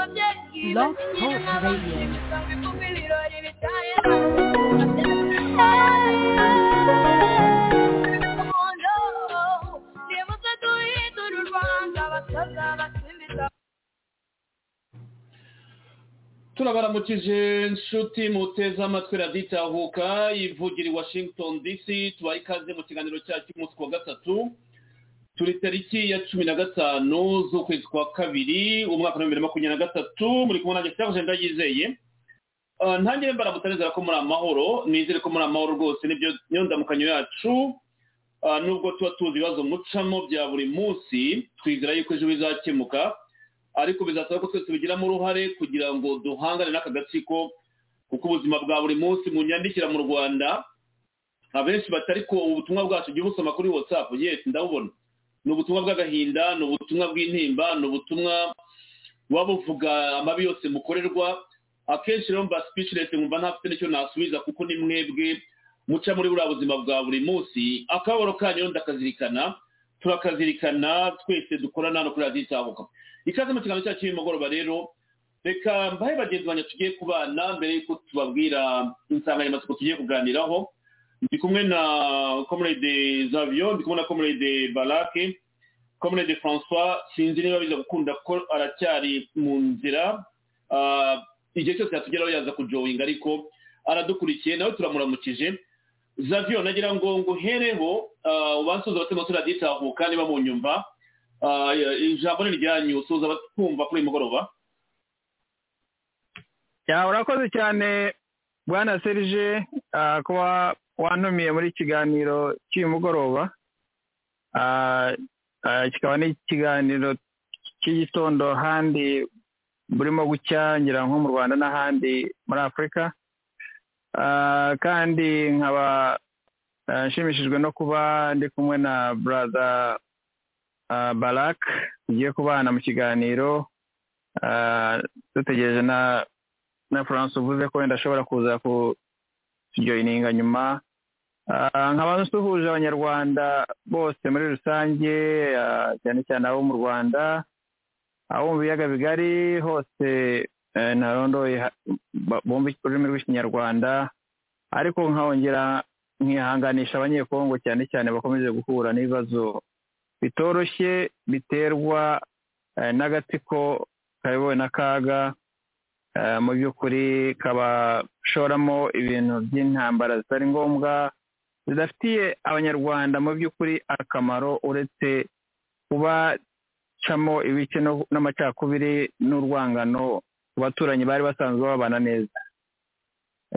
ababyeyi Blog bakinyira Talk n'abandi Radio. bisanzwe kuko ibirori bitaye nibuze duhindura u rwanda abasaza basimbiza turabaramukije inshuti muteze amatwi raditahuka ivugira i washington dc tubaha ikaze mu kiganiro cyacu cy'umunsi wa gatatu turi tariki ya cumi na gatanu z'ukwezi kwa kabiri umwaka wa bibiri na makumyabiri na gatatu muri kumwe nanjye serge ndayizeye Ah, ntangire mbaramutanizera ko muri amahoro nizere ko muri amahoro rwose niyo ndamukanyo yacu. Ah, nubwo tuba tuzi ibibazo mucamo bya buri munsi twizera yuko ejo bizakemuka ariko bizasaba ko twese tubigiramo uruhare kugira ngo duhangane n'aka gatsiko kuko ubuzima bwa buri munsi munyandikira mu rwanda abenshi batari ko ubutumwa bwacu jya ubusoma kuri whatsapp yes ndabubona. Ni ubutumwa bw'agahinda ni ubutumwa bw'intimba ni ubutumwa buba buvuga amabi yose mukorerwa. Akenshi rero mba speechless nkumva ntafite n'icyo nasubiza kuko ni mwebwe muca muri buriya buzima bwa buri munsi. Akababaro kanyu ndakazirikana turakazirikana twese dukorana hano kuri radiyo itahuka ikaze mu kiganiro cyacu cy'umugoroba rero reka mbahe bagenzi banjye tugiye kubana mbere y'uko tubabwira insanganyamatsiko tugiye kuganiraho. Ndi kumwe na comrade zavio ndi kumwe na comrade barake comrade francois. Sinzi niba biza gukunda ko aracyari mu nzira Ah, igihe cyose yatugeraho yaza kujoyinga ariko aradukurikiye nawe turamuramukije. Zavio nagira ngo nguhereho ah, ubansuza abatema turaditahuka niba mu nyumva Ah, ijambo ni ryanyu suza abatwumva kuri uyu mugoroba. Urakoze cyane bwana ah, kuba wantumiye muri kiganiro cy'uyu mugoroba Ah, ah, kikaba ni ikiganiro cy'igitondo handi burimo gucya ngira nko mu rwanda n'ahandi muri afurika Ah, kandi nkaba nshimishijwe no kuba ndi kumwe na brother ah, barak tugiye kubana mu kiganiro dutegereje na na France uvuze ko wenda ashobora kuza kujoyininga nyuma. Nkaba nsuhuje abanyarwanda bose muri rusange ah, cyane cyane abo mu rwanda abo mu biyaga bigari hose eh, ntarondoye bumva ururimi rw'ikinyarwanda ariko nkongera nkihanganisha abanyekongo cyane cyane bakomeje guhura n'ibibazo bitoroshye biterwa eh, n'agatsiko kayobowe n'akaga eh, mu by'ukuri kabashoramo ibintu by'intambara zitari ngombwa zidafitiye abanyarwanda mu by'ukuri akamaro uretse kubacamo ibice n'amacakubiri n'urwangano ku baturanyi bari basanzwe babana neza.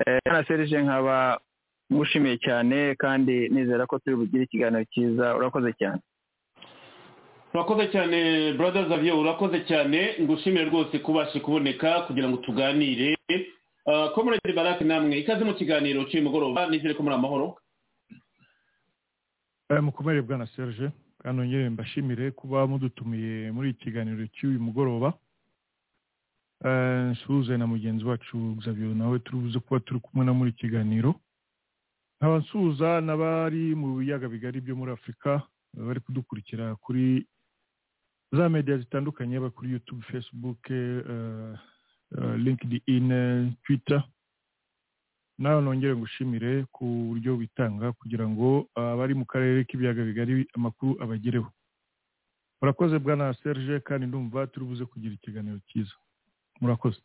Eh, Bwana serge nkaba ngushimiye cyane kandi nizera ko turi bugire ikiganiro cyiza. Urakoze cyane. Urakoze cyane brother zavio urakoze cyane. Ngushimire rwose kubasha kuboneka kugira ngo tuganire. Ah, comrade barake namwe ikaze mu kiganiro cy'uyu mugoroba nizere ko muri amahoro. Eh, mukomere bwana serge kandi nongere mbashimire kuba mudutumiye muri iki kiganiro cy'uyu mugoroba. Eh, nsuhuze na mugenzi wacu Xavier nawe turubuze kuba turi kumwe na muri kiganiro. Nkaba nsuhuza n'abari mu biyaga bigari byo muri afurika bari kudukurikira kuri za media zitandukanye yaba kuri youtube facebook eh, eh, linkedin eh, twitter. Nawe nongere ngushimire ku buryo bitanga kugira ngo abari mu karere k'ibiyaga bigari amakuru abagereho. Murakoze bwana serge kandi ndumva turi buze kugira ikiganiro cyiza. Murakoze.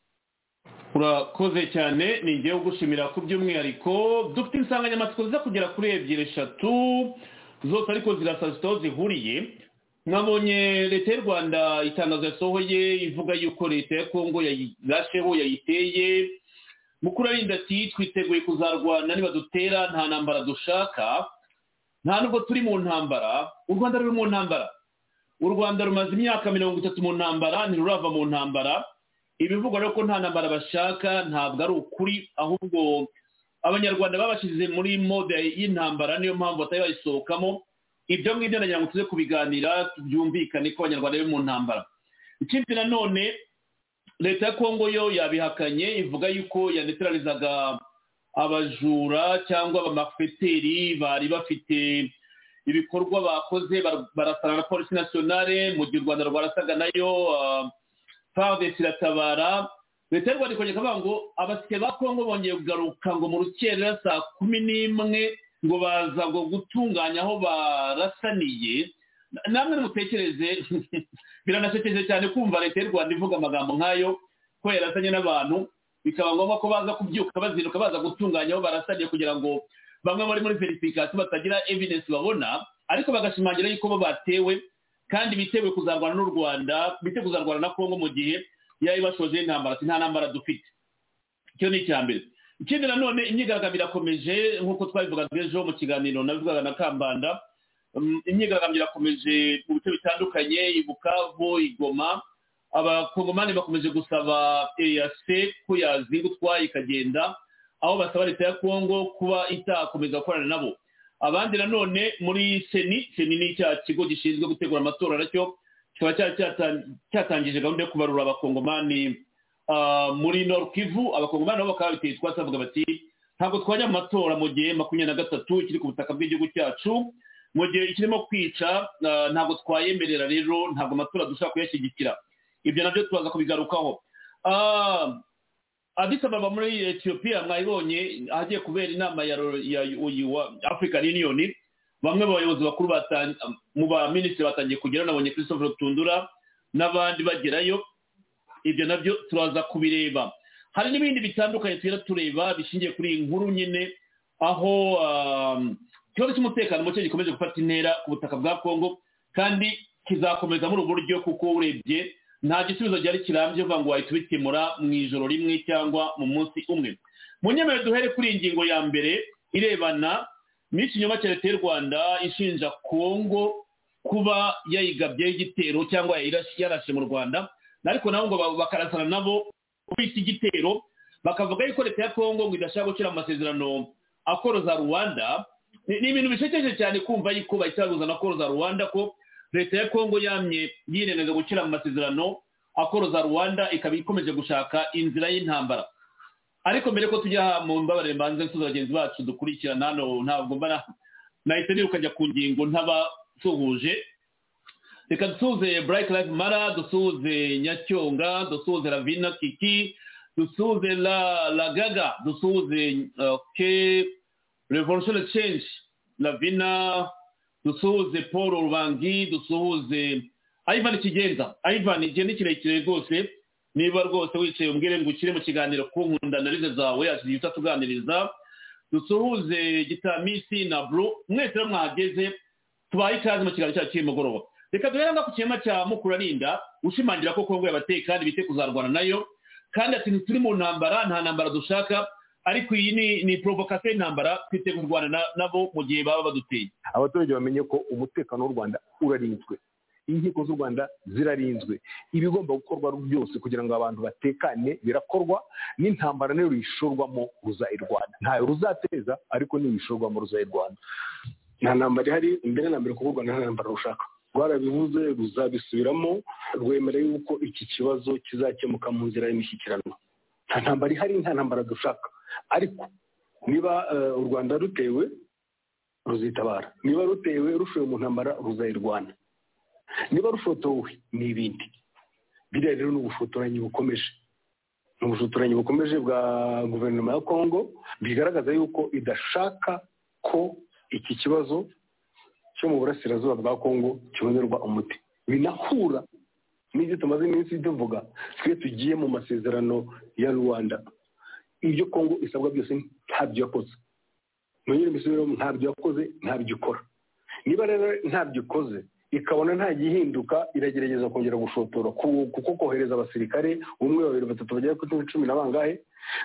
Urakoze cyane. Ni ngewe ugushimira ku by'umwihariko. Dufite insanganyamatsiko ziza kugera kuri ebyiri eshatu zose ariko zirasa zifite aho zihuriye. Mwabonye leta y'u rwanda itangazo yasohoye ivuga yuko leta ya kongo yayirasheho yayiteye. Mukuru arinda ati twiteguye kuzarwana nibadutera nta ntambara dushaka nta nubwo turi mu ntambara u rwanda ruri mu ntambara. U rwanda rumaze imyaka mirongo itatu mu ntambara ntirurava mu ntambara. Ibivugwa rero ko nta ntambara bashaka ntabwo ari ukuri ahubwo abanyarwanda babashyize muri mode y'intambara niyo mpamvu batari bayisohokamo. Ibyo ngibyo nagira ngo tuze kubiganira byumvikane ko abanyarwanda bari mu ntambara. Ikindi nanone leta ya kongo yo yabihakanye ivuga yuko yaneterarizaga abajura cyangwa abamafeteri bari bafite ibikorwa bakoze barasana na polisi nasiyonale mu gihe u rwanda rwarasaga na yo fardesi iratabara. Leta y'u rwanda ikongera ikavuga ngo abasirikare ba kongo bongeye kugaruka ngo mu rukerera saa kumi n'imwe ngo baza ngo gutunganya aho barasaniye. Namwe mutekereze biranasekeje cyane kumva leta y'u rwanda ivuga amagambo nk'ayo ko yarasanye n'abantu bikaba ngombwa ko baza kubyuka bazinduka baza gutunganya aho barasaniye kugira ngo bamwe bari muri verifikasiyo batagira evidence babona ariko bagashimangira yuko bo batewe kandi bitewe kuzarwana n'u rwanda bitewe kuzarwana na kongo mu gihe yari bashoje intambara nta ntambara dufite. Icyo ni icya mbere. Ikindi nanone imyigaragambyo irakomeje nk'uko twabivugaga ejo mu kiganiro nabivugaga na kambanda imyigaragambyo irakomeje mu bice bitandukanye i bukavu igoma abakongomani bakomeje gusaba eyase ko yazingutwa ikagenda aho basaba leta ya kongo kuba itakomeza gukorana nabo. Abandi nanone muri seni seni ni cya kigo gishinzwe gutegura amatora na cyo kikaba cyatangije gahunda yo kubarura abakongomani muri nord kivu. Abakongomani nabo bakaba biteye twatsi bavuga bati ntabwo twajya mu matora mu gihe makumyabiri na gatatu kiri ku butaka bw'igihugu cyacu. Mu gihe kirimo kwica ntabwo twayemerera rero ntabwo amatora dushobora kuyashyigikira. Ibyo na byo tubaza kubigarukaho. Addis Ababa muri etiyopiya mwayibonye ahagiye kubera inama ya african union. Bamwe mu bayobozi bakuru mu baminisitiri batangiye kugeraho nabonye christophe tundura n'abandi bagerayo. Ibyo na byo turaza kubireba. Hari n'ibindi bitandukanye tugenda tureba bishingiye kuri iyi nkuru nyine aho ikibazo cy'umutekano muke gikomeje gufata intera ku butaka bwa kongo kandi kizakomeza muri ubu buryo kuko urebye nta gisubizo cyari kirambye uvuga ngo wahita ubikemura mu ijoro rimwe cyangwa mu munsi umwe. Mu nyemezo duhere kuri iyi ngingo ya mbere irebana n'ikinyoma cya leta y'u rwanda ishinja kongo kuba yayigabyeho igitero cyangwa yarashe mu rwanda. Ariko nabo ngo bakarasana nabo bita igitero bakavuga yuko leta ya kongo ngo idashaka gushyira amasezerano akoroza rwanda ni ibintu bishekeje cyane kumva yuko bahita babuza na koroza rwanda ko leta ya kongo yamye yirengaga gushyira mu masezerano akoroza rwanda ikaba ikomeje gushaka inzira y'intambara. Ariko mbere ko tujya mu mbabarire mbanze nsuza bagenzi bacu dukurikirana hano ntabwo mbara nahita niruka njya ku ngingo ntabasuhuje reka dusuhuze burayiti life mara dusuhuze nyacyonga dusuhuze ravina kiki dusuhuze la la gaga dusuhuze ke revolution change. Lavina dusuhuze paul rubangi dusuhuze ivan kigenza. Ivan igihe ni kirekire rwose niba rwose wicaye umbwire ngo ukire mu kiganiro ku nkunda narize zawe asigaye utatuganiriza dusuhuze gitamisi na buru mwese mwahageze tubaye ikaze mu kiganiro cyacu cy'umugoroba reka duhere ku kirema cya mukurarinda ushimangira ko kongo yabateye kandi bite kuzarwana na yo kandi ati ntituri mu ntambara nta ntambara dushaka. Ariko iyi ni ni porovokasiyo y'intambara twiteguye kurwana nabo mu gihe baba baduteye. Abaturage bamenye ko umutekano w'u rwanda urarinzwe. Inkiko z'u rwanda zirarinzwe. Ibigomba gukorwa byose kugira ngo abantu batekane birakorwa n'intambara niyo ruyishorwamo ruzayirwana ntayo ruzateza ariko niyo ruyishorwamo ruzayirwana nta ntambara ihari mbere na mbere kuko u rwanda nta ntambara rushaka rwarabivuze ruzabisubiramo rwemera yuko iki kibazo kizakemuka mu nzira y'imishyikirano nta ntambara ihari nta ntambara dushaka. Ariko niba u rwanda rutewe ruzitabara. Niba rutewe rushoye mu ntambara ruzayirwana. Niba rushotowe ni ibindi. Biriya rero ni ubushotoranyi bukomeje. Ni ubushotoranyi bukomeje bwa guverinoma ya kongo bigaragaza yuko idashaka ko iki kibazo cyo mu burasirazuba bwa kongo kibonerwa umuti. Binahura n'ibyo tumaze iminsi tuvuga twe tugiye mu masezerano ya rwanda. Ibyo kongo isabwa byose ntabyo yakoze. Nongere mbisubiremo ntabyo yakoze ntabyo ikora. Niba rero ntabyo ikoze ikabona nta gihinduka iragerageza kongera gushotora kuko kohereza abasirikare umwe babiri batatu bagera kuri cumi na bangahe?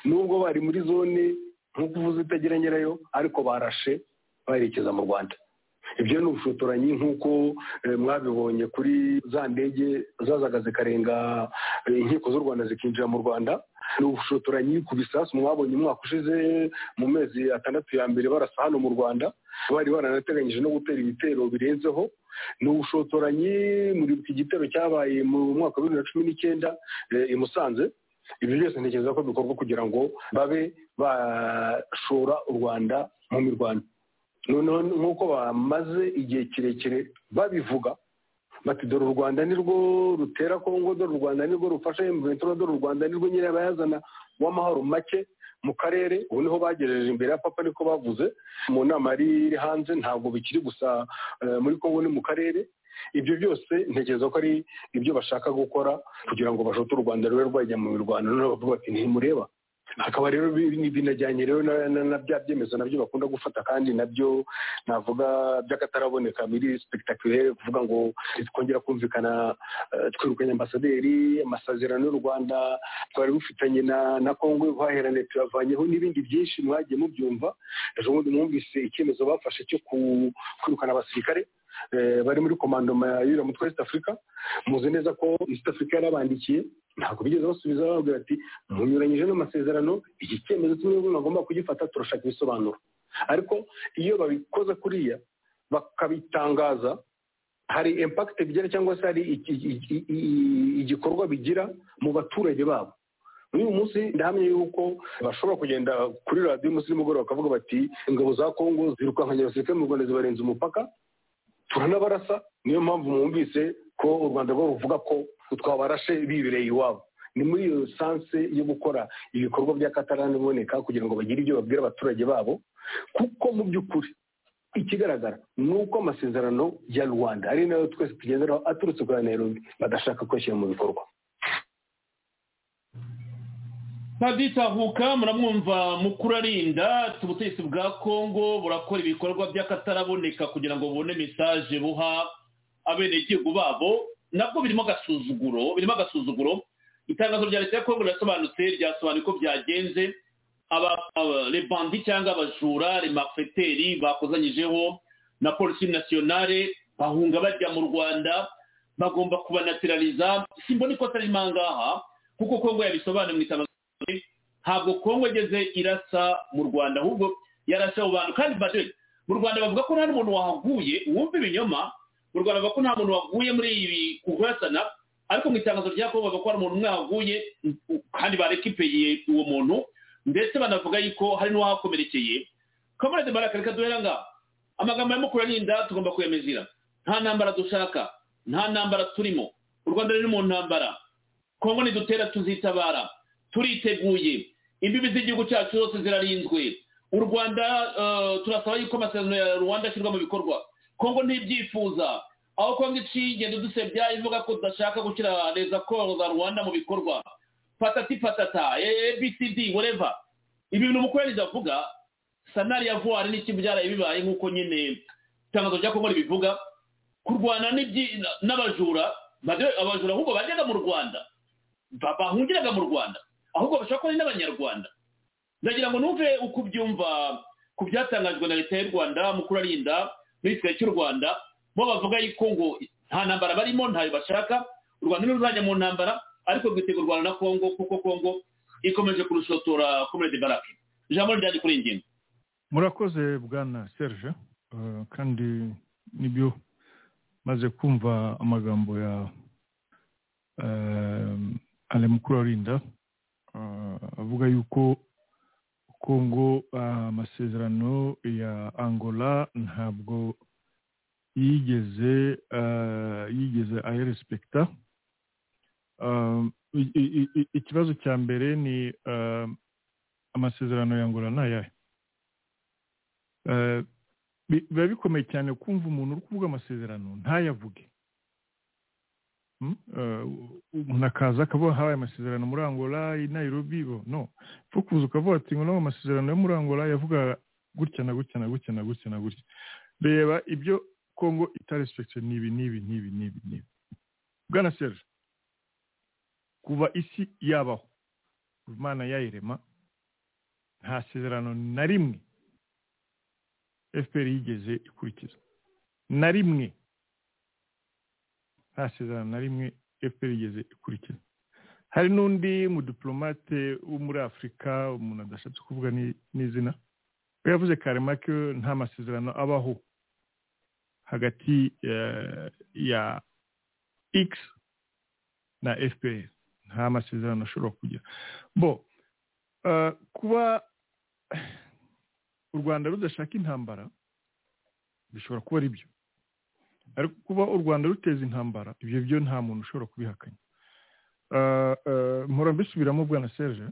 Nubwo bari muri zone nk'uko uvuze itagira nyirayo ariko barashe baherekeza mu rwanda. Ibyo ni ubushotoranyi nk'uko mwabibonye kuri za ndege zazaga zikarenga inkiko z'u rwanda zikinjira mu rwanda. Ni ubushotoranyi ku bisasu mwabonye umwaka ushize mu mezi atandatu ya mbere barasa hano mu rwanda bari baranateganyije no gutera ibitero birenzeho. Ni ubushotoranyi muri iki gitero cyabaye mu mwaka wa bibiri na cumi n'icyenda i musanze. Ibyo byose ntekereza ko bikorwa kugira ngo babe bashora u rwanda mu mirwano. Noneho nk'uko bamaze igihe kirekire babivuga bati dore u rwanda nirwo rutera kongo dore u rwanda nirwo rufasha emuventuro dore u rwanda nirwo nyirabayazana w'amahoro make mu karere. Ubu ni ho bagejeje imbere ya papa niko bavuze. Mu nama yari iri hanze ntabwo bikiri gusa eh, muri kongo ni mu karere. Ibyo byose ntekereza ko ari ibyo bashaka gukora kugira ngo bashote u rwanda rube rwajya mu mirwano. Noneho bavuga bati ntimureba. Hakaba rero bi- binajyanye rero na, bya byemezo na byo bakunda gufata kandi na byo navuga by'akataraboneka biri spectaculaire kuvuga ngo twongera kumvikana eh, twirukanye ambasaderi amasezerano y'u rwanda twari rufitanye na kongo y'ubuhahirane tuyavanyeho n'ibindi byinshi mwagiye mubyumva. Ejo bundi mwumvise icyemezo bafashe cyo kwirukana abasirikare. Bari muri komandoma ya yura mutwe west africa. Muzi neza ko east africa yarabandikiye. Ntabwo bigeze basubiza bababwira ati munyuranyije n'amasezerano iki cyemezo tumwe bagomba kugifata turashaka ibisobanuro. Ariko iyo babikoze kuriya bakabitangaza hari impact bigira cyangwa se hari igikorwa bigira mu baturage babo. Uyu munsi ndahamya yuko bashobora kugenda kuri radiyo umunsi nimugoroba bakavuga bati ingabo za kongo zirukankanya abasirikare mu rwanda zibarenze umupaka. Turanabarasa. Niyo mpamvu mwumvise ko u rwanda rwo ruvuga ko twabarashe bibereye iwabo. Ni muri iyo sanse yo gukora ibikorwa by'akataraboneka kugira ngo bagire ibyo babwira abaturage babo kuko mu by'ukuri ikigaragara ni uko amasezerano ya rwanda ari na yo twese tugenderaho aturutse kuri nairobi badashaka kuyashyira mu bikorwa. Ntaditahuka muramwumva mukuru arinda ubutegetsi bwa kongo burakora ibikorwa by'akataraboneka kugira ngo bubone mesaje buha abenegihugu babo. Nabwo birimo agasuzuguro birimo agasuzuguro. Itangazo rya leta ya kongo rirasobanutse ryasobanuye ko byagenze. Aba- aba- rebandi cyangwa abajura remafeteri bakozanyijeho na polisi nasiyonale bahunga bajya mu rwanda bagomba kubanatirariza simbona ikosa ririmo aha ngaha kuko kongo yabisobanuye mu itangazo ntabwo kongo igeze irasa mu rwanda ahubwo yarasa abo bantu. Kandi bade mu rwanda bavuga ko nta n'umuntu wahaguye wumva ibinyoma mu rwanda bavuga ko nta muntu waguye muri ibi kurasana ariko mu itangazo rya kongo bavuga ko hari umuntu umwe waguye kandi barekipeye uwo muntu ndetse banavuga yuko hari n'uwahakomerekeye kamarade baraka reka duhera ngaha amagambo ya mukuru arinda tugomba kuyamezira nta ntambara dushaka nta ntambara turimo. U rwanda ruri mu ntambara. Kongo nidutera tuzitabara. Turiteguye. Imbibi z'igihugu cyacu zose zirarinzwe. U rwanda eh, turasaba yuko amasezerano ya rwanda ashyirwa mu bikorwa. Kongo ntibyifuza. Aho kongo iciye igenda dusebya ivuga ko tudashaka gushyira reza koro za rwanda mu bikorwa. Patati patata abcd whatever. Ibi bintu umukorera avuga sanari ya vuwari n'iki byaraye bibaye nk'uko nyine itangazo rya kongo ribivuga. Kurwana n'abajura abajura ahubwo bajyaga mu rwanda ba- bahungiraga mu rwanda. Ahubwo bashobora kuba ari n'abanyarwanda. Ndagira ngo numve uko ubyumva ku byatangajwe na leta y'u rwanda mukuru arinda muri kigali cy'u rwanda bo bavuga yuko ngo nta ntambara barimo ntayo bashaka. U rwanda ntiruzajya mu ntambara ariko rwiteguye kurwana na kongo kuko kongo ikomeje kurushotora komerede barake ijambo ryanjye kuri iyi ngingo. Murakoze bwana serge. Eh, kandi ni byo maze kumva amagambo ya eh, ale mukuru arinda. Avuga yuko kongo eh, amasezerano ya angola ntabwo yigeze eh, yigeze i- ikibazo cya mbere ni amasezerano ya angola ni ayahe Eh, bi- biba bikomeye cyane kumva umuntu uri kuvuga amasezerano ntayavuge? Eh, umuntu akaza akavuga habaye amasezerano muri angola i nairobi no. Pfa kuza ukavuga ati ngo no amasezerano yo muri angola yavuga gutya na gutya na gutya na gutya na gutya. Reba ibyo kongo itarespekite ni ibi n'ibi n'ibi n'ibi n'ibi bwana serge kuva isi yabaho imana yayirema nta sezerano na rimwe fpr yigeze ikurikiza na rimwe. Nta sezerano na rimwe fpr yigeze ikurikiza hari n'undi mudiplomate wo muri afurika umuntu adashatse kuvuga ni- n'izina. We yavuze karema ko nta masezerano abaho. Hagati eh, ya x na fpr nta masezerano ashobora kugira. Bo eh, kuba u rwanda rudashaka intambara bishobora kuba ari byo ariko kuba u rwanda ruteza intambara ibyo byo nta muntu ushobora kubihakanya. Mpora mbisubiramo bwana serge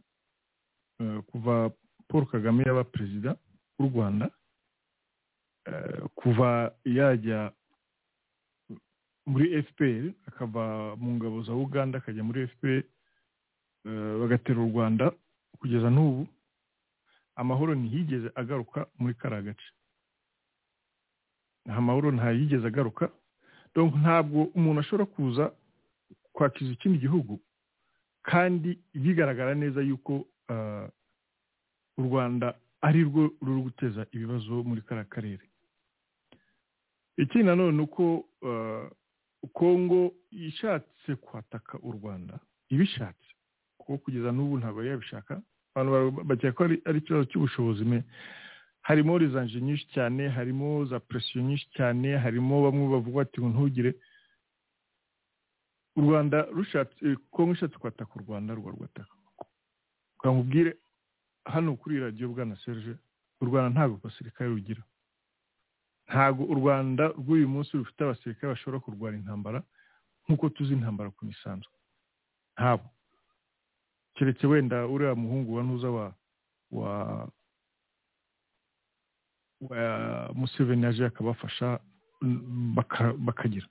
kuva paul kagame yaba perezida w'u rwanda kuva yajya muri fpr akava mu ngabo za uganda akajya muri fpr bagatera u rwanda kugeza n'ubu. Amahoro ntiyigeze agaruka muri kariya gace. Nta mahoro ntayigeze agaruka. Ntabwo umuntu ashobora kuza kwakiza ikindi gihugu kandi bigaragara neza yuko u rwanda ari rwo ruri guteza ibibazo muri kariya karere. Ikindi nanone uko kongo ishatse kwataka u rwanda ibishatse kuko kugeza n'ubu ntabwo yabishaka. Abantu bakeka ko ari ikibazo cy'ubushobozi harimo rezanje nyinshi cyane harimo za presiyo nyinshi cyane harimo bamwe bavuga bati ntugire u rwanda rushatse kongo ishatse kwataka u rwanda rwa rwataka. Ukambwire hano kuri radiyo bwana serge u rwanda ntabwo abasirikare rugira. Ntabwo u rwanda rw'uyu munsi rufite abasirikare bashobora kurwara intambara nk'uko tuzi intambara ku isanzwe ntabwo keretse wenda uriya muhungu wa ntuza wa museveni yaje akabafasha bakagira.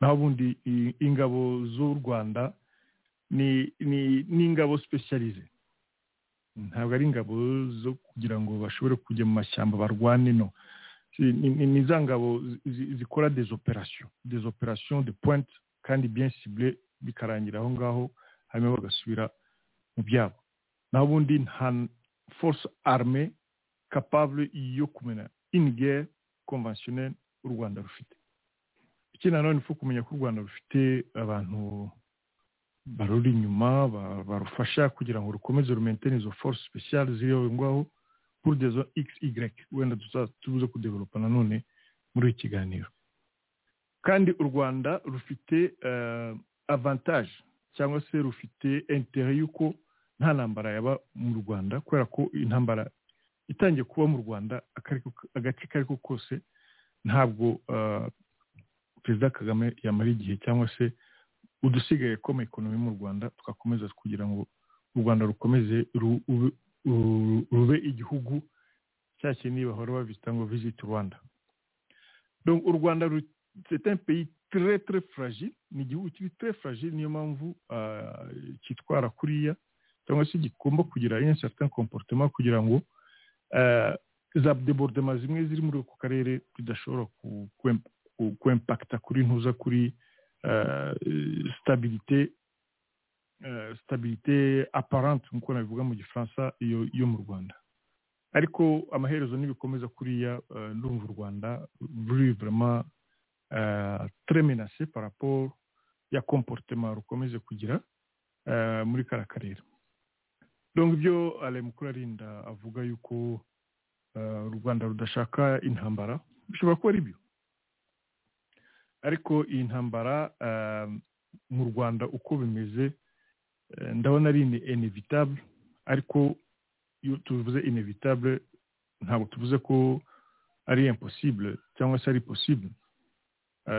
Naho ubundi ingabo z'u rwanda ni ingabo sipesiyalize ntabwo ari ingabo zo kugira ngo bashobore kujya mu mashyamba barwane no. Ni za ngabo zikora des opérations de pointe kandi bien ciblé bikarangira aho ngaho hanyuma bagasubira mu byabo. Naho ubundi nta force armée capable yo kumena une guerre conventionnelle u rwanda rufite. Ikindi nanone ifu kumenya ko u rwanda rufite abantu baruri inyuma barufasha kugira ngo rukomeze rumentene izo force spéciale ziri aho ngaho pour des zones x y wenda tubuze kudevelopa nanone muri iki kiganiro. Kandi u rwanda rufite avantage cyangwa se rufite intere y'uko nta ntambara yaba mu rwanda kubera ko intambara itangiye kuba mu rwanda agace ko kose ntabwo perezida kagame yamara igihe cyangwa se udusigaye koma ekonomi mu rwanda tugakomeza kugira ngo u rwanda rukomeze rube igihugu cya kintu bahora babita ngo visit rwanda. U rwanda c'est un pays très très ni igihugu kiri très fragile niyo mpamvu cyitwara kuriya cyangwa se gigomba kugira un certain comportement kugira ngo za debordement zimwe ziri muri ako karere zidashobora kwempakita kuri ntuza kuri stabilité stabilité apparente nk'uko nabivuga mu gifaransa yo mu rwanda. Ariko amaherezo nibikomeza kuriya ndumva u rwanda ruri vraiment très menacé par rapport ya comportement rukomeze kugira muri kara karere. Donc ibyo ale mukuru arinda avuga yuko u rwanda rudashaka intambara. Bishobora kuba ari byo ariko iyi ntambara mu rwanda uko bimeze ndabona ari inevitable ariko iyo tuvuze inevitable ntabwo tuvuze ko ari impossible cyangwa se ari possible.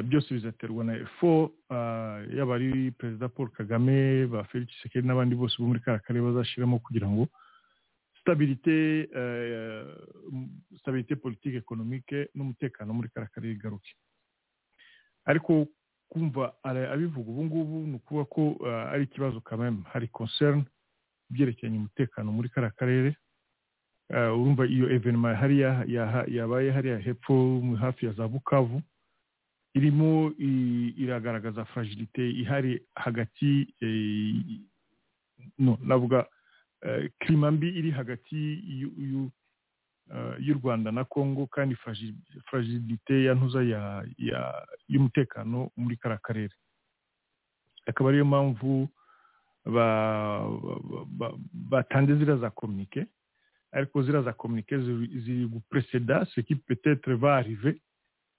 Byose bizaterwa na efo yaba ari perezida paul kagame ba felix sekeri n'abandi bose bo muri kariya karere bazashyiramo kugira ngo stabilite stabilite politike ekonomike n'umutekano muri kariya karere igaruke ariko kumva abivuga ubu ngubu ni ukuvuga ko ari ikibazo kameme hari concern ibyerekeranye umutekano muri kariya karere urumva iyo evenema hariya yabaye hariya hepfo hafi ya za bukavu irimo iragaragaza fragilite ihari hagati no navuga kirima mbi iri hagati y'u rwanda na congo kandi fragilite ya ntuza y'umutekano muri kariya karere. Akaba ariyo mpamvu batanze ziriya za komunike ariko ziriya za komunike ziri gupreseda seki petetre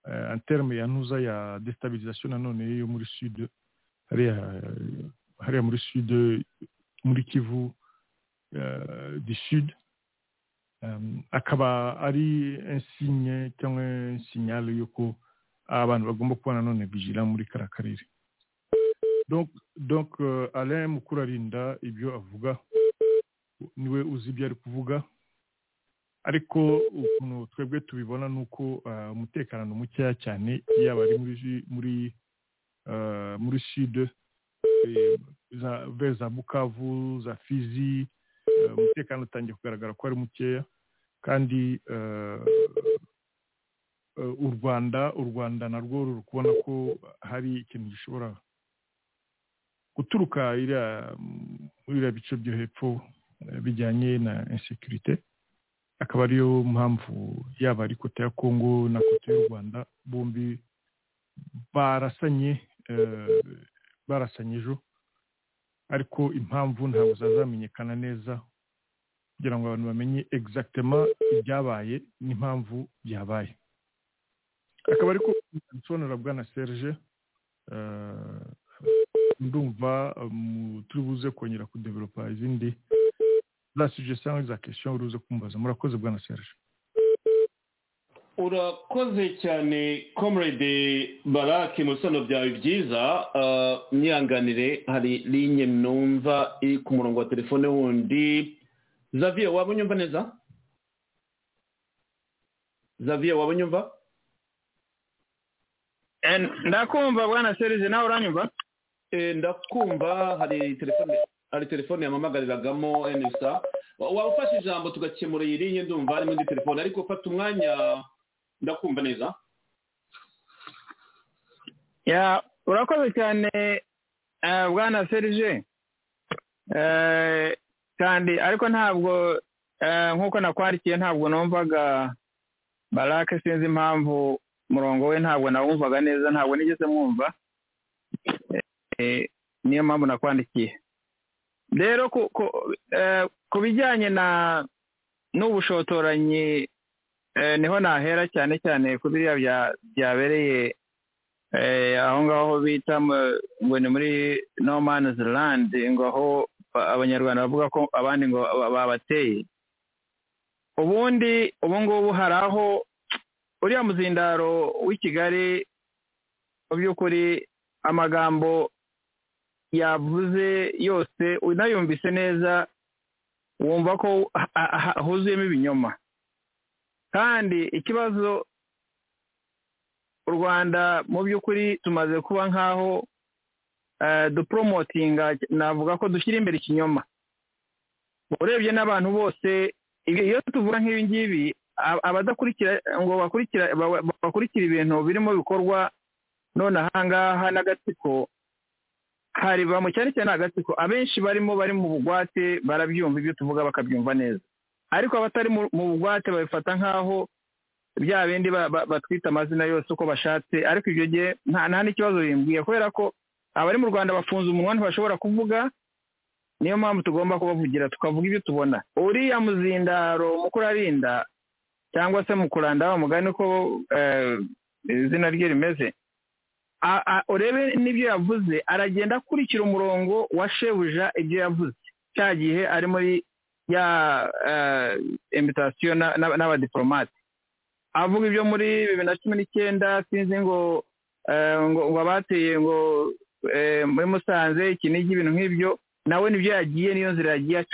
arrive en terme ya ntuza ya destabilisation nanone yo muri sud hariya muri sud muri kivu du sud. Akaba ari insigne cyangwa insignale y'uko abantu bagomba kuba nanone vigila muri kariya karere donc donc uh, alain mukurarinda ibyo avuga ni we uzi ibyo ari kuvuga? Ariko ukuntu twebwe tubibona ni uko uh, umutekano mukeya cyane yaba ari muri muri muri sud eh, za bukavu za fizi umutekano utangiye kugaragara ko ari mukeya. Kandi u rwanda u rwanda narwo ruri kubona ko hari ikintu gishobora guturuka muri iriya bice byo hepfo eh, bijyanye na insekirite akaba ariyo mpamvu yaba ari kote ya kongo na kote y'u rwanda bombi barasanye eh, barasanye ejo. Ariko impamvu ntabwo zazamenyekana neza kugira ngo abantu bamenye exactement ibyabaye n'impamvu byabaye. Akaba ariko bisobanura bwana serge eh, ndumva um, turi buze kongera kudevelopa izindi za suggestion za kesiyo uruze kumbaza murakoze bwana serge. Urakoze cyane comrade barake mu bisobanuro byawe byiza ah, hari linye numva iri ku murongo wa telefone wundi xavier waba unyumva neza? Xavier waba unyumva Eh, ndakumva bwana serije nawe uranyumva Eh, ndakumva hari telefone hari telefone yamamagariragamo enisa waba ufashe ijambo tugakemura iyi linye ndumva harimo indi telefone. Ariko fata umwanya ndakumva neza. Ya urakoze cyane eh, bwana serije Eh, kandi ariko ntabwo eh, nk'uko nakwandikiye ntabwo numvaga barake sinzi impamvu umurongo we ntabwo nawumvaga neza ntabwo nigeze mwumva. Niyo mpamvu nakwandikiye. Rero eh, ku bijyanye na n'ubushotoranyi eh, ni ho nahera cyane cyane ku biriya bya- byabereye eh, aho ngaho bita ngo ni muri no man's land ngo aho ba- abanyarwanda bavuga ko abandi ngo ba- babateye. Ubundi ubu ngubu hari aho uriya muzindaro w'i kigali mu by'ukuri amagambo yavuze yose unayumvise neza wumva ko huzuyemo ibinyoma. Kandi ikibazo u rwanda mu by'ukuri tumaze kuba nk'aho eh, duporomotinga navuga ko dushyira imbere ikinyoma. Urebye n'abantu bose iyo tuvuga nk'ibi ngibi abadakurikira ngo bakurikira ba- bakurikira ibintu birimo bikorwa none ahangaha n'agatsiko hari ba mu cyane cyane agatsiko abenshi barimo bari mu bugwate barabyumva ibyo tuvuga bakabyumva neza. Ariko abatari mu mu bugwate babifata nk'aho bya bindi ba- ba- batwita amazina yose uko bashatse. Ariko ibyo gihe nta nta n'ikibazo bimbwiye. Kubera ko abari mu rwanda bafunze umunwa ntibashobora kuvuga niyo mpamvu tugomba kubavugira tukavuga ibyo tubona. Uriya muzindaro mukurarinda cyangwa se mukuranda wa mugani ko eh, izina rye rimeze urebe n'ibyo yavuze aragenda akurikira umurongo wa shebuja ibyo yavuze. Cya gihe ari muri ya imitasiyo n'abadiporomate avuga ibyo muri bibiri na cumi n'icyenda sinzi ngo eh, ngo abateye ngo eh, muri musanze ikinigi ibintu nk'ibyo nawe ni byo yagiye niyo nzira yagiye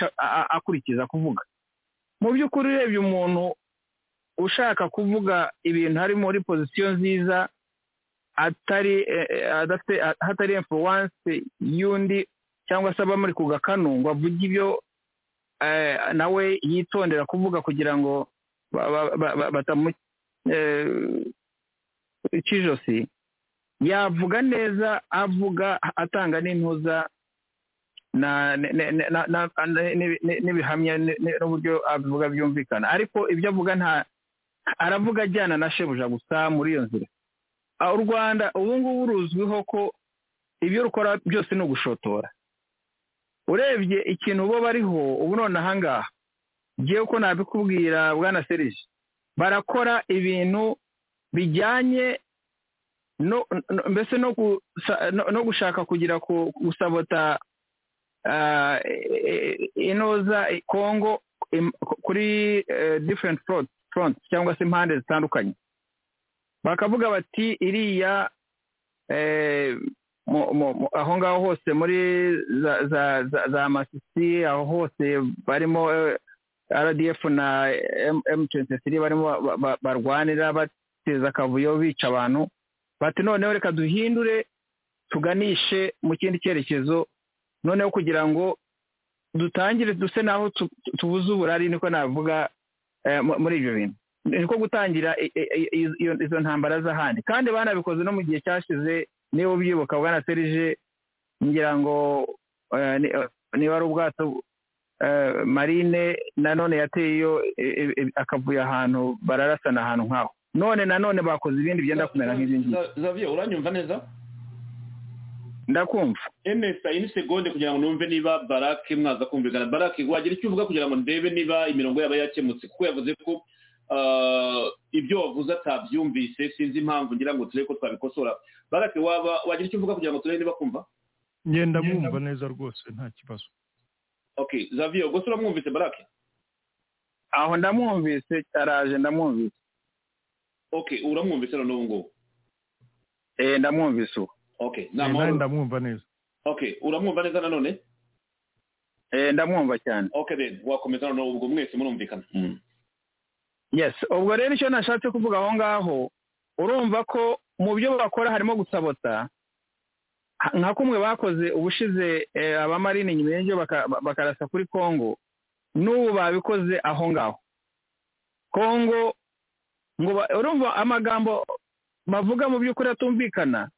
akurikiza kuvuga. Mu by'ukuri urebye umuntu ushaka kuvuga ibintu ari muri pozisiyo nziza atari eh, eh, adafite hatari influence y'undi cyangwa se aba muri ku gakanu ngo avuge ibyo eh, nawe yitondera kuvuga kugira ngo ba- ba- ba- ba- batamu eh, ikijosi yavuga neza avuga atanga n'intuza n'ibihamya n'uburyo avuga byumvikana. Ariko ibyo avuga nta aravuga ajyana na shebuja gusa muri iyo nzira. U rwanda ubu ngubu ruzwiho ko ibyo rukora byose ni ugushotora. Urebye ikintu bo bariho ubu none ahangaha ngewe ko nabikubwira bwana serije barakora ibintu bijyanye mbese no gushaka kugira ku- gusabota ah, e- e- inoza e- kongo im- kuri eh, different front- fronts cyangwa se impande zitandukanye. Bakavuga bati iriya eh, aho ngaho hose muri za masisi aho hose barimo eh, rdf na m23 barimo ba- ba- barwanira bateza akavuyo bica abantu. Bati noneho reka duhindure tuganishe mu kindi cyerekezo. Noneho kugira ngo dutangire duse naho tu- tu- tubuze uburari niko navuga eh, mu- muri ibyo bintu. Niko gutangira izo ntambara z'ahandi. Kandi banabikoze no mu gihe cyashize niba ubyibuka bwana serije ngira ngo eh, eh, niba ari ubwato eh, marine nanone yateyeyo eh, eh, akavuyo ahantu bararasana ahantu nk'aho. None nanone bakoze ibindi byenda kumera nk'ibi ngibi Za- Xavier uranyumva neza? Ndakumva. Emesa iyi ni segonde kugira ngo numve niba barake mwaza kumvikana. Barake wagira icyo uvuga kugira ngo ndebe niba imirongo yaba yakemutse kuko yavuze ko ibyo wavuze atabyumvise sinzi impamvu ngira ngo turebe ko twabikosora. Barake waba wagira icyo uvuga kugira ngo turebe niba kumva ngenda mwumva neza rwose nta kibazo. Okay zaviyo ubwo uramwumvise barake aho ndamwumvise araje ndamwumvise. Okay uramwumvise none ubu ngubu? Eh ndamwumvise ubu. Okay Eh, ni nanjye amahoro ndamwumva neza. Okay uramwumva neza nanone eh ndamwumva cyane. Okay then wakomeza noneho ubwo mwese murumvikana. Mm. Yes. Ubwo rero icyo nashatse kuvuga aho ngaho urumva ko mu byo bakora harimo gusabota. Nka kumwe bakoze ubushize eh, abamarini nyuma y'ibyo baka- ba- bakarasa kuri kongo n'ubu babikoze aho ngaho. Kongo ngo urumva amagambo bavuga mu by'ukuri atumvikana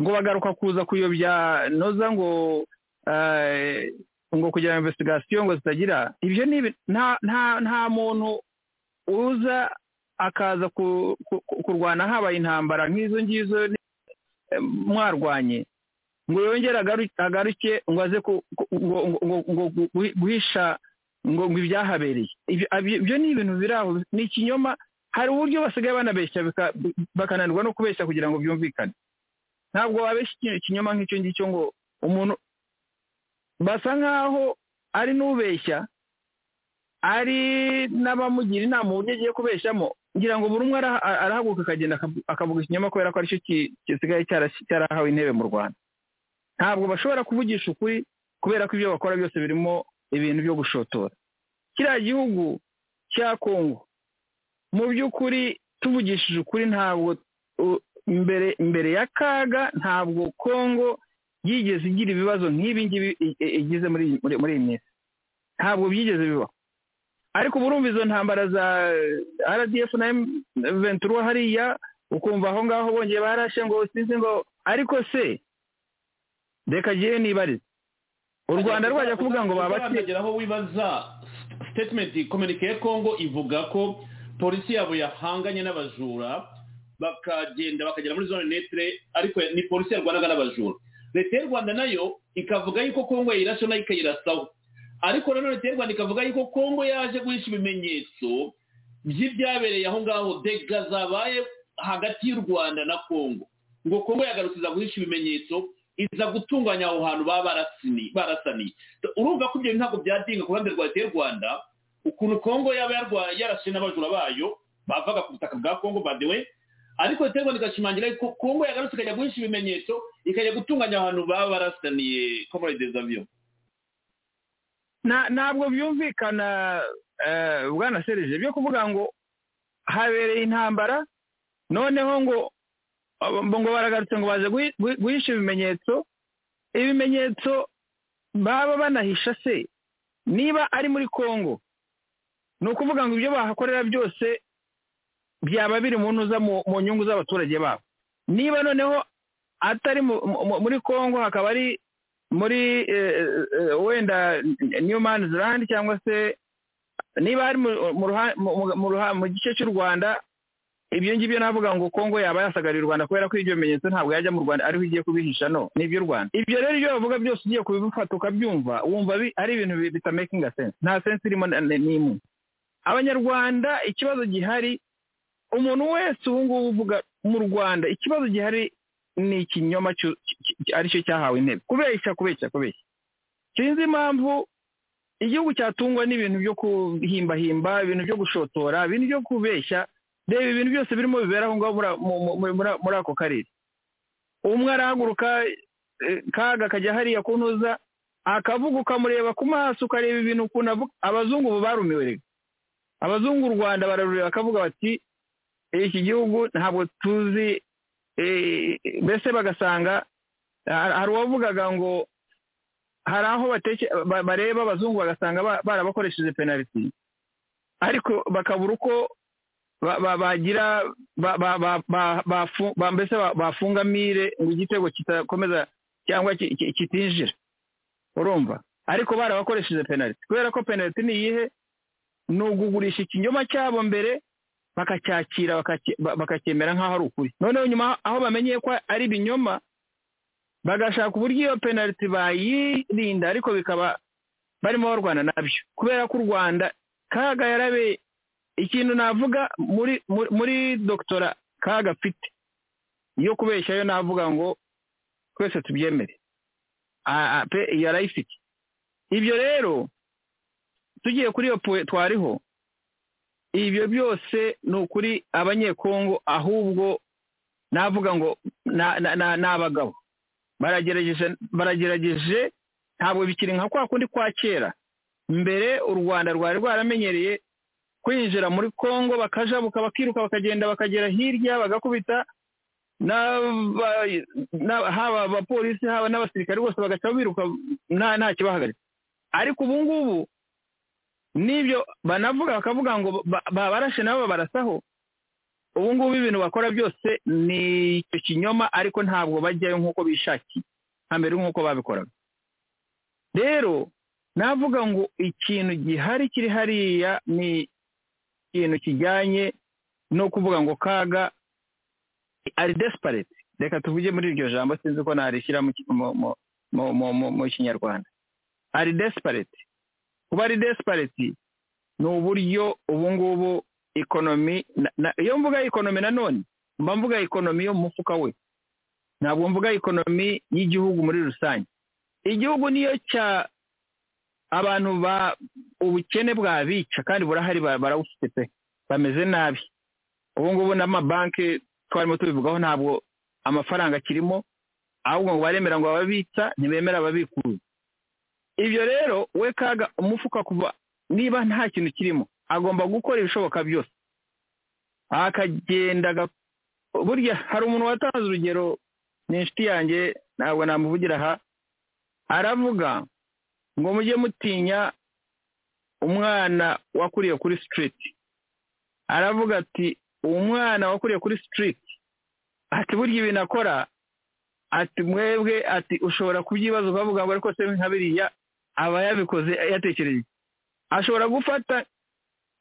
ngo bagaruka kuza kuyobya noza ngo eh, ngo kugira investigation ngo zitagira. Ibyo ni nta muntu uza akaza ku- ku- ku- kurwana habaye intambara nk'izo ngizo eh, mwarwanye. Ngo yongere agaru- agaruke ngo aze guhisha ngo ngo ibyahabereye Ibyo- ni ibintu biri aho. Ni ikinyoma hari uburyo basigaye banabeshya bakananirwa no kubeshya kugira ngo byumvikane. Ntabwo wabeshya ikinyoma nk'icyo ngicyo ngo umuntu basa nk'aho ari n'ubeshya ari n'abamugira inama uburyo agiye kubeshyamo ngira ngo buri umwe ara- arahaguruka akagenda akavu- akavuga ikinyoma kubera ko ari cyo gisigaye cyarahawe intebe mu rwanda. Ntabwo bashobora kuvugisha ukuri kubera ko ibyo bakora byose birimo ibintu byo gushotora. Kiriya gihugu cya kongo mu by'ukuri tuvugishije ukuri ntabwo mbere mbere ya kaga ntabwo kongo yigeze igira ibibazo nk'ibi ngibi igize muri iyi minsi. Ntabwo byigeze bibaho. Ariko ubu izo ntambara za rdf na ventura hariya ukumva aho ngaho bongeye barashe ngo sinzi ngo ariko se reka jyewe nibarize. U rwanda rwajya kuvuga ngo babate babakegera aho wibaza statement communique ya congo ivuga ko polisi yabo yahanganye n'abajura bakagenda bakagera muri zone netre ariko ni polisi yarwanaga n'abajura. Leta y'u rwanda na yo ikavuga yuko congo yayirashe na yo ikayirasaho. Ariko nanone rwanda ikavuga yuko congo yaje guhisha ibimenyetso by'ibyabereye aho ngaho. Dega zabaye hagati y'u rwanda na congo ngo congo yagarutse iza guhisha ibimenyetso iza gutunganya aho hantu baba barasaniye urumva ko ibyo ntabwo byadinga ku ruhande rwa rwanda ukuntu congo yaba yarashe n'abajura bayo bavaga ku butaka bwa congo badewe ariko leta y'u rwanda igashimangira ko congo yagarutse ikajya guhisha ibimenyetso ikajya gutunganya ahantu baba barasaniye avions Na- ntabwo byumvikana eh, bwana serije byo kuvuga ngo habereye intambara noneho ngo ngo baragarutse ngo baje guhi- guhi- guhisha ibimenyetso. Ibimenyetso baba banahisha se? Niba ari muri congo ni ukuvuga ngo ibyo bahakorera byose byaba biri mu ntuza mu nyungu z'abaturage babo. Niba noneho atari mu- mu- muri congo hakaba ari muri eh, eh, wenda new man's land cyangwa se niba ari mu gice cy'u rwanda ibyo ngibyo navuga ngo kongo yaba yasagariye u rwanda kubera ko ibyo bimenyetso ntabwo yajya mu rwanda ariho igiye kubihisha no ni iby'u rwanda. Ibyo rero ibyo bavuga byose ugiye kubifata ukabyumva wumva ari ibintu bi- bitamakinga sense. Nta sense irimo n'imwe abanyarwanda ikibazo gihari umuntu wese ubu ngubu uvuga mu rwanda ikibazo gihari ni ikinyoma ari cyo cyahawe intebe. Kubeshya kubeshya kubeshya. Sinzi impamvu igihugu cyatungwa n'ibintu byo kuhimbahimba ibintu byo gushotora ibintu byo kubeshya. Reba ibintu byose birimo bibera aho ngaho muri- mu- mu- muri- muri ako karere. Umwe arahaguruka eh, kaga akajya hariya ku ntuza akavuga ukamureba ku maso ukareba ibintu ukuntu avuga. Abazungu ubu barumiwe. Rega abazungu u rwanda bararureba bakavuga bati iki gihugu ntabwo tuzi eh, mbese bagasanga hari uwavugaga ngo hari aho bareba abazungu bagasanga ba- barabakoresheje penaliti. Ariko bakabura uko ba- ba- bagira mbese ba- bafunga mire ngo igitego kitakomeza cyangwa ki- ki- kitinjira. Urumva? Ariko barabakoresheje penaliti. Kubera ko penaliti ni iyihe? Ni ugugurisha ikinyoma cyabo mbere bakacyakira bakacyemera nk'aho ari ukuri. Noneho nyuma aho bamenyeye ko ari ibinyoma bagashaka uburyo iyo penaliti bayirinda ariko bikaba barimo barwana na byo. Kubera ko u rwanda kaga yarabe ikintu navuga muri muri, doktora kaga afite yo kubeshya yo navuga ngo twese tubyemere. Yarayifite ibyo rero tugiye kuri iyo puwe twariho ibyo byose ni ukuri abanyekongo ahubwo navuga ngo ni abagabo. Baragerageje baragerageje ntabwo bikiri nka kwa kundi kwa kera. Mbere u rwanda rwari rwaramenyereye kwinjira muri kongo bakajabuka bakiruka bakagenda bakagera hirya bagakubita haba abapolisi haba n'abasirikare bose bagaca biruka nta kibahagaritse. Ariko ubu ngubu n'ibyo banavuga bakavuga ngo ba- babarashe nabo babarasaho ubu ngubu ibintu bakora byose ni icyo kinyoma ariko ntabwo bajyayo nk'uko bishakiye. Mbere nk'uko babikoraga. Rero navuga ngo ikintu gihari kiri hariya ni ikintu kijyanye no kuvuga ngo kaga ari desperate. Reka tuvuge muri iryo jambo sinzi ko narishyira mu ki- mu- mu- mu- mu- mu- mu kinyarwanda. Ari desperate. Kuba ari desperate ni uburyo ubu ngubu ikonomi iyo mvuga ikonomi nanone mba mvuga ikonomi yo mu mufuka we. Ntabwo mvuga ikonomi y'igihugu muri rusange. Igihugu niyo cya abantu ba ubukene bwabica kandi burahari ba- barawufite pe bameze nabi. Ubu ngubu n'amabanki twarimo tubivugaho ntabwo amafaranga akirimo ahubwo ngo baremera ngo ababitsa ntibemera ababikuza ibyo rero we kaga umufuka kuva niba nta kintu kirimo agomba gukora ibishoboka byose. Akagenda burya hari umuntu watanze urugero ni inshuti yanjye ntabwo namuvugira aha. Aravuga ngo mujye mutinya umwana wakuriye kuri sitiriti aravuga ati uwo mwana wakuriye kuri sitiriti ati burya ibintu akora ati mwebwe ati ushobora kubyibaza ukavuga ngo ariko se nka biriya aba yabikoze yatekereje. Ashobora gufata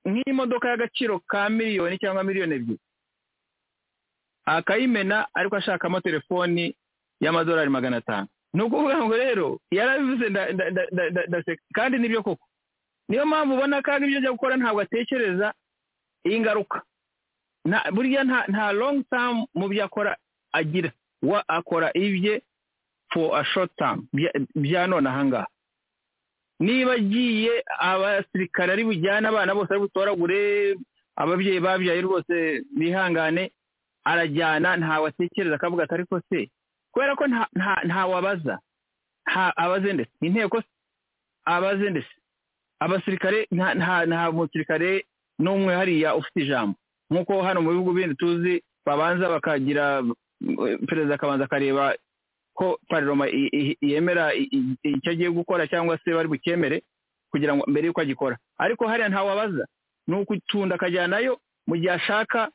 nk'imodoka y'agaciro ka miliyoni cyangwa miliyoni ebyiri. Akayimena ariko ashakamo telefoni y'amadolari magana atanu. Ni ukuvuga ngo rero yarabivuze nda- nda- nda- nda- nda- ndaseka kandi ni byo koko? Niyo mpamvu ubona ko ibyo ajya gukora ntabwo atekereza ingaruka. Nta burya nta nta long term mu byo akora agira. We akora ibye for a term. Bya- bya none ahangaha niba agiye abasirikare ari bujyane abana bose ari butoragure ababyeyi babyaye rwose bihangane arajyana ntawe atekereza akavuga ati ariko se kubera ko nta nta ntawabaza nta abaze ndetse inteko se? Abaze ndetse. Abasirikare nta musirikare n'umwe hariya ufite ijambo. Nk'uko hano mu bihugu bindi tuzi babanza bakagira eh, perezida akabanza akareba ko pariroma yemera icyo agiye gukora cyangwa se bari bukemere kugira ngo mbere y'uko agikora. Ariko hariya ntawabaza ni ukutunda akajyanayo mu gihe ashaka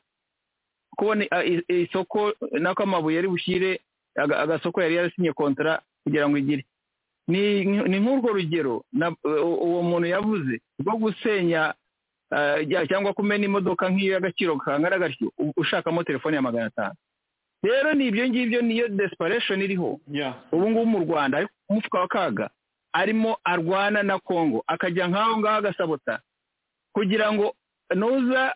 kubona isoko nako amabuye ari bushyire aga- agasoko yari yarasinye kontara kugira ngo igire. Ni nk'urwo rugero uwo muntu yavuze rwo gusenya cyangwa kumena imodoka nk'iyo y'agaciro kangana gatyo ushakamo telefone ya magana atanu. Rero ni ibyo ngibyo niyo desperation iriho. Ubu ngubu mu rwanda ariko umufuka wa kaga arimo arwana na kongo akajya nk'aho ngaho agasabota. Kugira ngo nuza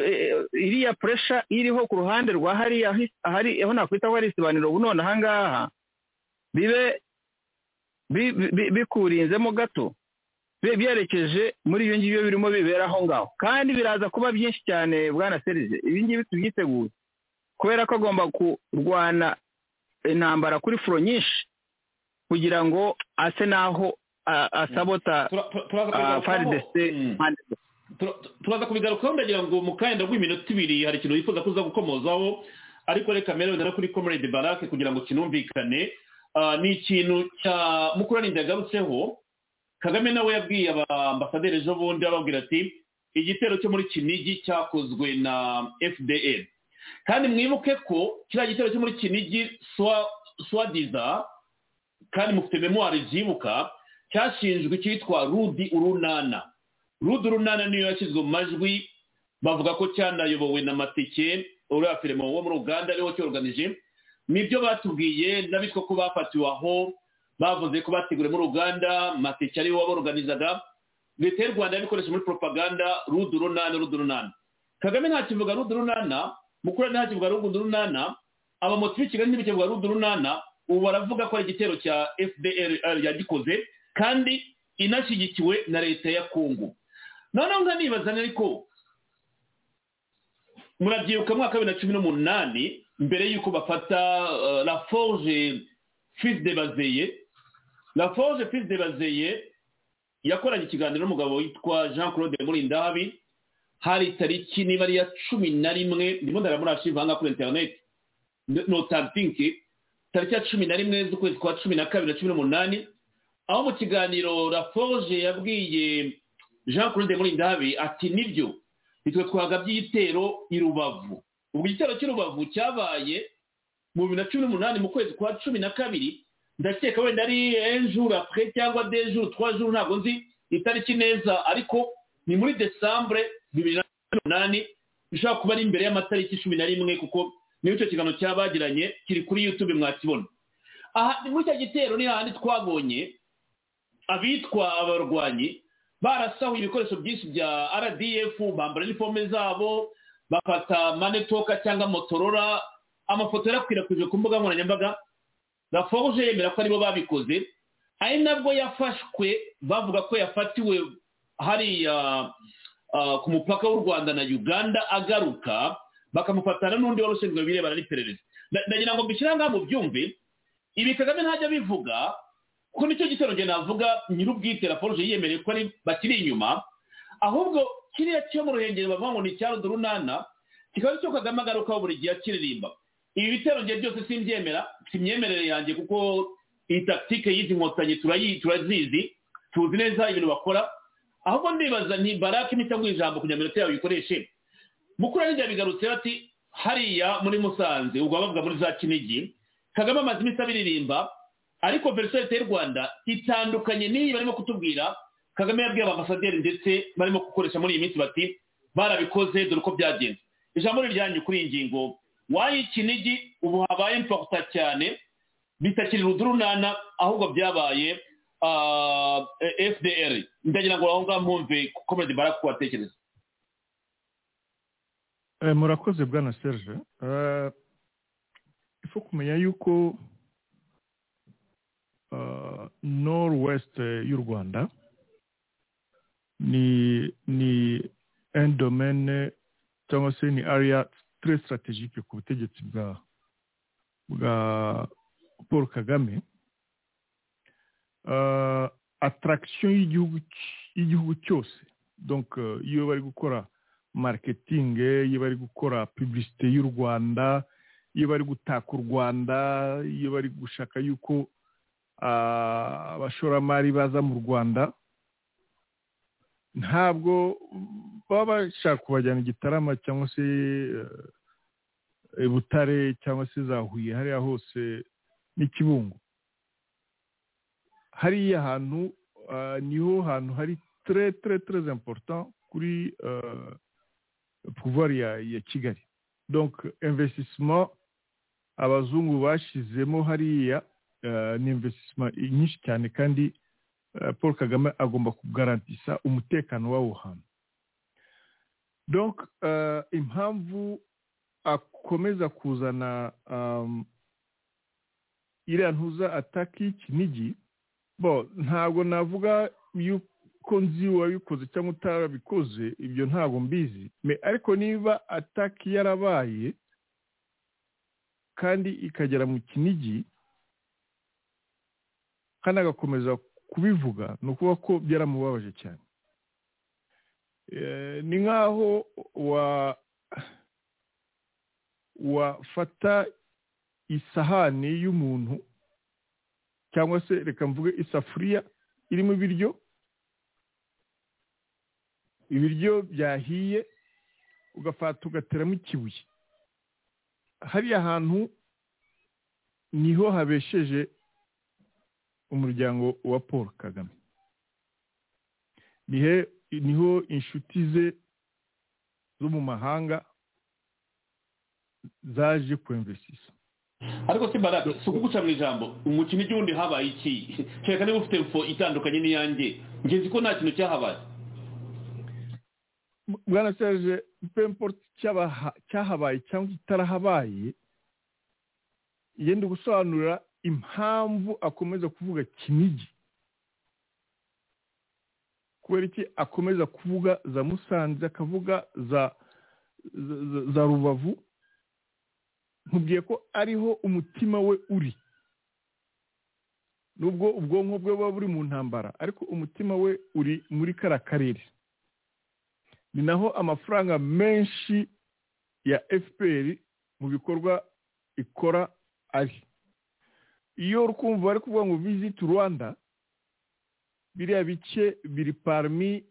e- iriya puresha iriho ku ruhande rwa hariya ahari aho nakwita ko ari isibaniro ubu none ahangaha bibe bi- bi- bikurinzemo gato bibe byerekeje muri ibyo ngibyo birimo bibera aho ngaho. Kandi biraza kuba byinshi cyane bwana serije ibi ngibi tubyiteguye. Kubera ko agomba kurwana intambara kuri furo nyinshi kugira ngo ase n'aho asabota faridese Mm. zose. Tura- turaza kubigarukaho ndagira ngo mu kanya rw'iminota ibiri hari ikintu wifuza kuza gukomozaho ariko reka mbere wenda no kuri comrade barake kugira ngo kinumvikane ni ikintu cya mukuraninda yagarutseho kagame nawe yabwiye abaambasaderi ejo bundi ababwira ati igitero cyo muri kinigi cyakozwe na fdr kandi mwibuke ko kiriya gitero cyo muri kinigi swa- swadiza kandi mufite memoire byibuka cyashinjwe icyitwa rudi urunana. Rudi urunana niyo yashyizwe mu majwi bavuga ko cyanayobowe na matike uriya firimo wo muri uganda ari wo cyorganije. Nibyo batubwiye n'abitwa ko bafatiwe aho bavuze ko bateguriwe muri uganda matike ari we waborganizaga. Leta y'u rwanda yabikoresha muri propaganda rudi urunana rudi urunana. Kagame ntakivuga rudi urunana mukuru ntakivuga rudi urunana abamotsi b'i kigali ntibikivuga rudi urunana ubu baravuga ko ari igitero cya fdr yagikoze kandi inashyigikiwe na leta ya kongo noneho nkanibaza ariko murabyibuka mu mwaka wa bibiri na cumi n'umunani mbere y'uko bafata uh, la forge fils de bazeye la forge fils de bazeye yakoranye ikiganiro n'umugabo witwa jean claude murindahabi hari itariki niba ari iya cumi na rimwe ndimo ndaramurashiva ahangaha kuri interineti notatinki tariki ya cumi na rimwe z'ukwezi kwa cumi na kabiri na cumi n'umunani aho mu kiganiro raforge yabwiye jean claude murindahabi ati ni byo nitwe twagabye igitero i rubavu. Ubwo igitero cy'i rubavu cyabaye mu bibiri na cumi n'umunani mu kwezi kwa cumi na kabiri. Ndakeka wenda ari enjour apres cyangwa trois jours ntabwo nzi itariki neza ariko ni muri desambure bibiri na cumi n'umunani bishobora kuba ari imbere y'amatariki cumi na rimwe kuko niyo icyo kiganiro cyabagiranye kiri kuri youtube mwakibona. Aha muri icyo gitero ni hahandi twabonye abitwa abarwanyi barasahuye ibikoresho byinshi bya rdf bambara inifome zabo bafata manetoka cyangwa motorora amafoto yarakwirakwijwe ku mbuga nkoranyambaga raforuje yemera ko ari bo babikoze ari nabwo yafashwe bavuga ko yafatiwe hariya ah, ku mupaka w'u rwanda na uganda agaruka bakamufatana n'undi wari ushinzwe ibirebana n'iperereza. Nda- ndagira ngo mbishyire ngaha mu byumve ibi kagame ntajya bivuga kuko ni cyo gitero njye navuga nyir'ubwite raforuje yiyemereye ko bakiri inyuma ahubwo kiriya cyo mu ruhengeri bavuga ngo ni icya runana kikaba ari cyo kagame agarukaho buri gihe akiririmba. Ibi bitero njye byose simbyemera si imyemerere yanjye kuko iyi takitike y'izi nkotanyi turazizi tuzi neza ibintu bakora ahubwo ndibaza nti barake imitaguha ijambo kugira ngo iminota yawe uyikoreshe? Mukuru n'injya bigarutse ati hariya muri musanze ubwo bavuga muri za kinigi kagame amaze iminsi abiririmba ariko verisiyo leta y'u rwanda itandukanye n'iyi barimo kutubwira. Kagame yabwiye ababasaderi ndetse barimo gukoresha muri iyi minsi bati barabikoze dore uko byagenze. Ijambo riryanyu kuri iyi ngingo. Wayi kinigi? Ubu habaye importa cyane. Bitakiri rudurunana ahubwo byabaye fdr ndagira ngo aho ngaho mpumve komedi baraka kubatekereza Eh, murakoze bwana serge. Eh, ifo kumenya yuko uh, nord-west y'u rwanda ni ni un domaine cyangwa se ni area très stratégique ku butegetsi bwa bwa paul kagame. Attraction y'igihugu cy- y'igihugu cyose donc uh, iyo bari gukora marketing iyo bari gukora publicité y'u rwanda iyo bari gutaka u rwanda iyo bari gushaka yuko abashoramari baza mu rwanda ntabwo baba bashaka kubajyana i gitarama cyangwa se butare cyangwa se za huye hariya hose n'ikibungo hariya hantu ah, ni ho hantu hari très très très important kuri euh, pouvoir ya, kigali. Donc investissement abazungu bashizemo hariya uh, ni investissement nyinshi cyane kandi uh, paul kagame agomba kugarantisa umutekano w'aho hantu. Donc uh, impamvu akomeza kuzana um, iriya ntuza ataki kinigi bo ntabwo navuga yuko ko nzi uwabikoze cyangwa utarabikoze ibyo ntabwo mbizi. Ariko niba ataki yarabaye kandi ikagera mu kinigi kandi agakomeza kubivuga ni ukuvuga ko byaramubabaje cyane. Eh, ni nk'aho wa wafata isahani y'umuntu cyangwa se reka mvuge isafuriya irimo ibiryo ibiryo byahiye ugafata ugateramo ikibuye. Hariya hantu ni ho habesheje umuryango wa paul kagame. Nihe ni ho inshuti ze zo mu mahanga zaje kwemvesisa. Ariko si baraka si ukuguca mu ijambo. Umukino igihundi habaye iki? Kereka niba ufite info itandukanye n'iyanjye ngenzi ko nta kintu cyahabaye. Bwana serge pemporte cyahabaye cyangwa kitarahabaye yenda gusobanurira impamvu akomeza kuvuga kinigi. Kubera iki? Akomeza kuvuga za musanze akavuga za- za rubavu. Nkubwiye ko ariho umutima we uri. Nubwo ubwonko bwe buba buri mu ntambara ariko umutima we uri muri kariya karere. Ni naho amafaranga menshi ya fpr mu bikorwa ikora ari. Iyo uri kumva bari kuvuga ngo visit rwanda biriya bice biri parmi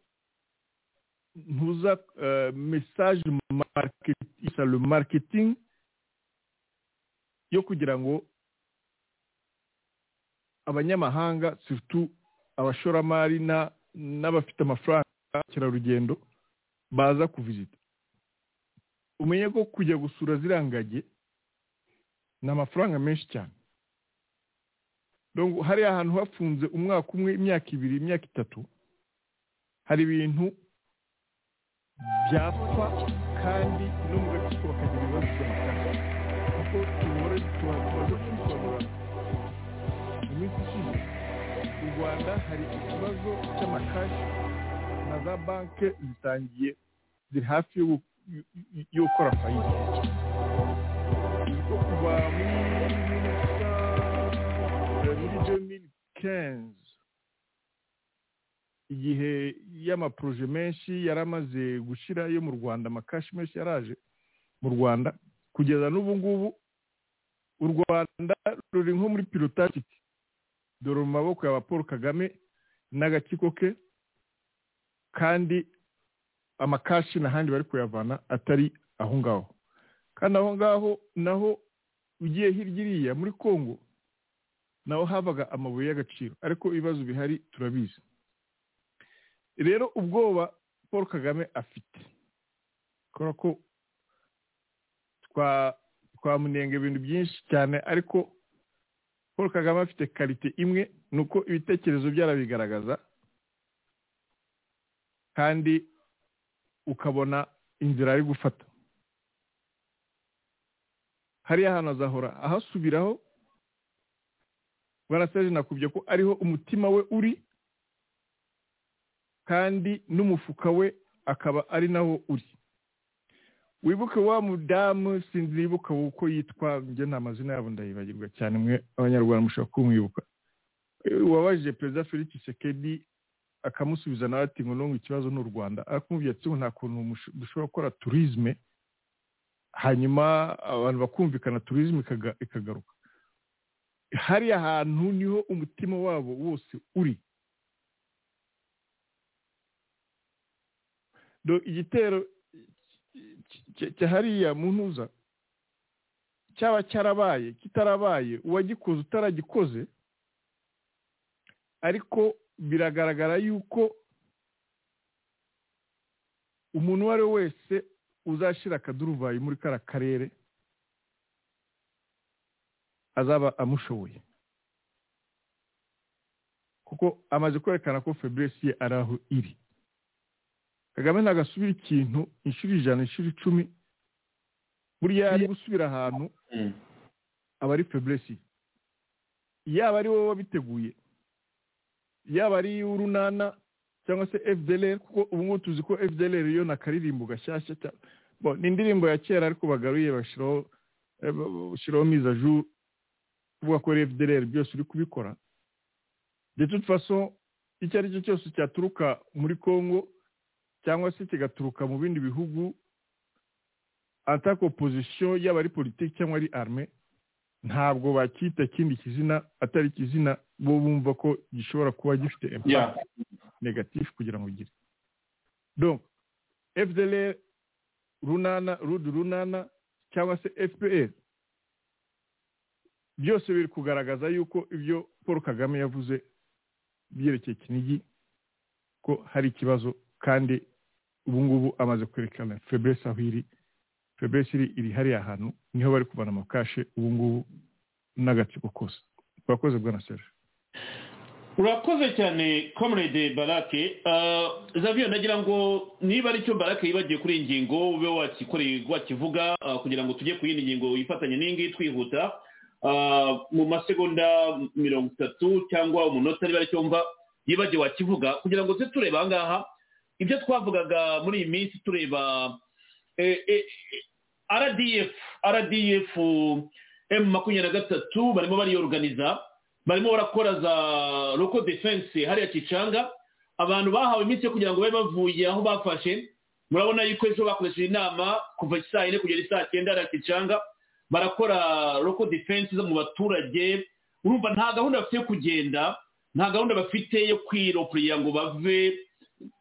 ntuza uh, message marketing, le marketing yo kugira ngo abanyamahanga surtout abashoramari na- n'abafite amafaranga kerarugendo baza kuvizita umenye ko kujya gusura ziriya ngagi ni amafaranga menshi cyane. Hariya ahantu hafunze umwaka umwe imyaka ibiri imyaka itatu hari ibintu byapfa kandi mu gatsiko bakagira ibibazo by'amafaranga. Kuko tubore tumaze kubisobanura mu minsi ishize mu rwanda hari ikibazo cy'amakashi na za banki zitangiye ziri hafi yo gu- yo gukora fayida kuva muri muri 2015 igihe y'amaporoje menshi yari amaze gushyira yo mu rwanda amakashi menshi yaraje mu rwanda kugeza n'ubu ngubu u rwanda ruri nko muri pilotatiki dore mu maboko ya paul kagame n'agatsiko ke kandi amakashi n'ahandi bari kuyavana atari aho ngaho. Kandi aho ngaho naho ugiye hirya iriya muri congo naho havaga amabuye y'agaciro. Ariko ibibazo bihari turabizi. Rero ubwoba paul kagame afite. Kubera ko twamunenga ibintu byinshi cyane ariko paul kagame afite karite imwe ni uko ibitekerezo byarabigaragaza kandi ukabona inzira ari gufata. Hariya hantu azahora ahasubiraho bwarasaje nakubye ko ariho umutima we uri kandi n'umufuka we akaba ari nawo uri. Wibuke wa mudamu sinzi nibuka uko yitwa njye nta mazina yabo ndayibagirwa cyane. Mwe abanyarwanda mushobora kumwibuka. Wabajije perezida felix sekedi akamusubiza nawe ati ngo nungu ikibazo ni u rwanda. Akumubwira ati nta kuntu dushobora gukora turizme hanyuma abantu bakumvikana turizme ikaga- ikagaruka. Hariya hantu ni ho umutima wabo wose uri. Igitero hariya mu ntuza cyaba cyarabaye kitarabaye uwagikoze utaragikoze ariko biragaragara yuko umuntu uwo ari we wese uzashyira akaduruvayi muri kariya karere azaba amushoboye. Kuko amaze kwerekana ko feburesi ye ari aho iri. Kagame ntagasubira ikintu inshuro ijana inshuro icumi. Buriya ari gusubira ahantu aba ari feburesi yaba ari wowe wabiteguye. Yaba ari urunana cyangwa se fdlr kuko ubu ngubu tuzi ko fdlr yo na karirimbo gashyashya ni indirimbo ya kera ariko bagaruye bashyiraho eh, jour kuvuga ko fdlr byose uri kubikora. De toute façon icyo ari cyo cyose cyaturuka muri congo cyangwa se kigaturuka mu bindi bihugu ataka opposition yaba ari politiki cyangwa ari arme ntabwo bakita ikindi kizina atari ikizina bo bumva ko gishobora kuba gifite impact Yeah. negatif kugira ngo ugire donc fdlr runana rudu runana cyangwa se fpr byose biri kugaragaza yuko ibyo paul kagame yavuze byerekeye kinigi ko hari ikibazo kandi ubu ngubu amaze kwerekana febrese aho iri. Febrese iri hariya hantu ni ho bari kuvana amakashe ubu ngubu n'agatsiko kose. Urakoze bwana serge. Urakoze cyane comrade barake. Zavio nagira ngo niba ari cyo barake yibagiye kuri iyi ngingo ube wakikoreye wakivuga ah, kugira ngo tujye ku yindi ngingo yifatanye n'iyi ngiyi twihuta Ah, mu masegonda mirongo itatu cyangwa umunota niba ari cyo mva yibagiwe wakivuga. Kugira ngo tujye tureba aha ngaha ibyo twavugaga muri iyi minsi tureba eh, eh, rdf rdf m makumyabiri na gatatu barimo bariyoruganiza barimo barakora za local defense hariya kicanga abantu bahawe iminsi yo kugira ngo babe bavuye aho bafashe. Murabona yuko ejo bakoresheje inama kuva saa yine kugera saa cyenda hariya kicanga barakora local defense zo mu baturage. Urumva nta gahunda bafite yo kugenda nta gahunda bafite yo kwiropurira ngo bave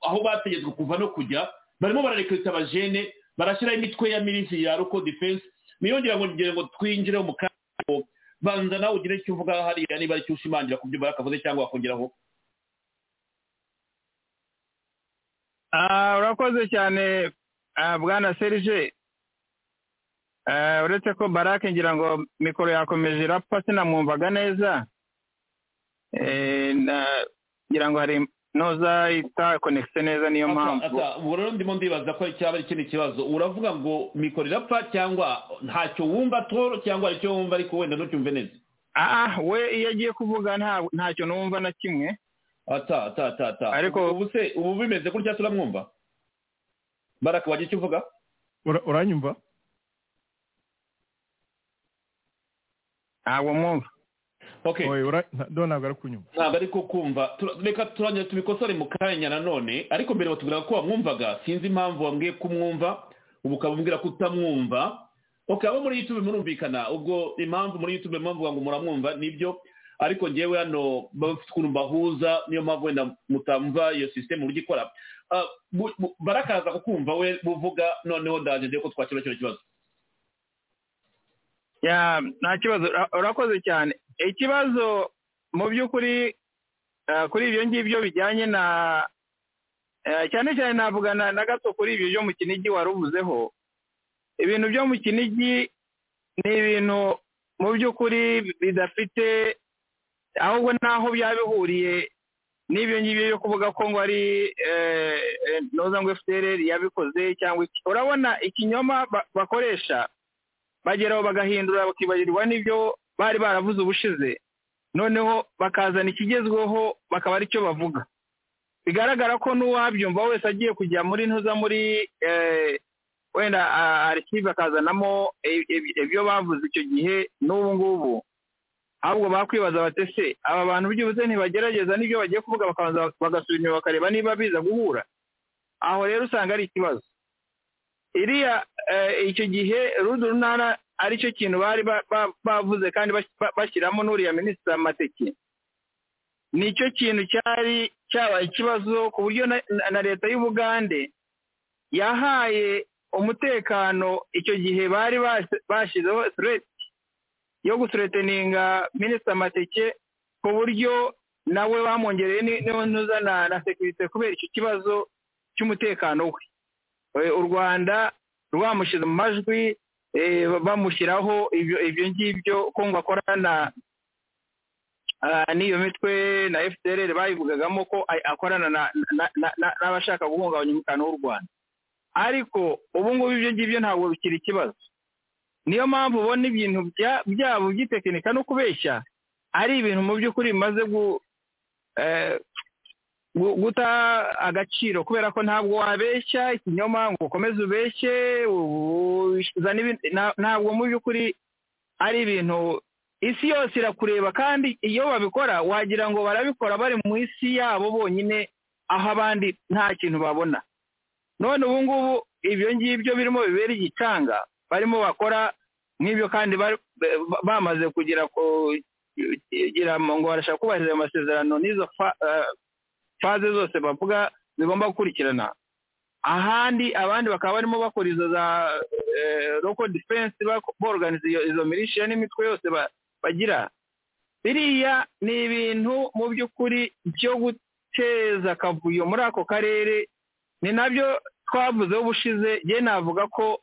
aho bategetswe kuva no kujya barimo bararekurita abajene barashyiraho imitwe ya milisi ya local defense niyongera ngo ngira ngo twinjire mu kanya banza nawe ugire icyo uvuga hariya niba ari cyo ushimangira ku byo barakavuze cyangwa wakongeraho Ah, urakoze cyane ah, bwana serge. Ah, uretse ko barake ngira ngo mikoro yakomeje irapfa sinamwumvaga neza. Eh, ngira ngo hari noza itakonekise neza niyo mpamvu. Ata- ubu rero ndimo ndibaza ko cyaba ari ikindi kibazo uravuga ngo mikoro irapfa cyangwa ntacyo wumva toro cyangwa icyo wumva ariko wenda ntucyumve neza? Ah we iyo agiye kuvuga nta- ntacyo numva na kimwe. Ata ata ata ata. Ariko- ubu se ubu bimeze gutya turamwumva? Baraka wagira icyo uvuga Ura- uranyumva? Ntabwo mwumva do ntabwo ari kunyumva ntabwo ariko kumva. Reka turongera tubikosore mu kanya nanone. Ariko mbere batubwira ko wamwumvaga sinzi impamvu wambwiye ko umwumva ubu ukaba umbwira ko utamwumva. Okay abo muri youtube murumvikana ubwo impamvu muri youtube mpamvu ngo muramwumva ni byo ariko ngewe hano bafite ukuntu mbahuza niyo mpamvu wenda mutamva iyo sisiteme uburyo ikora Ah, barakaza kukumva we buvuga noneho ndaje ndebe ko twakira kino kibazo ya nta kibazo. Ura- urakoze cyane. Ikibazo mu by'ukuri eh, kuri ibyo ngibyo bijyanye na eh, cyane cyane navuga na gato kuri ibyo byo mu kinigi wari uvuzeho ibintu byo mu kinigi ni ibintu mu by'ukuri bidafite ahubwo n'aho byaba bihuriye n'ibyo ngibyo byo kuvuga ko ngo ari eh, eh, noza ngo fpr yabikoze cyangwa iki. Urabona ikinyoma ba- bakoresha bageraho bagahindura bakibagirwa n'ibyo bari baravuze ubushize. Noneho bakazana ikigezweho bakaba ari cyo bavuga. Bigaragara ko n'uwabyumva wese agiye kujya muri ntuza muri eh, wenda arisive akazanamo ibyo bavuze icyo gihe n'ubu ngubu. Ahubwo bakwibaza bati se aba bantu byibuze ntibagerageza n'ibyo bagiye kuvuga? Bakabanza bagasubira inyuma bakareba niba biza guhura. Aho rero usanga ari ikibazo. Iriya eh, icyo gihe rudu runara ari cyo kintu bari ba- ba- bavuze kandi bas- ba- bashyiramo n'uriya minisitiri amateke ni cyo kintu cyari cyabaye ikibazo ku buryo na, leta y'ubugande yahaye umutekano icyo gihe bari bas- bashyizeho threat yo gusureteninga minisitiri amateke ku buryo nawe bamwongereye ni- niyo ntuza na, sekirite kubera icyo kibazo cy'umutekano we. U rwanda rwamushyize mu majwi bamushyiraho ibyo ibyo ngibyo ko ngo akorana ah, n'iyo mitwe na fpr bayivugagamo ko akorana na- na- na- na- n'abashaka guhungabanya umutekano w'u rwanda. Ariko ubu ngubu ibyo ngibyo ntabwo bikiri ikibazo. Niyo mpamvu ubona ibintu bya- byabo by'itekinika no kubeshya ari ibintu mu by'ukuri bimaze eh, guta agaciro kubera ko ntabwo wabeshya ikinyoma ngo ukomeze ubeshye ntabwo mu by'ukuri ari ibintu isi yose irakureba kandi iyo babikora wagira ngo barabikora bari mu isi yabo bonyine aho abandi nta kintu babona. None ubu ngubu ibyo ngibyo birimo bibera igicanga barimo bakora nk'ibyo kandi bamaze kugira ku- kugira ngo barashaka kubahiriza ayo masezerano n'izo faze zose bavuga zigomba gukurikirana. Ahandi abandi bakaba barimo bakora izo za local defense borganiza izo milishiya n'imitwe yose ba- bagira. Biriya ni ibintu mu by'ukuri byo guteza akavuyo muri ako karere ni na byo twavuzeho ubushize njye navuga ko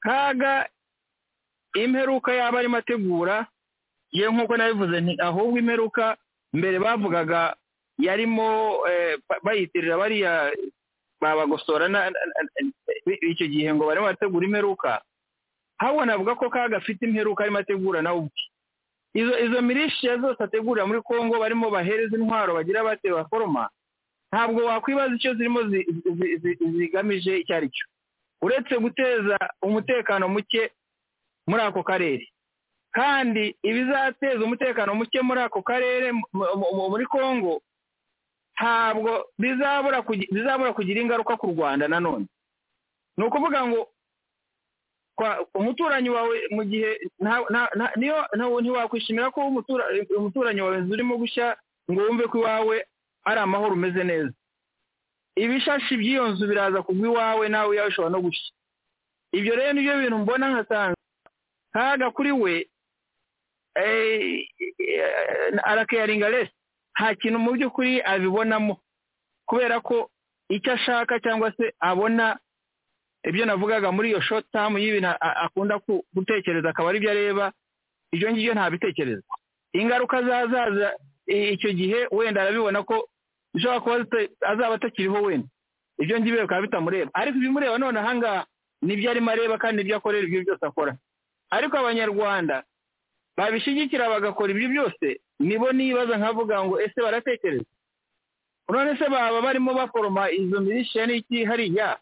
kaga imperuka yaba arimo ategura ye nk'uko nabivuze nti ahubwo imperuka mbere bavugaga yarimo eh, ba- bayitirira bariya babagosora icyo gihe ngo barimo barategura imperuka. Ahubwo navuga ko kaga afite imperuka arimo ategura nawe ubwe izo izo milishiya zose ategurira muri congo barimo bahereza intwaro bagira bate baforoma ntabwo wakwibaza icyo zirimo zi- zi- zi- zigamije icyo ari cyo. Uretse guteza umutekano muke muri ako karere. Kandi ibizateza umutekano muke muri ako karere mu- mu- mu- muri congo ntabwo bizabura kugi- bizabura kugira ingaruka ku rwanda nanone. Ni ukuvuga ngo umuturanyi wawe mu gihe niyo ntiwakwishimira ko umutura- umuturanyi wawe urimo gushya ngo wumve ko iwawe ari amahoro umeze neza. Ibishashi by'iyo nzu biraza kugwa iwawe nawe iyawe ushobora no gushya. Ibyo rero ni byo bintu mbona nkasanga kaga kuri we eh, eh, arakeyaringa lesi nta kintu mu by'ukuri abibonamo. Kubera ko icyo ashaka cyangwa se abona ibyo navugaga muri iyo short term y'ibintu akunda ku- gutekereza akaba ari byo areba ibyo ngibyo ntabitekereza. Ingaruka zazaza icyo gihe wenda arabibona ko bishobora kuba azaba atakiriho wenda. Ibyo ngibyo bikaba bitamureba. Ariko ibimureba none ahangaha ni byo arimo areba kandi ni byo akorera ibyo byose akora. Ariko abanyarwanda babishyigikira bagakora ibyo byose nibo nibaza nkavuga ngo ese baratekereza? None se baba barimo baforoma izo milishiya n'iki hariya?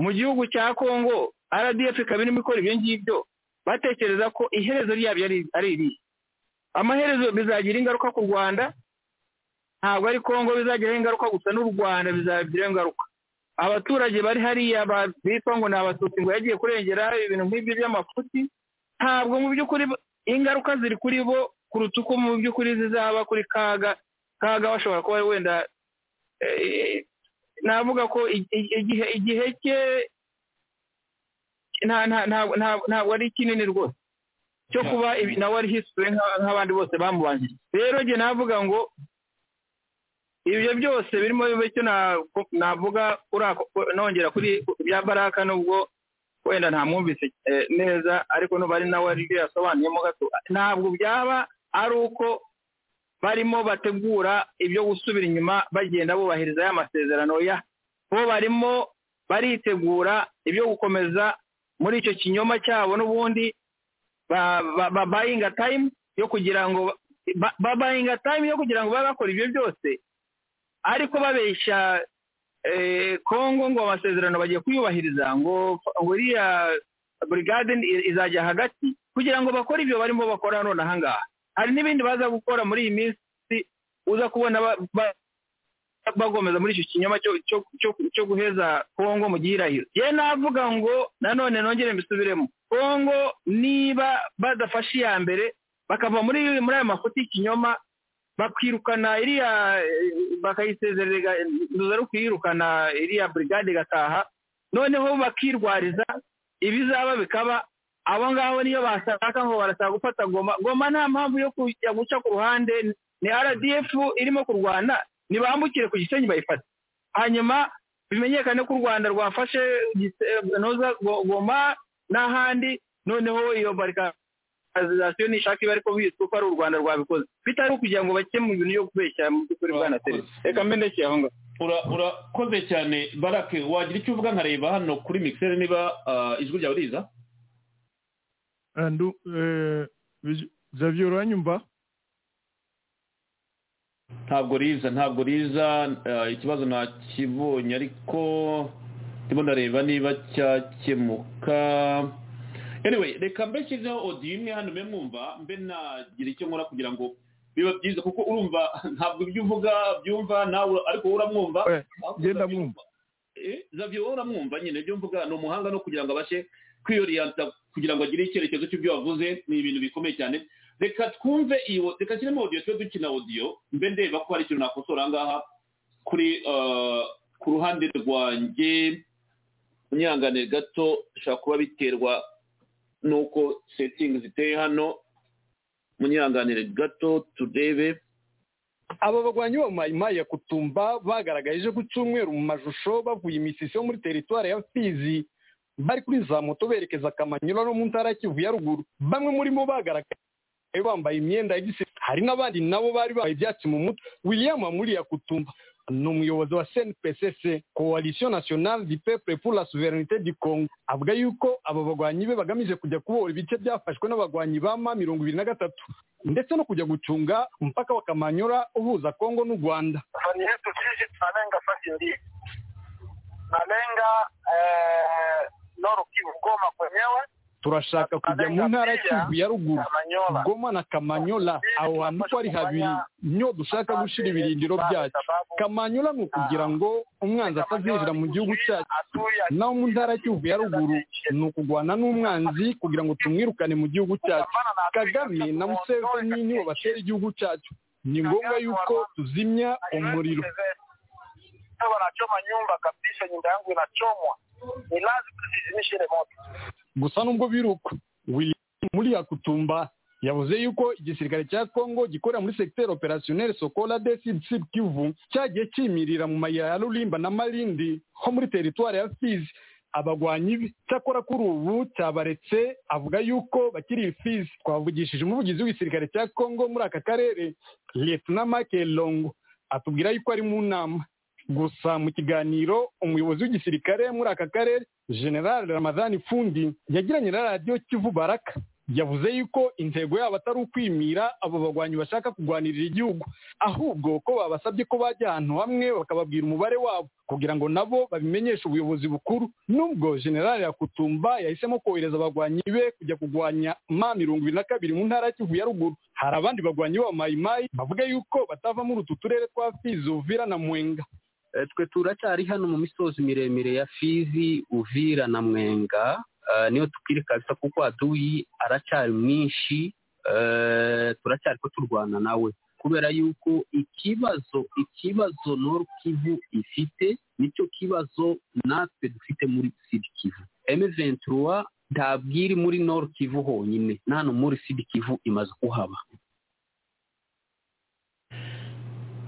Mu gihugu cya kongo rdf ikaba irimo ikora ibyo ngibyo batekereza ko iherezo ryabyo ari irihe? Amaherezo bizagira ingaruka ku rwanda? Ntabwo ari kongo bizagiraho ingaruka gusa n'u rwanda bizagiraho ingaruka. Abaturage bari hariya bitwa ngo ni abatutsi ngo yagiye kurengera ibintu nk'ibyo by'amafuti ntabwo mu by'ukuri ingaruka ziri kuri bo kuruta uko mu by'ukuri zizaba kuri kaga. Kaga bashobora kuba wenda eh, navuga ko igihe igihe cye nta- nta- nta- nta- ntabwo ari kinini rwose. Cyo kuba nawe ari nka- nk'abandi bose bamubanjije rero njye navuga ngo ibyo byose birimo bibe cyo na- navuga nongera kuri bya baraka nubwo wenda ntamwumvise eh, neza ariko nuba ari nawe ari byo yasobanuyemo gato. Ntabwo byaba ari uko barimo bategura ibyo gusubira inyuma bagenda bubahiriza ya masezerano ya. Bo barimo baritegura ibyo gukomeza muri icyo kinyoma cyabo n'ubundi ba- ba- ba- bayinga time yo kugira ngo ba- ba- bayinga time yo kugira ngo babe bakora ibyo byose ariko babeshya eh, kongo ngo amasezerano bagiye kuyubahiriza ngo iriya burigade izajya hagati kugira ngo bakore ibyo barimo bakora none ahangaha hari n'ibindi baza gukora muri iyi minsi uza kubona ba- ba- bagomeza muri icyo kinyoma cyo guheza kongo mu gihirahiro. Ye navuga ngo nanone nongere mbisubiremo. Kongo niba badafashe iya mbere bakava muri muri aya mafuti y'ikinyoma bakirukana iriya bakayisezerera nduza ari ukuyirukana iriya burigade igataha noneho bakirwariza ibizaba bikaba abo ngabo niyo bashaka ngo barashaka gufata goma goma nta mpamvu yo kujya guca ku ruhande. Ni rdf irimo kurwana nibambukire ku gisenyi bayifate hanyuma bimenyekane ko u rwanda rwafashe noza Go- goma n'ahandi noneho iyo barikazasiyo nishaka iba ariko bizwi ko ari u rwanda rwabikoze. Bitari ukugira ngo bake mu bintu yo kubeshya mu by'ukuri bwana teresa reka mbe ndekeye aho ngaho. Ura- urakoze cyane barake wagira icyo uvuga nkareba hano kuri mixer niba ah, ijwi ryawe riza? Andu eh, Vij- Xavier uranyumva ntabwo riza ntabwo riza eh, ikibazo nakibonye ariko ndimo ndareba niba cyakemuka. Anyway reka mbe nshyizeho audio imwe hano mbe mwumva mbe nagira icyo nkora kugira ngo biba byiza kuko urumva ntabwo ibyo uvuga byumva nawe ariko uramwumva. Eh, genda mwumva. Eh, wowe uramwumva nyine? Ibyo mvuga ni umuhanga no kugira ngo abashe kwiyorienta kugira ngo agire icyerekezo cy'ibyo wavuze ni ibintu bikomeye cyane. Reka twumve iyo reka nshyiremo audio tube dukina audio mbe ndeba ko hari ikintu nakosora aha ngaha kuri eh, ku ruhande rwanjye. Unyangane gato bishobora kuba biterwa n'uko setting ziteye hano. Munyihanganire gato turebe aba bagwanyi ba mayimayi ya kutumba bagaragaje ku cyumweru mu mashusho bavuye imisisi yo muri teritwari ya fizi. Bari kuri za moto berekeza kamanyura no mu ntara ya kivu ya ruguru. Bamwe muri bo bagaragaye bambaye imyenda ya gisirikare. Hari n'abandi nabo bari bambaye ibyatsi mu mutwe. William amuri ya kutumba ni umuyobozi wa cnpcc coalition nationale du peuple pour la souveraineté du congo avuga yuko aba bagwanyi be bagamije kujya kubohora ibice byafashwe n'abagwanyi ba ma mirongo ibiri na gatatu ndetse no kujya gucunga umupaka wa kamanyura uhuza kongo n'u rwanda. Safari yetu eh, turashaka kujya mu ntara ya kivu ya ruguru goma na kamanyola aho hantu uko ari habiri ni ho dushaka gushyira ibirindiro byacu kamanyola ni ukugira ngo umwanzi atazinjira mu gihugu cyacu naho mu ntara ya kivu ya ruguru ni ukugwana n'umwanzi kugira ngo tumwirukane mu gihugu cyacu kagame na museveni nibo batera igihugu cyacu ni ngombwa yuko tuzimya umuriro wanachoma nyumba kabisa, nyumba yangu inachomwa, ni lazima tuzizimishe ile moto. gusa nubwo biruka muri yakutumba yavuze yuko igisirikare cya kongo gikorera muri secteur opérationnel sokola de sud sud kivu cyagiye kimirira mu mayira ya rulimba na malindi ho muri teritwari ya fizi. Abagwanyi be cyakora kuri ubu cyabaretse avuga yuko bakiri fizi. Twavugishije umuvugizi w'igisirikare cya kongo muri aka karere lieutenant Mark longo atubwira yuko ari mu nama. Gusa mu kiganiro umuyobozi w'igisirikare muri aka karere general ramadhani fundi yagiranye na radiyo kivu baraka. Yavuze yuko intego yabo atari ukwimira abo bagwanyi bashaka kurwanirira igihugu. Ahubwo ko babasabye ko bajya ahantu hamwe bakababwira umubare wabo kugira ngo nabo babimenyeshe ubuyobozi bukuru. Nubwo general yakutumba yahisemo kohereza abagwanyi be kujya kurwanya ma mirongo ibiri na kabiri mu ntara ya kivu ya ruguru hari abandi bagwanyi ba mayimayi bavuga yuko batava muri utu turere twa fizi uvira na mwenga. Twe turacyari hano mu misozi miremire ya fizi uvira na mwenga. Eh, niyo tukiri kabisa kuko aduyi aracyari mwinshi. Eh, turacyari ko turwana nawe. Kubera yuko ikibazo ikibazo nord kivu ifite ni cyo kibazo natwe dufite muri sud kivu. M23 ntabwo iri muri nord kivu honyine. Na hano muri sud kivu imaze kuhaba.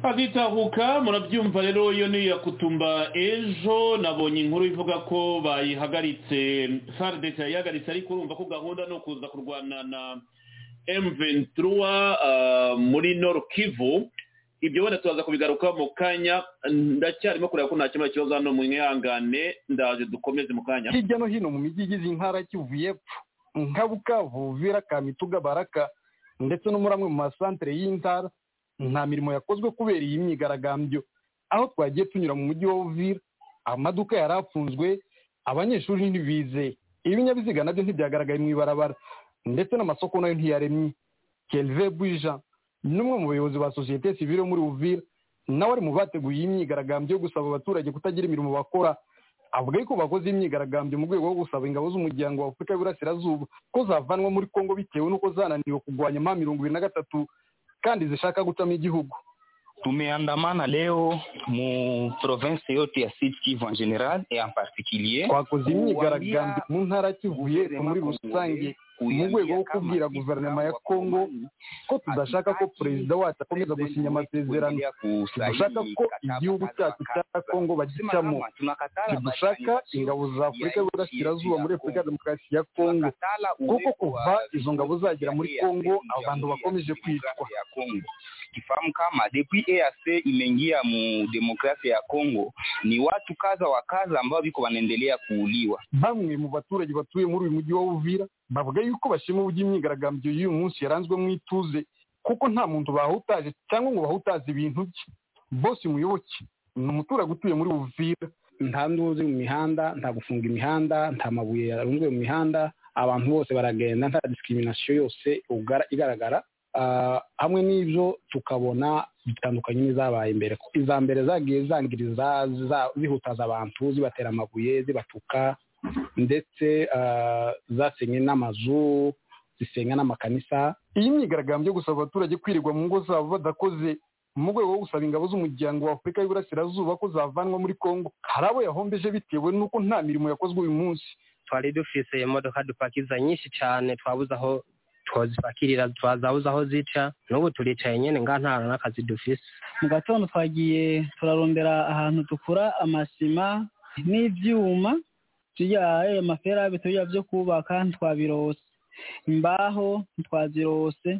Azitahuka murabyumva rero iyo ni iya kutumba ejo. Nabonye inkuru ivuga ko bayihagaritse. Fardesi yayihagaritse ariko urumva ko gahunda ni ukuza kurwana na M23 uh, muri Nord Kivu. Ibyo wenda turaza kubigaruka mu kanya. Ndacyarimo kureba ko nta kimwe kibazo hano mu mwihangane ndaje dukomeze mu kanya. Hirya no hino mu mijyi igize intara kivu y'epfo. Nka bukavu vira kamituga baraka ndetse no muri amwe mu masantere y'intara. Nta mirimo yakozwe kubera iyi myigaragambyo. Aho twagiye tunyura mu mujyi wa uvira amaduka yari afunzwe abanyeshuri ntibizeye ibinyabiziga na byo ntibyagaragaye mu ibarabara ndetse n'amasoko na yo ntiyaremye. Kelve bwija ni umwe mu bayobozi ba sosiyete sivile yo muri uvira nawe ari mu bateguye iyi myigaragambyo yo gusaba abaturage kutagira imirimo bakora. Avuga yuko bakoze imyigaragambyo mu rwego rwo gusaba ingabo z'umuryango wa afurika y'uburasirazuba ko zavanwa muri kongo bitewe n'uko zananiwe kurwanya ma mirongo ibiri na gatatu kandi zishaka gutamo igihugu. Tumeandamana leo mu province yote ya Sud Kivu en general et en particulier. Twakoze imyigaragambyo mu ntara kivu y'epfo muri rusange mu rwego rwo kubwira guverinoma ya kongo ko tudashaka ko perezida wacu akomeza gusinya amasezerano. Dushaka ko igihugu cyacu cya kongo bagicamo tidushaka ingabo za afurika y'uburasirazuba muri repubulika demokarasi ya kongo kuko kuva izo ngabo zagera muri kongo abantu bakomeje kwicwa. Kifahamu kama depuis EAC imeingia mu demokrasia ya Kongo, ni watu kadha wa kadha ambao biko wanaendelea kuuliwa. bamwe mu baturage batuye muri uyu mujyi wa uvira bavuga yuko bashima uburyo imyigaragambyo y'uyu munsi yaranzwe mu ituze kuko nta muntu bahutaje cyangwa ngo bahutaze ibintu bye. Bose muyoboke. Ni umuturage utuye muri uvira. Nta nduzi mu mihanda nta gufunga imihanda nta mabuye yarunzwe mu mihanda abantu bose baragenda nta discrimination yose ugara- igaragara. Hamwe n'ibyo tukabona bitandukanye n'izabaye imbere. Iza mbere zagiye zangiriza za- zihutaza abantu zibatera amabuye zibatuka ndetse ah, zasenye n'amazu zisenya n'amakanisa. Iyi myigaragambyo yo gusaba abaturage kwirirwa mu ngo zabo badakoze mu rwego rwo gusaba ingabo z'umuryango wa afurika y'uburasirazuba ko zavanwa muri kongo hari abo yahombeje bitewe n'uko nta mirimo yakozwe uyu munsi. Twari dufise imodoka dupakiza nyinshi cyane twabuze aho twazipakirira twazabuze aho zica n'ubu turicaye nyine nga nta n'akazi dufise. Mu gatondo twagiye turarondera ahantu dukura amasima n'ibyuma tujya ayo maferabe tujya byo kubaka ntitwabirose imbaho ntitwazirose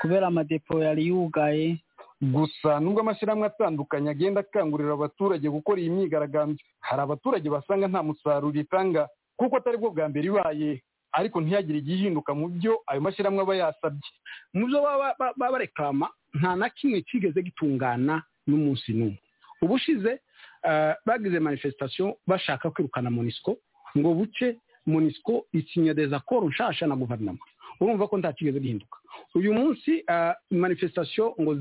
kubera amadepo yari yugaye. Gusa nubwo amashyirahamwe atandukanye agenda akangurira abaturage gukora iyi myigaragambyo hari abaturage basanga nta musaruro itanga kuko atari bwo bwa mbere ibaye. Ariko ntihagire igihinduka mu byo ayo mashyirahamwe aba yasabye. Mu byo baba ba- baba barekama nta na kimwe kigeze gitungana n'umunsi n'umwe. Ubushize eh, bagize manifestation bashaka kwirukana monisco ngo buce monisco isinya des accords nshasha na guverinoma. Urumva ko nta kigeze gihinduka. Uyu munsi eh, manifestation ngo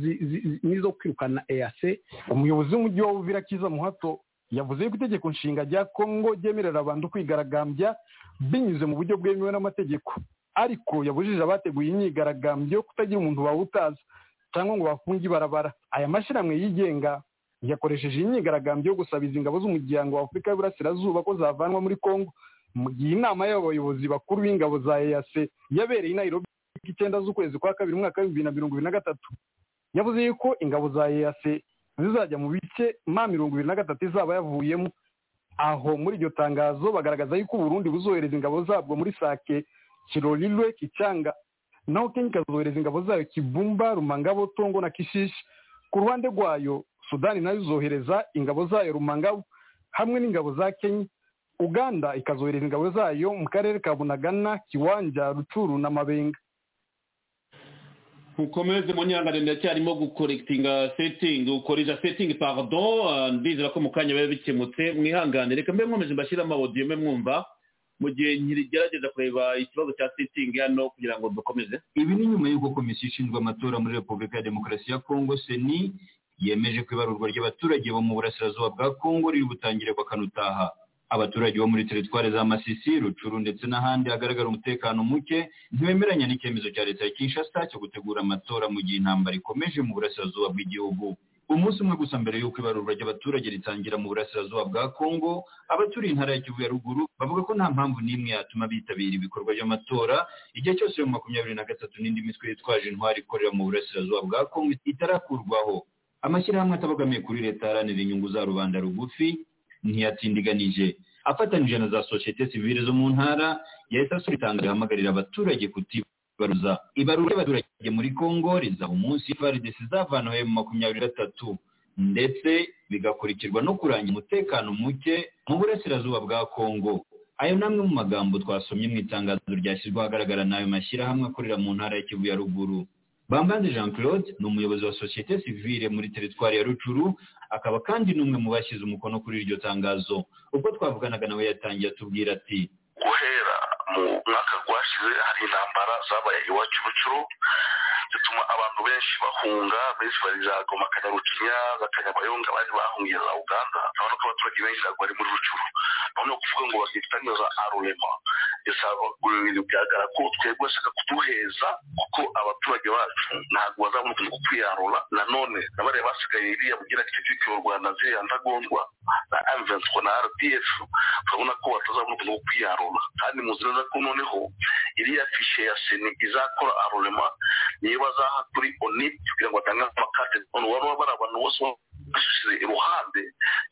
nizo kwirukana eac umuyobozi w'umujyi wa uvira kiza muhato yavuze yuko itegeko nshinga rya kongo ryemerera abantu kwigaragambya binyuze mu buryo bwemewe n'amategeko. Ariko yabujije abateguye imyigaragambyo kutagira umuntu bawutaza cyangwa ngo bafunge ibarabara. Aya mashyirahamwe yigenga yakoresheje iyi myigaragambyo yo gusaba izi ngabo z'umuryango wa afurika y'uburasirazuba ko zavanwa muri kongo mu gihe inama y'abayobozi bakuru b'ingabo za eac yabereye i nairobi icyenda z'ukwezi kwa kabiri umwaka w'ibihumbi bibiri na mirongo ibiri na gatatu yavuze yuko ingabo za eac zizajya mu bice ma mirongo ibiri na gatatu izaba yavuyemo. Aho muri iryo tangazo bagaragaza yuko uburundi buzohereza ingabo zabwo muri sake kirorirwe kicanga naho kenya ikazohereza ingabo zayo kibumba rumangabo tongo na kishishi. Ku ruhande rwayo sudani na yo izohereza ingabo zayo rumangabo hamwe n'ingabo za kenya. Uganda ikazohereza ingabo zayo mu karere ka bunagana kiwanja rucuru na mabenga. Ukomeze mu nyangane ndacyarimo gukorekitinga setingi ukoresha setingi pardon ah, ndizera ko mu kanya biba bikemutse mwihangane. Reka mbe nkomeje mbashyiramo audio mbe mwumva mu gihe nkirigerageza kureba ikibazo cya setingi hano kugira ngo dukomeze. Ibi ni nyuma y'uko komisiyo ishinzwe amatora muri repubulika ya demokarasi ya kongo seni yemeje ko ibarurwa ry'abaturage bo mu burasirazuba bwa kongo riri butangire bakanutaha abaturage bo muri teritwari za masisi rucuru ndetse n'ahandi hagaragara umutekano muke ntibemeranya n'icyemezo cya leta ya kinshasa cyo gutegura amatora mu gihe intambara ikomeje mu burasirazuba bw'igihugu. Umunsi umwe gusa mbere y'uko ibarurwa ry'abaturage ritangira mu burasirazuba bwa kongo abaturiye intara ya kivu ya ruguru bavuga ko nta mpamvu n'imwe yatuma bitabira ibikorwa by'amatora. Igihe cyose mu makumyabiri na gatatu n'indi mitwe yitwaje intwari ikorera mu burasirazuba bwa kongo itarakurwaho. Amashyirahamwe atabogamiye kuri leta aharanira inyungu za rubanda rugufi ntiyatindiganije. Afatanyije na za sosiyete sivile zo mu ntara yahise asura itangazo rihamagarira abaturage kutibaruza. Ibarura ry'abaturage muri kongo rizaba umunsi frdc izavanaho mu makumyabiri gatatu. Ndetse bigakurikirwa no kurangira umutekano muke mu burasirazuba bwa kongo ayo ni amwe mu magambo twasomye mu itangazo ryashyizwe ahagaragara n'ayo mashyirahamwe akorera mu ntara ya kivu ya ruguru. Bambanze jean claude ni umuyobozi wa sosiyete sivile muri teritwari ya rucuru akaba kandi n'umwe mu bashyize umukono kuri iryo tangazo. Ubwo twavuganaga nawe yatangiye atubwira ati guhera mu mwaka rwashize hari intambara zabaye iwacu rucuru zituma abantu benshi bahunga benshi barizagoma za goma kanyarukinya za kanyabayonga bari bahungiye za uganda urabona ko abaturage benshi ntabwo bari muri rucuru noneho kuvuga ngo bakitangira za arurema bigaragara ko twebwe bashaka kuduheza kuko abaturage bacu ntabwo ukuntu ko kwiyarura. Nanone n'abariya basigaye iriya bugira gice cyitiriwe u rwanda ziriya ndagondwa na amvenswa na rdf urabona ko batazabona mu kwiyarura. Kandi muzi neza ko noneho iriya fishe ya seni izakora arurema niyo bazaha kuri onip kugira ngo batange amakate. Waba bari abantu bose bashyize iruhande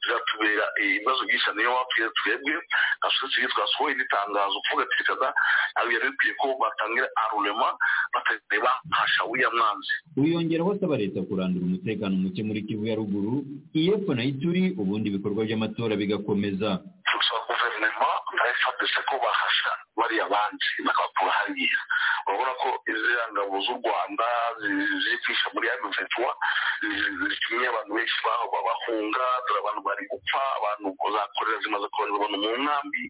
bizatubera ibibazo byinshi niyo wapfuye twebwe sosiyete twasohoye n'itangazo kuvuga ati ntabwo byari bikwiye ko batangira arurema batareba hasha uriya mwanzi. Wiyongeraho asaba leta kurandura umutekano muke muri kivu ya ruguru iyepfo na ituri ubundi ibikorwa by'amatora bigakomeza. Turasaba guverinoma fpc ko bahasha bariya bandi bakabakura hariya. Urabona ko iziriya ngabo z'u rwanda ziri kwisha muri ya miventura zitumye abantu benshi bahunga dore abantu bari gupfa abantu zakorera zimaze kohereza abantu mu nkambi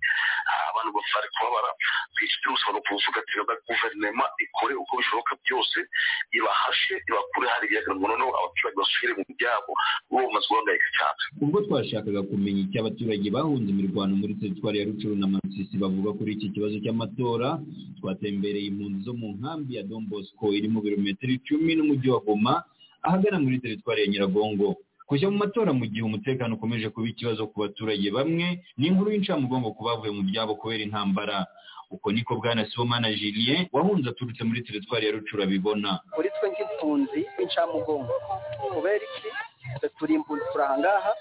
abantu bari kubabara. Iki cyose abantu kuvuga ati na guverinoma ikore uko bishoboka byose ibahashe ibakure hariya ngo noneho abaturage basubire mu byabo. Ubu bamaze guhangayika cyane. Ubwo twashakaga kumenya icyo abaturage bahunze imirwano muri teritwari ya rucuru na masisi bavuga kuri iki kibazo cy'amatora. Twatembereye impunzi zo mu nkambi ya don bosco iri mu birometero icumi n'umujyi wa goma ahagana muri teritwari ya nyiragongo. Kujya mu matora mu gihe umutekano ukomeje kuba ikibazo ku baturage bamwe ni inkuru y'incamugongo ku bavuye mu byabo kubera intambara. Uko niko bwana sibomana julien wahunze aturutse muri teritwari ya rucuru abibona. Kuri twe nk'impunzi b'incamugongo kubera iki? Turi impunzi turi ahangaha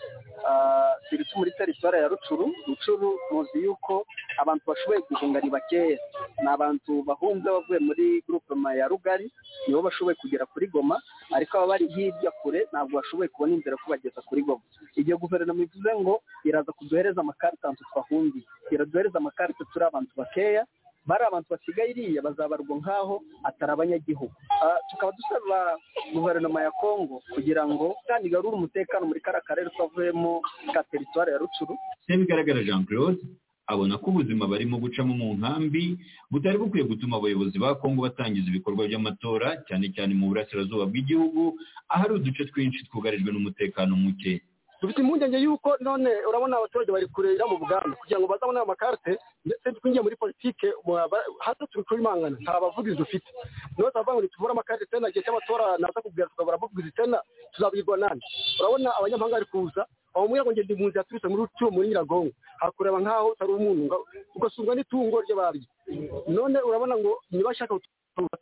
turi muri teritwari ya rucuru rucuru muzi yuko abantu bashoboye guhunga ni bakeya. Ni abantu bahunze bavuye muri gurupema ya rugari nibo bashoboye kugera kuri goma ariko aba bari hirya kure ntabwo bashoboye kubona inzira yo kubageza kuri goma. Igihe guverinoma ivuze ngo iraza kuduhereza amakarita twahungiye. Iraduhereza amakarita turi abantu bakeya bari abantu basigaye iriya bazabarwa nk'aho atari abanyagihugu. Tukaba dusaba guverinoma ya kongo kugira ngo kandi igarure umutekano muri kariya karere twavuyemo ka teritwari ya rucuru bigaragara jean claude abona ko ubuzima barimo gucamo mu nkambi butari bukwiye gutuma abayobozi ba kongo batangiza ibikorwa by'amatora cyane cyane mu burasirazuba bw'igihugu ahari uduce twinshi twugarijwe n'umutekano muke. Dufite impungenge y'uko none urabona abaturage bari kurera mu buganda kugira ngo bazabone ayo makarite ndetse twinjiye muri politike hasi turi kubimangana nta bavugizi dufite. Niyo tuvuga ngo nituvure amakarite tena igihe cy'amatora naza kubwira tukabura abavugizi tena tuzabwirwa nande? Urabona abanyamahanga bari kuza umwe ngo ngende impunzi yaturutse muri rucuro muri nyiragongo. Hakureba nk'aho utari umuntu ugasumva n'itungo ry'abaryi none urabona ngo niba ashaka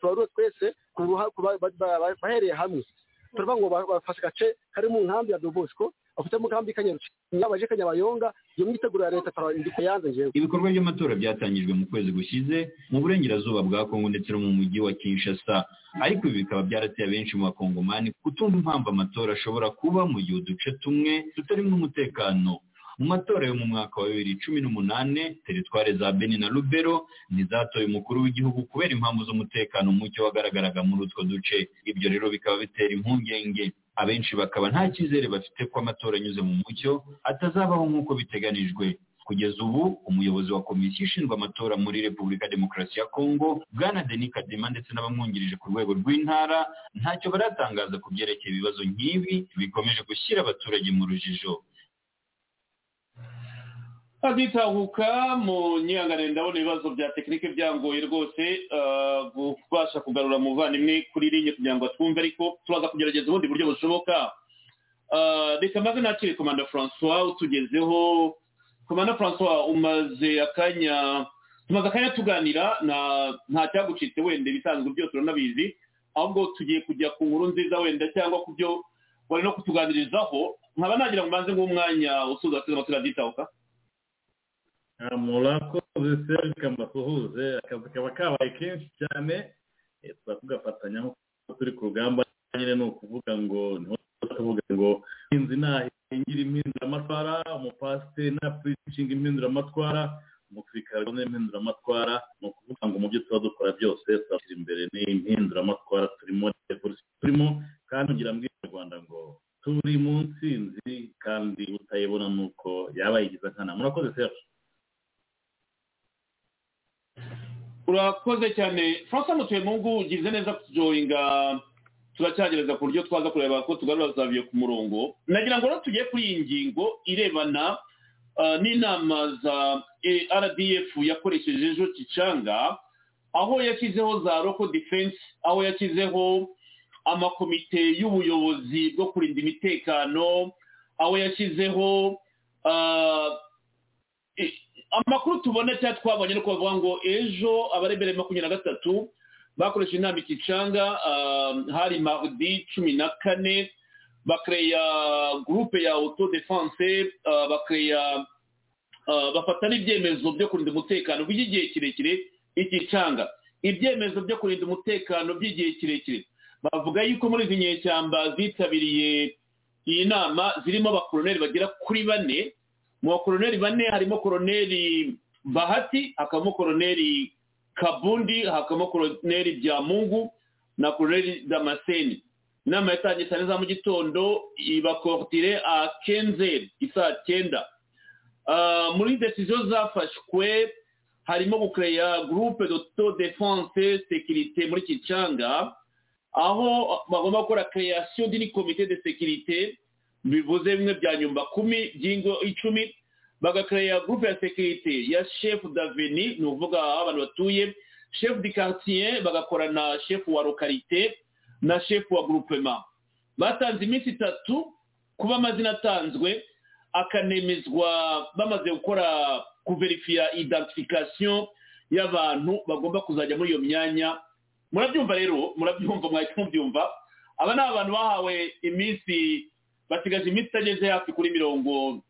tubarure twese bahereye hamwe. Turavuga ngo bafashe agace kari mu nkambi ya dobosco bafite mu nkambi kanyaruki nyabaje kanyabayonga iyo mwiteguro ya leta tarandika yanze njewe ibikorwa by'amatora byatangijwe mu kwezi gushize mu burengerazuba bwa kongo ndetse no mu mujyi wa kinshasa. Ariko ibi bikaba byarateye abenshi mu bakongomani kutumva impamvu amatora ashobora kuba mu gihe uduce tumwe tutarimo umutekano mu matora yo mu mwaka wa bibiri cumi n'umunane teritware za beni na rubero ntizatoye umukuru w'igihugu kubera impamvu z'umutekano muke wagaragaraga muri utwo duce. Ibyo rero bikaba bitera impungenge. Abenshi bakaba nta cyizere bafite ko amatora anyuze mu mucyo atazabaho nk'uko biteganijwe. Kugeza ubu umuyobozi wa komisiyo ishinzwe amatora muri repubulika demokarasi ya kongo bwana denis kadima ndetse n'abamwungirije ku rwego rw'intara ntacyo baratangaza ku byerekeye ibibazo nk'ibi bikomeje gushyira abaturage mu rujijo. Aditahuka mu nyihanganire ndabona ibibazo bya tekinike byangoye rwose kubasha kugarura umuvandimwe kuri rinye kugira ngo twumve ariko turaza kugerageza ubundi buryo bushoboka. Reka maze nakire komanda francois utugezeho. Komanda francois umaze akanya tumaze akanya tuganira nta cyagucitse wenda ibisanzwe byose uranabizi ahubwo tugiye kujya ku nkuru nziza wenda cyangwa ku byo wari no kutuganirizaho. Nkaba nagira ngo mbanze nk'umwanya usuza abateze amatwi raditahuka murakoze serge mbasuhuze akazi kaba kabaye kenshi cyane. Tuba tugafatanya nk'uko turi ku rugamba nyine ni ukuvuga ngo ni ho tuvuga ngo inzu nahingira impinduramatwara umupasiteri napuricinga impinduramatwara umusirikare abona impinduramatwara. Ni ukuvuga ngo mu byo tuba dukora byose turashyira imbere n'impinduramatwara turimo turimo kandi ngira mbwira rwanda ngo turi mu nsinzi kandi utayibona ni uko yaba yigize nkana murakoze serge. Urakoze cyane. Francois mutuyemungu ugize neza kujoyinga turacyagereza ku buryo twaza kureba ko tugarura zaviye ku murongo. Nagira ngo rero tugiye kuri iyi ngingo irebana n'inama za rdf yakoresheje ejo kicanga aho yashyizeho za roko defense aho yashyizeho amakomite y'ubuyobozi bwo kurinda imitekano aho yashyizeho amakuru tubona cyangwa twabonye no kubavuga ngo ejo abarebere makumyabiri na gatatu bakoresha inama ikicanga hari mardi cumi na kane bakereya gurupe ya auto defense bakereya bafata n'ibyemezo byo kurinda umutekano by'igihe kirekire ikicanga ibyemezo byo kurinda umutekano by'igihe kirekire. Bavuga yuko muri izi nyeshyamba zitabiriye iyi nama zirimo abakoroneri bagera kuri bane. Mu bakoroneri bane harimo koroneri bahati hakabamo koroneri kabundi hakabamo koroneri byamungu na koroneri damascene. Inama yatangiye saa za mu gitondo ibakorotire a kenzeri isaa cyenda. Muri desiziyo zafashwe harimo gukereya gurupe doto defanse sekirite muri kicanga aho bagomba gukora kereyasiyo dini komite de sekirite bivuze bimwe bya nyumba kumi by'ingo icumi bagakereya gurupe ya sekirite ya shefu daveni ni ukuvuga aho abantu batuye shefu di karitsiye bagakora na shefu wa lokarite na shefu wa gurupema batanze iminsi itatu kuba amazina atanzwe akanemezwa bamaze gukora kuverifiya identification y'abantu bagomba kuzajya muri iyo myanya murabyumva rero murabyumva mwahita mubyumva aba ni abantu bahawe iminsi basigaje iminsi itageze hafi kuri mirongo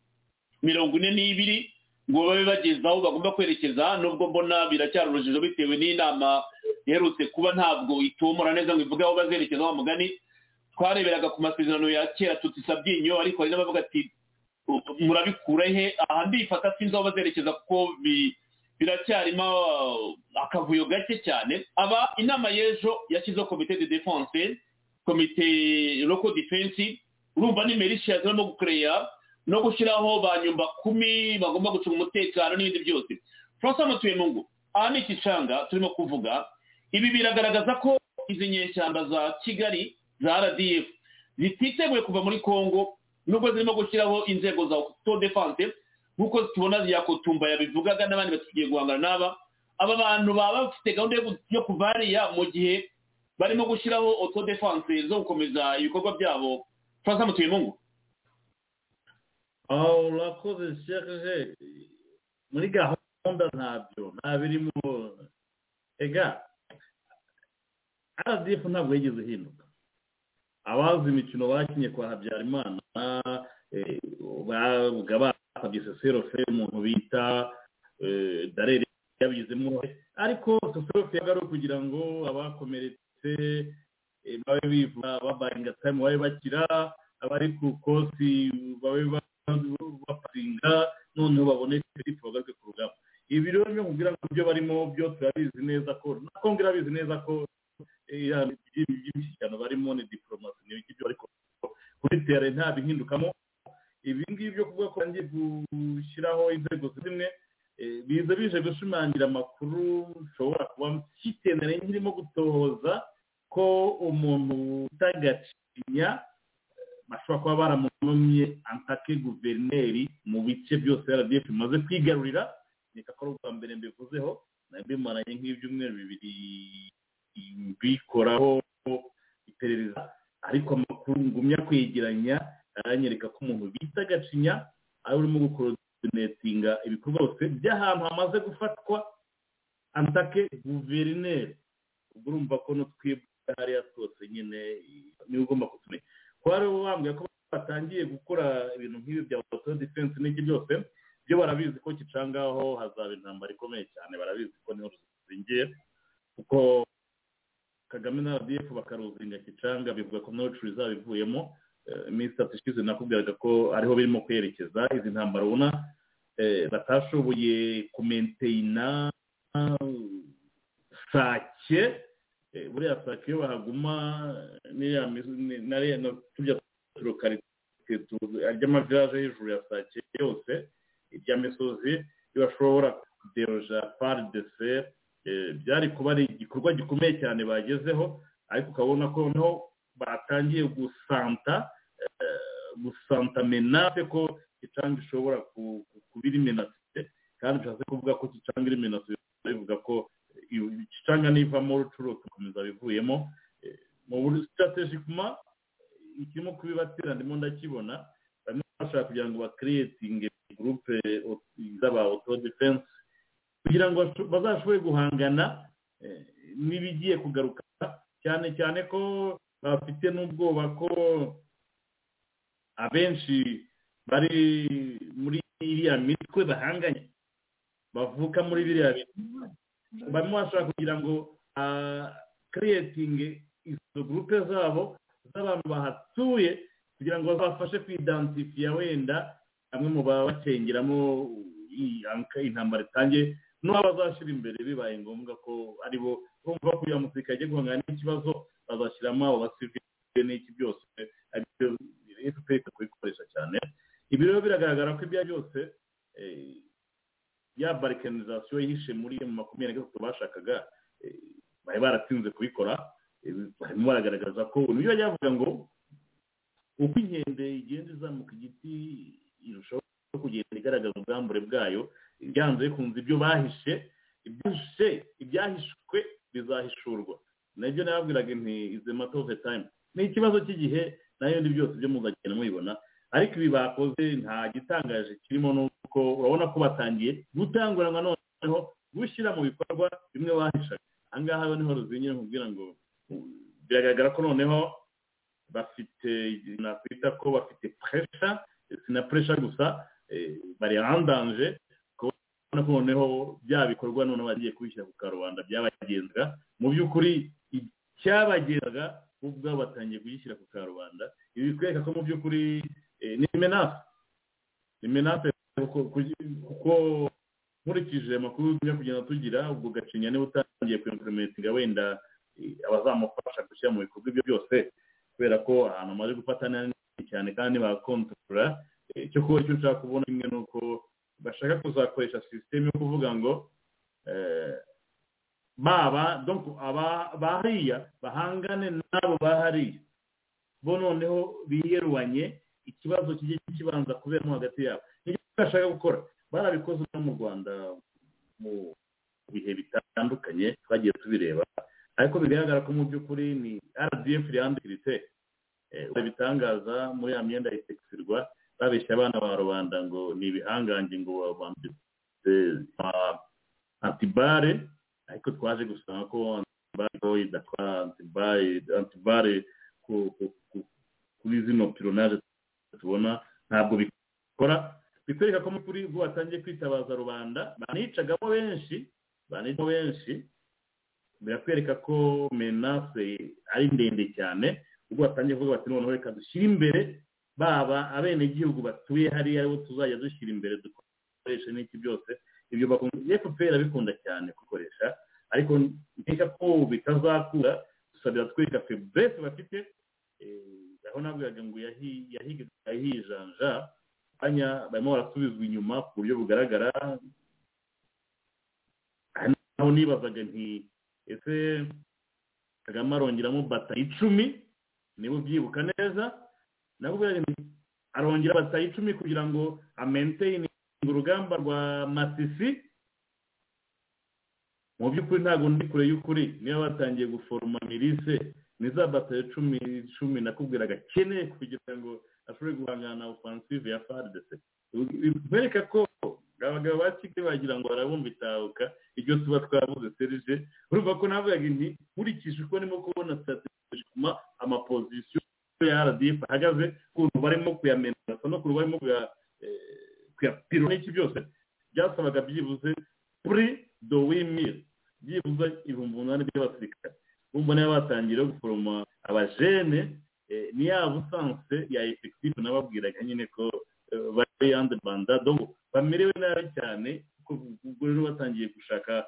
mirongo ine n'ibiri ngo babe bageze aho bagomba kwerekeza. Nubwo mbona biracyari urujijo bitewe n'inama iherutse kuba ntabwo itumura neza ngo ivuge aho bazerekeza wa mugani. Twareberaga ku masezerano ya kera tutisabyinyo ariko hari n'abavuga ati murabikura he aha ndifata sinzi aho bazerekeza kuko biracyarimo akavuyo gake cyane. Aba inama y'ejo yashyizeho komite de defense komite local defense. Urumva ni merisha zirimo gukereya no gushyiraho ba nyumba kumi bagomba gucunga umutekano n'ibindi byose. Francois mutuyemungu aha ni ikicanga turimo kuvuga. Ibi biragaragaza ko izi nyeshyamba za kigali za rdf zititeguye kuva muri congo nubwo zirimo gushyiraho inzego za auto defense nk'uko tubona ya kotumba yabivugaga n'abandi batugiye guhangana n'aba aba bantu baba bafite gahunda yo kuva hariya mu gihe barimo gushyiraho auto defense zo gukomeza ibikorwa byabo. Francois mutuyemungu aho urakoze sheje muri gahunda ntabyo nta birimo ega rdf ntabwo yigeze ihinduka. Abazi imikino bakinye kwa habyarimana basabye seserofe umuntu bita darere yabigizemo ariko seserofe yagaruye kugira ngo abakomeretse babe bivuga babayinga tayimu babe bakira abari ku kosi babe baparinga noneho babone serivisi bagaruke ku rugamba. Ibi rero byo mubwira ngo ibyo barimo byo turabizi neza ko na kongo irabizi neza ko iby'imishyikirano barimo ni diporomasi ni ibyo ariko kuri tere nta bihindukamo. Ibi ngibi byo kuvuga ko bagiye gushyiraho inzego zimwe biza bije gushimangira amakuru ushobora kuba mfite nkirimo gutohoza ko umuntu utagacinya bashobora kuba baramunumye antake guverineri mu bice byose rdf bimaze kwigarurira reka ko ari ubwa mbere mbivuzeho nabimaranye nk'ibyumweru bibiri bikoraho iperereza ariko amakuru ngumya kwegeranya aranyereka ko umuntu bita gacinya ari urimo gukoronetinga ibikorwa byose by'ahantu hamaze gufatwa antake guverineri. Ubwo urumva ko n'utwibwa hariya twose nyine ni we ugomba kutumenya. Kuba rero bambwiye ko batangiye gukora ibintu nk'ibi bya auto defense n'iki byose byo barabizi ko kicangaho hazaba intambara ikomeye cyane barabizi ko ni ho ruzingiye kuko kagame na rdf bakaruzinga kicanga bivuga ko nawe izaba ivuyemo iminsi itatu ishize nakubwiraga ko ariho birimo kwerekeza izi ntambara ubona batashoboye kumenteyina sake. Buriya sake iyo bahaguma tujya ry'amaviraje hejuru ya sake yose iby'amisozi bashobora kuderoja pari de fe byari kuba ari igikorwa gikomeye cyane bagezeho ariko ukabona ko noneho batangiye gusanta gusanta menase ko gicanga ishobora kuba iri menase kandi bishatse kuvuga ko gicanga iri menase bivuga ko gicanga nivamo rucuro tukomeza bivuyemo. Mu buryo sitategikuma ikirimo kubibatera ndimo ndakibona barimo bashaka kugira ngo bakiriyetinge gurupe z'aba auto defense kugira ngo bazashobore guhangana n'ibigiye kugaruka. Cyane cyane ko bafite n'ubwoba ko abenshi bari muri iriya mitwe bahanganye bavuka muri biriya bintu barimo bashaka kugira ngo kiriyetinge izo gurupe zabo z'abantu bahatuye kugira ngo bazafashe kwidansifiya wenda bamwe mu baba bacengeramo i- anka- intambara itangiye n'uwo bazashyira imbere. Bibaye ngombwa ko ari bo bumva ko uyu musirikare agiye guhangana n'ikibazo bazashyiramo abo basivile n'iki byose fpr kubikoresha cyane. Ibi rero biragaragara ko ibyo byose eh, ya barikanizasiyo yihishe muri mu makumyabiri na gatatu bashakaga eh, bari baratinze kubikora eh, barimo baragaragaza ko ni byo bajya bavuga ngo uko inkende igenda izamuka igiti irushaho kugenda igaragaza ubwambure bwayo byanze bikunze ibyo bahishe ibyahishe ibyahishwe bizahishurwa. Nabyo nababwiraga nti izi the time? Ni ikibazo cy'igihe na yo ndi byose byo muzagenda mubibona ariko ibi bakoze nta gitangaje kirimo nuko urabona ko batangiye gutanguranwa noneho gushyira mu bikorwa bimwe bahishaga. Aha ngaha ni ho ruzingiye nkubwira ngo biragaragara ko noneho bafite nakwita ko bafite puresha si na puresha gusa eh, bari handanje kubona ko noneho bya bikorwa noneho bagiye kubishyira ku karubanda byabagenzaga mu by'ukuri icyabagenzaga bo ubwabo batangiye kugishyira ku karubanda. Ibi bikwereka ko mu by'ukuri eh, ni menase ni menase kuko nkurikije amakuru tujya kugenda tugira ubwo gacinya niba utangiye kuimplementinga wenda eh, abazamufasha gushyira mu bikorwa ibyo byose kubera ko ahantu amaze gufata neza cyane kandi bakontorora icyo kuba icyo nshaka kubona kimwe ni uko bashaka kuzakoresha sisiteme yo kuvuga ngo eh, baba aba bahariya bahangane n'abo bahariya. Bo noneho biyeruwanye ikibazo kijye kibanza kuberamo hagati yabo. Nicyo bashaka gukora? Barabikoze no mu rwanda mu bihe bitandukanye twagiye tubireba. Ariko bigaragara ko mu by'ukuri ni rdf yandikirite bitangaza muri ya myenda itekisirwa babeshya abana ba rubanda ngo ni ibihangange ngo bambitse antibare ariko twaje gusanga ko antibare idatwara ku- kuri zino pironaje tubona ntabwo bikora bikwereka ko mu kuri ubwo batangiye kwitabaza rubanda banicagamo benshi banicagamo benshi birakwereka ko menase ari ndende cyane ubwo batangiye kuvuga bati noneho reka dushyire imbere baba abenegihugu batuye hariya ari bo tuzajya dushyira imbere dukoreshe n'iki byose ibyo bakunda fpr abikunda cyane gukoresha ariko nkeka ko bitazakura gusa biratwereka feburese bafite eh, aho nabwiraga ngo yahijanja kanya barimo barasubizwa inyuma ku buryo bugaragara naho nibazaga nti ese kagame arongeramo batayi icumi? Niba ubyibuka neza? Nti arongera batayi icumi kugira ngo amenteyini urugamba rwa masisi. Mu by'ukuri ntabwo ndi kure y'ukuri niba batangiye guforoma mirise ni za batayo cumi cumi nakubwiraga akeneye kugira ngo ashobore guhangana na ofansive ya fardc bereka ko abagabo ba kigali bagira ngo barabumva itahuka ibyo tuba twavuze serije urumva ko navugaga nti nkurikije uko ndimo kubona strategikuma amapozisiyo ya rdf ahagaze ukuntu barimo kuyamenasa n'ukuntu barimo kuya kuyapiro n'iki byose byasabaga byibuze kuri do wimil byibuze ibihumbi umunani by'abasirikare bumva niba batangira guforoma abajene ni ya busanse ya efekitifu nababwiraga nyine ko bari yande banda donc bamerewe nabi cyane kuko ubwo rero batangiye gushaka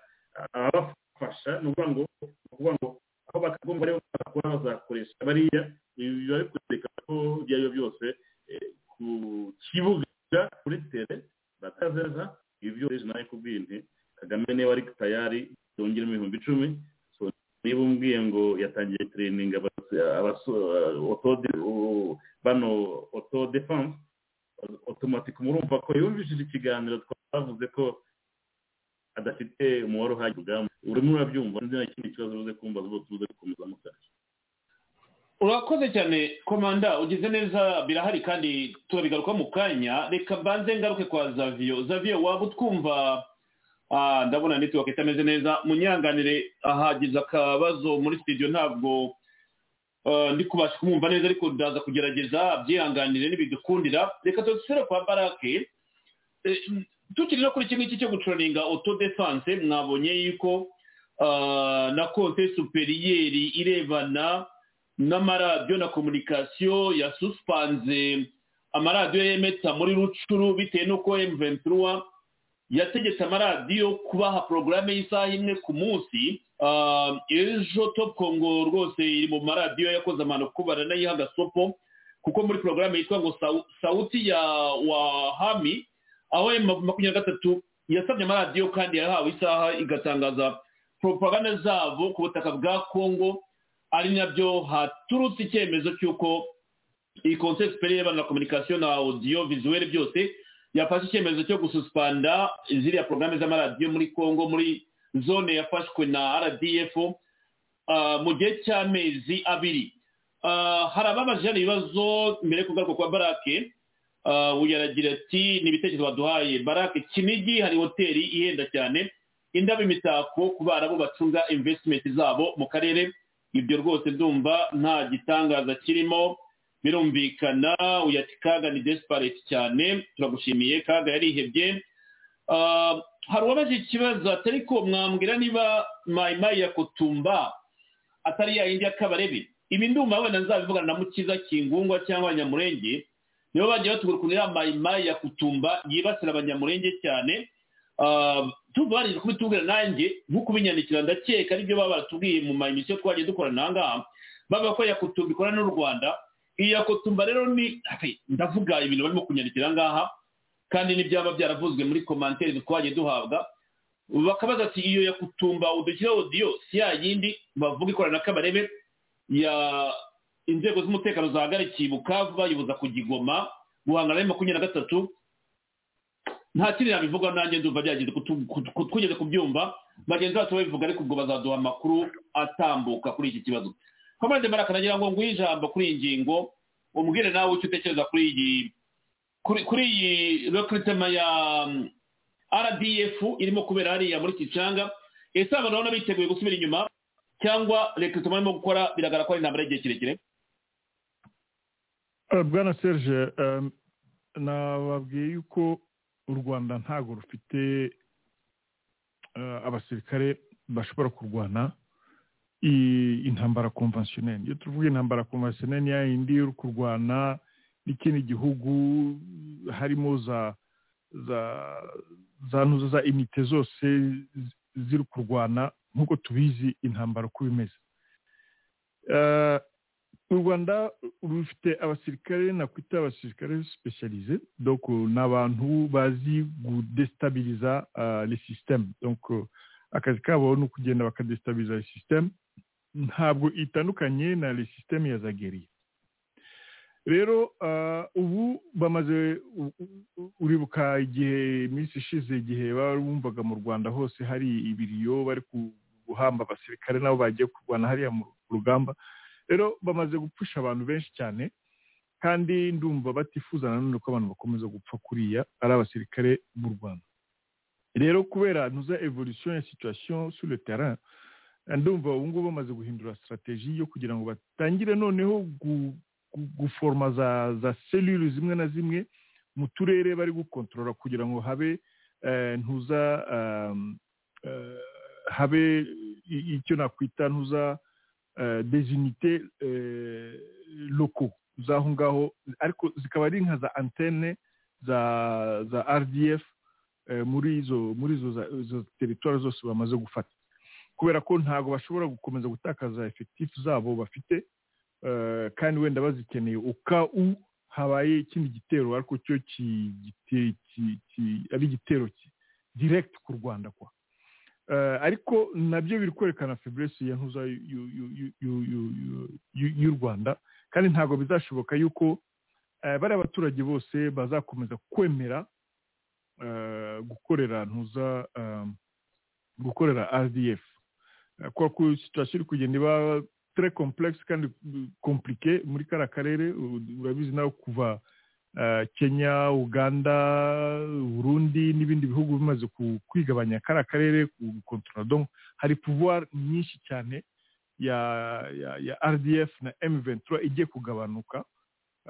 ababafasha ni ukuvuga ngo ni ukuvuga ngo aho bakagombwa ari bo bakora bazakoresha bariya ibi biba bikwereka ko ibyo ari byo byose ku kibuga kuri tere batazeza ibi byose nawe kubwira nti kagame niba ari tayari yongeramo ibihumbi icumi. Niba umbwiye ngo yatangiye training bano auto defense automatic murumva ko yumvishije ikiganiro twavuze ko adafite umubare uhagije. Urimo urabyumva nta kindi kibazo ubuze kumva tubuze gukomeza mukara urakoze cyane komanda ugize neza birahari kandi turabigaruka mu kanya. Reka mbanze ngaruke kwa zaviyo zaviyo waba utwumva? Ah, ndabona network itameze neza. Munyanganire. Ahagize akabazo muri studio. Ntabwo ah, ndi kubasha kumwumva neza ariko ndaza kugerageza. Byihanganire nibidukundira reka dusubire kwa barake Eh, tukiri no kuri iki ngiki cyo gucuraninga auto defense mwabonye yuko ah, na konte superiyeri irebana. N'amaradiyo na komunikasiyo yasusipanze amaradiyo yemetsa muri rucuru bitewe n'uko M23 yategetse amaradiyo kubaha porogaramu y'isaha imwe ku munsi. Ah, ejo top congo rwose iri mu maradiyo yakoze amano kuba baranayiha agasopo kuko muri porogaramu yitwa ngo sauti ya wahami aho makumyabiri na gatatu yasabye amaradiyo kandi yahawe isaha igatangaza propaganda zabo ku butaka bwa congo. Ari na byo haturutse icyemezo cy'uko iyi conseil superieur y'abana na communication na audio visuel byose yafashe icyemezo cyo gususpanda ziriya porogaramu z'amaradiyo muri congo muri zone yafashwe na rdf ah, mu gihe cy'amezi abiri. Ah, hari ababaje hano ibibazo mbere yo kugaruka kwa barake Ah, uyu aragira ati ni ibitekerezo baduhaye. Barake kinigi hari hoteli ihenda cyane. Indabo imitako ku barabu bacunga investment zabo mu karere. Ibyo rwose ndumva nta gitangaza kirimo. Birumvikana uyu ati kaga ni desperate cyane turagushimiye kaga yarihebye. Ah, hari uwabaje ikibazo ati ariko mwambwira niba mayimayi ya kutumba atari ya yindi y'akabarebe ibi ndumva wenda nzabivugana na mukiza kingungwa cyangwa abanyamurenge nibo bagiye batubwira ukuntu iriya mayimayi ya kutumba yibasira abanyamurenge cyane. Tuba barije kubitubwira nanjye nko kubinyandikira ndakeka ari byo baba baratubwiye mu mayimisiyo twagiye dukorana aha ngaha. Bavuga ko yakutumba ikorana n'u rwanda. Iyi yakutumba rero ni ndavuga ibintu barimo kunyandikira aha ngaha kandi n'ibyaba byaravuzwe muri komantere twagiye duhabwa. Bakabaza ati iyo yakutumba udukira odiyo si ya yindi? Bavuga ikorana na kabarebe. Ya inzego z'umutekano zahagarikiye bukavu bayibuza kugigoma guhangana na makumyabiri na gatatu. Nta kindi nabivuga nanjye ndumva byageze twigeze kubyumva. Bagenzi bacu babivuga ariko ubwo bazaduha amakuru atambuka kuri iki kibazo. Komande maraka nagira ngo nguhe ijambo kuri iyi ngingo umbwire nawe icyo utekereza kuri iyi kuri iyi recruitment ya mm, rdf irimo kubera hariya muri kicanga ese abantu urabona biteguye gusubira inyuma cyangwa recruitment barimo gukora biragaragara ko ari intambara y'igihe kirekire? Eh, bwana serge nababwiye yuko u rwanda ntabwo rufite eh, abasirikare bashobora kurwana intambara konvensiyoneri iyo tuvuga intambara konvensiyoneri ni yindi yo kurwana n'ikindi gihugu harimo za za za ntuzo za imite zose zi- ziri kurwana nk'uko tubizi intambara uko bimeze. Eh, u rwanda rufite abasirikare nakwita abasirikare specialize donc ni abantu bazi kudestabiliza uh, le système donc uh, akazi kabo ni ukugenda bakadestabiliza le système ntabwo itandukanye na le système ya zageriye rero ubu bamaze uribuka igihe iminsi ishize igihe bumvaga mu rwanda hose hari ibiriyo bari guhamba abasirikare nabo bagiye kurwana hariya mu rugamba. Rero bamaze gupfusha abantu benshi cyane kandi ndumva batifuza nanone ko abantu bakomeza gupfa kuriya ari abasirikare b'u rwanda. Rero kubera ntuza evolution ya situation sur le terrain ndumva ubu ngubu bamaze guhindura strategie yo kugira ngo batangire noneho gu- gu- guforma za za selule zimwe na zimwe mu turere bari gukontorora kugira ngo habe eh, ntuza um, eh, habe icyo nakwita ntuza eh, des unités eh, locaux. Z'aho ngaho ariko zikaba ari nka za antenne za za rdf eh, muri izo muri izo teritwari zose bamaze gufata. Kubera ko ntabwo bashobora gukomeza gutakaza efekitifu zabo bafite kandi wenda bazikeneye. Uka u habaye ikindi gitero ariko cyo ari igitero ki- direct ku rwanda kwa. Ariko na byo biri kwerekana feburesi ya ntuza y'u- rwanda kandi ntabwo bizashoboka yuko eh, bariya baturage bose bazakomeza kwemera eh, gukorera ntuza eh, gukorera rdf Eh, kubera ko situation iri kugenda iba très complexe kandi compliqué muri kariya karere urabizi nawe kuva eh, kenya uganda burundi n'ibindi bihugu bimaze ku- kwigabanya kariya karere donc hari pouvoir nyinshi cyane ya ya, ya rdf na m23 igiye kugabanuka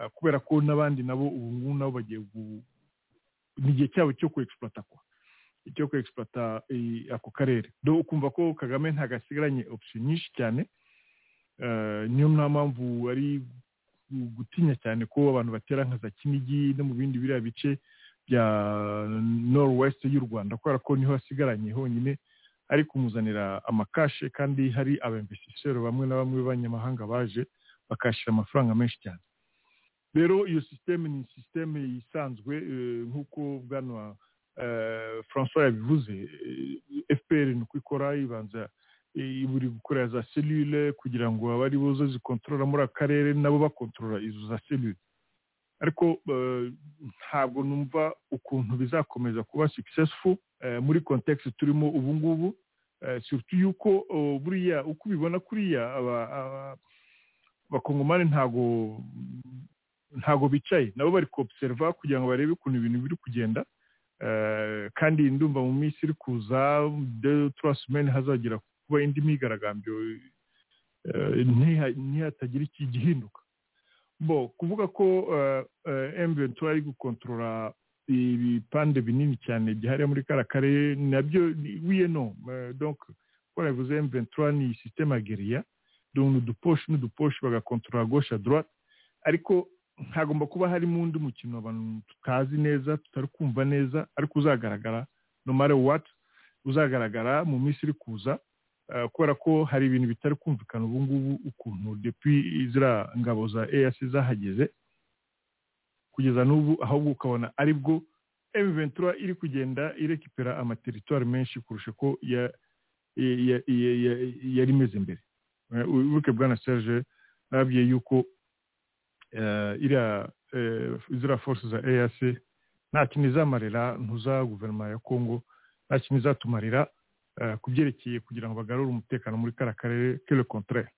eh, kubera ko n'abandi nabo ubu ngubu nabo bagiye gu- ni igihe cyabo cyo ku exploita kwa cyo ku exploita eh, ako karere. Do ukumva ko kagame ntabwo asigaranye option nyinshi cyane Eh, niyo mpamvu ari gutinya cyane ko abantu batera nka za kinigi no mu bindi biriya bice bya norwest y'u rwanda kubera ko ni ho hasigaranye honyine ari kumuzanira amakashe kandi hari abamvestiseri bamwe na bamwe b'abanyamahanga baje bakashyira amafaranga menshi cyane. Rero iyo sisiteme ni sisiteme isanzwe eh, nk'uko bwana eh, francois yabivuze eh, fpr ni uko ikora ibanza eh, buri gukorera za selule kugira ngo abe ari bo zikontorora muri aka karere nabo bakontorora izo za selule ariko eh, ntabwo numva ukuntu bizakomeza kuba successful eh, muri context turimo ubu ngubu eh, surtout yuko oh, buriya uko ubibona kuriya aba- aba- abakongomani ntago ntago bicaye. Nabo bari kuobserva kugira ngo barebe ukuntu ibintu biri kugenda kandi ndumva mu minsi iri kuza semaines hazagera kuba indi myigaragambyo eh, ntiha- ntihatagira iki gihinduka. Bo kuvuga ko M23 ari gukontorora ibipande binini cyane byahariye muri kara karere na byo ni- non Eh, donc ko navuze M23 ni système aguerilla donc n'uduposhi n'uduposhi bagakontorora à droite. Ariko hagomba kuba harimo undi mukino abantu tutazi neza tutari kumva neza ariko uzagaragara no matter what uzagaragara mu minsi iri kuza. eh, kubera ko hari ibintu bitari kumvikana ubu ngubu ukuntu depuis ziriya ngabo za EAC zahageze kugeza n'ubu ahubwo ukabona ari bwo M23 iri kugenda irekipera amateritwari menshi kurusha ko ya- ya- ya- ya- yari imeze mbere. Eh, wibuke bwana Serge nababwiye yuko eh, iriya eh, ziriya force za EAC nta kintu izamarira ntuza guverinoma ya Congo nta kintu izatumarira. eh, ku byerekeye kugira ngo bagarure umutekano muri kara karere que le contraire.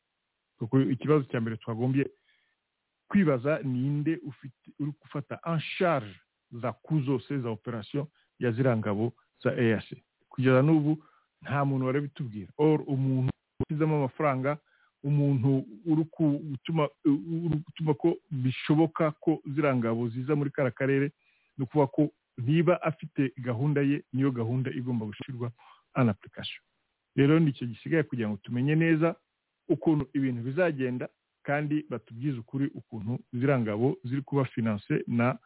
Kuko ikibazo cya mbere twagombye kwibaza ninde ufite uri gufata en charge za ku zose za operation ya ziriya ngabo za EAC kugeza n'ubu nta muntu wari bitubwira. Or umuntu washyizemo amafaranga umuntu uri gutuma ko bishoboka ko ziriya ngabo ziza muri kara karere ni ukuvuga ko niba afite gahunda ye niyo gahunda igomba gushyirwa en application. Rero ni cyo gisigaye kugira ngo tumenye neza ukuntu ibintu bizagenda kandi batubwize ukuri ukuntu ziriya ngabo ziri kuba finanse na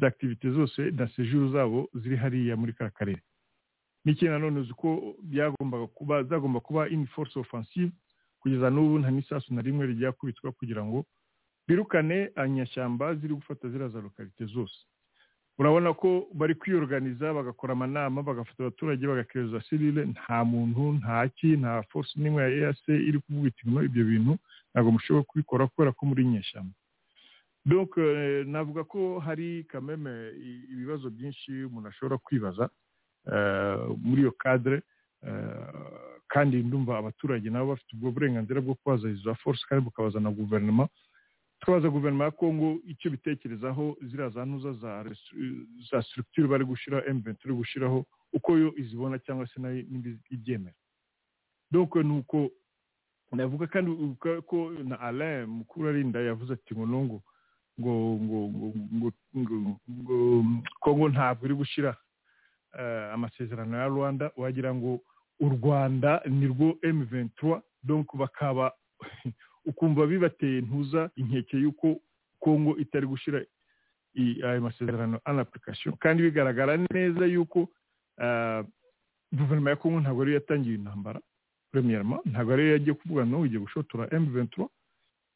za activite zose na sejuru zabo ziri hariya muri kara karere. N'ikindi nanone uzi ko byagombaga kuba zagomba kuba in force offensive kugeza n'ubu nta n'isasu na rimwe ryakubitwa kugira ngo birukane inyashyamba ziri gufata ziriya za lokalite zose. Urabona ko bari kwiyoruganiza bagakora amanama bagafata abaturage bagakereza sirire nta muntu nta ki nta force n'imwe ya EAC iri kuvuga iti no ibyo bintu ntabwo mushobora kubikora kubera ko muri inyeshyamba donc eh, navuga ko hari kameme ibibazo byinshi umuntu ashobora kwibaza eh, muri iyo cadre eh, kandi ndumva abaturage nabo bafite ubwo burenganzira bwo kubaza izo force kandi bukabaza na guverinoma tukabaza guverinoma ya kongo icyo bitekerezaho ziriya za ntuza za structure bari gushyiraho M23 iri gushyiraho uko yo izibona cyangwa se na yo nimba ibyemera. Donc ni uko navuga kandi ko na Alain mukuru arinda yavuze ati ngo nungu ngo ngo ngo ngo ngo ngo kongo ntabwo iri gushyira eh, amasezerano ya rwanda wagira ngo u rwanda ni rwo M23 donc bakaba ukumva bibateye ntuza inkeke y'uko kongo itari gushyira ayo masezerano en application. Kandi bigaragara neza y'uko eh, guverinoma ya kongo ntabwo ariyo yatangiye intambara premièrement. Ntabwo ariyo yagiye kuvuga no ugiye gushotora M23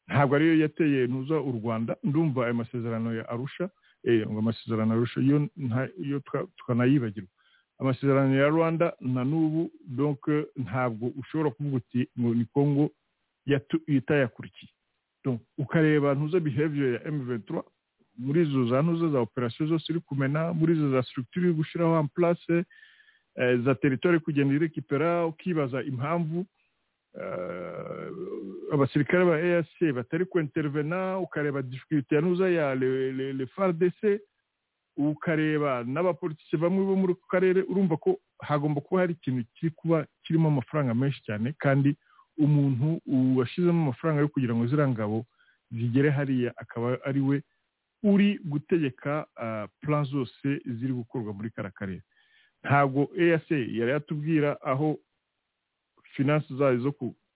ntabwo ariyo yateye ntuza u rwanda. Ndumva ayo masezerano ya arusha eh, ngo amasezerano ya arusha yo yo tukanayibagirwa amasezerano ya rwanda na n'ubu donc ntabwo ushobora kuvuga uti ngo ni yatu- itayakurikiye ukareba ntuza behavior ya M23 muri izo za ntuza za operation zose iri kumena muri izo za structure iri gushyiraho place eh, za territoire iri kugenda irekipera ukibaza impamvu eh, abasirikare ba EAC batari kuintervena ukareba difficulté ya ntuza ya le, le, le FARDC ukareba n'abapolitisi bamwe bo muri ako karere urumva ko hagomba kuba hari ikintu kiri kuba kirimo amafaranga menshi cyane kandi umuntu washyizemo amafaranga yo kugira ngo ziriya ngabo zigere hariya akaba ari we uri gutegeka plan zose ziri gukorwa muri kara karere ntabwo EAC yari yatubwira aho finance zayo zo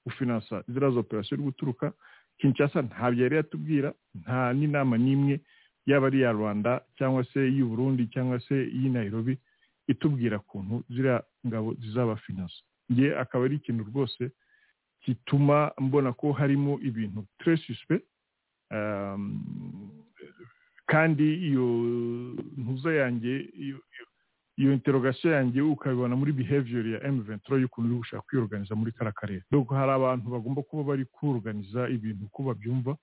gufinansa ziriya operasiyo iri guturuka. Kinshasa ntabyo yari yatubwira nta n'inama n'imwe yaba ari iya rwanda cyangwa se iy'u burundi cyangwa se iy'i nairobi itubwira ukuntu ziriya ngabo zizaba finanse nge akaba ari ikintu rwose gituma mbona ko harimo ibintu tre suspe kandi iyo ntuza yanjye iyo- iyo- iyo interogasiyo yanjye ukabibona muri behavior ya M23 y'ukuntu iri gushaka kwiyoganiza muri kara karere donc hari abantu bagomba kuba bari kuruganiza ibintu uko babyumva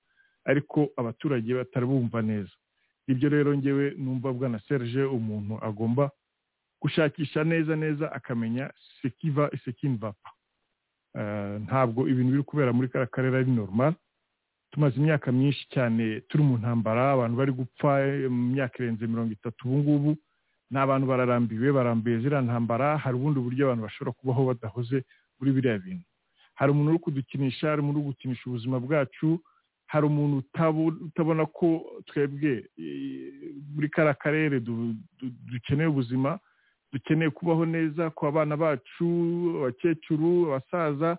ariko abaturage batari bumva neza. Ibyo rero ngewe numva bwana Serge umuntu agomba gushakisha neza neza akamenya sekiva sekinvapa ntabwo ibintu biri kubera muri kara karere ari normal. Tumaze imyaka myinshi cyane turi mu ntambara abantu bari gupfa eh, mu myaka irenze mirongo itatu ubu ngubu ni abantu bararambiwe barambiwe ziriya ntambara hari ubundi buryo abantu bashobora kubaho badahoze muri biriya bintu. Hari umuntu uri kudukinisha hari umuntu uri gukinisha ubuzima bwacu hari umuntu utabona ko twebwe eh, muri kariya karere du- du- dukeneye ubuzima dukeneye kubaho neza ku bana bacu abakecuru abasaza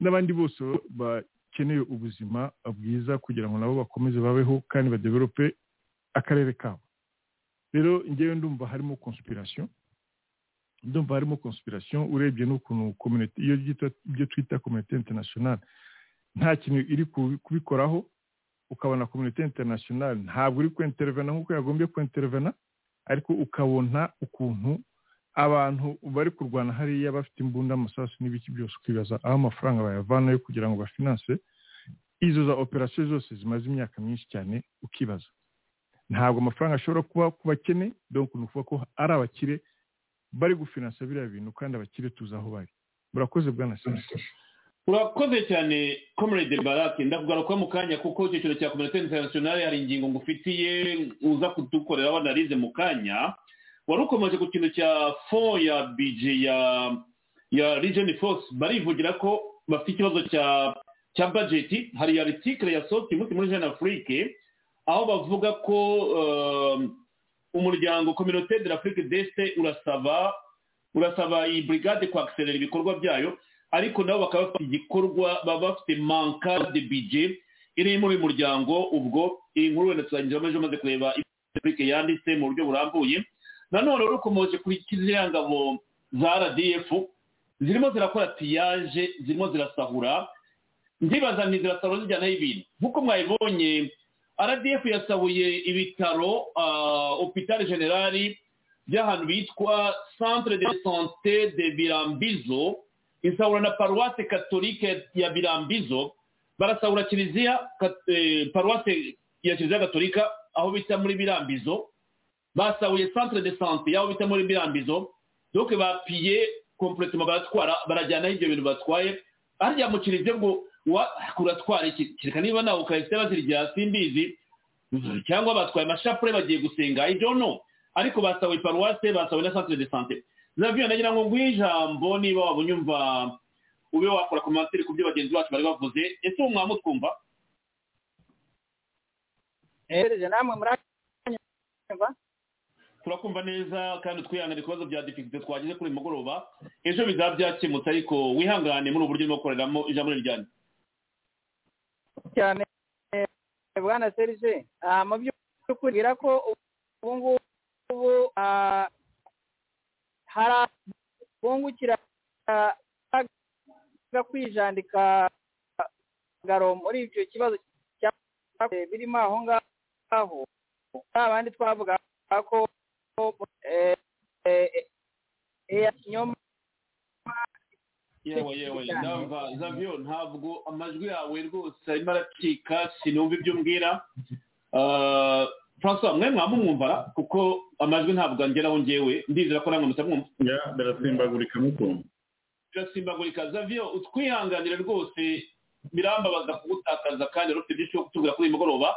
n'abandi bose bakeneye ubuzima bwiza kugira ngo nabo bakomeze babeho kandi badevelope akarere kabo. Rero ngewe ndumva harimo conspiration. Ndumva harimo conspiration. Urebye n'ukuntu community iyo ibyo twita community international nta kintu iri kubi- kubikoraho ukabona community international ntabwo uri kwintervena nk'uko yagombye kwintervena ariko ukabona ukuntu abantu bari kurwana hariya bafite imbunda amasasu n'ibiki byose ukibaza aho amafaranga bayavanayo kugira ngo bafinanse izo za operasiyo zose zimaze imyaka myinshi cyane ukibaza. Ntabwo amafaranga ashobora kuba ku bakene donc ni ukuvuga ko ari abakire bari gufinansa biriya bintu kandi abakire tuzi aho bari. Murakoze bwana serge urakoze cyane comrade barake ndakugaruka mu kanya kuko icyiciro cya komite internationale hari ingingo ngufitiye uza kudukoreraho analize mu kanya. Wari ukomeje ku kintu cya fo ya bije ya ya region force. Barivugira ko bafite ikibazo cya cya budget. Hari article yasohotse umunsi muri jeune afrique aho bavuga ko um, umuryango communauté de l'afrique d'est urasaba urasaba iyi brigade kwakiserera ibikorwa byayo. Ariko nabo bakaba bafite igikorwa baba bafite manka de budget iri muri uyu muryango ubwo iyi nkuru wenda tuzagiramo ejo maze kureba ibyo yanditse mu buryo burambuye. Nanone rukomoje kuri ziriya ngabo za rdf zirimo zirakora piyaje zirimo zirasahura. Ndibaza nti zirasahura zijyanaho ibintu. Nk'uko mwabibonye rdf yasahuye ibitaro ah, hôpital generali by'ahantu bitwa centre de santé de birambizo isahura na paruwase katolike ya birambizo barasahura kiliziya eh, paruwase ya kiliziya gatolika aho bita muri birambizo. Basahuye centre de santé y'aho bita muri birambizo. Donc bapiye complètement baratwara barajyanaho ibyo bintu batwaye. Harya mu kiliziya wa- kuratwara iki? Kereka niba nawe ukahita bazirya simbizi cyangwa batwaye amashapure bagiye gusenga. I don't know. Ariko basahuye paruwase basahuye na centre de santé. Zavyo nagira ngo nguhe ijambo niba waba unyumva ube wakora komantere ku byo bagenzi bacu bari bavuze. Ese uwo mwamutwumva turakumva neza kandi twihangane ibibazo bya difficulté twagize kuri uyu mugoroba. Ejo bizaba byakemutse ariko wihangane muri ubu buryo urimo gukoreramo ijambo rijyanye cyane bwana serge. Ah, mu by'ukuri ko ubu ngubu ah, hari bungukira kwijandika garo muri icyo kibazo cya birimo aho ngaho. Abandi twavuga ko eh, eh, eh, kinyoma yewe yewe ndumva zavyo ntabwo amajwi yawe rwose arimo aracika sinumva ibyo umbwira. Ah, francois mwe mwamumwumvara kuko amajwi ntabwo angeraho ngewe ndizera ko namwe mutamwumva ya birasimbagurika mukumva birasimbagurika zavyo utwihanganire rwose birambabaza kugutakaza kandi rufite byinshi byo kutubwira kuri uyu mugoroba.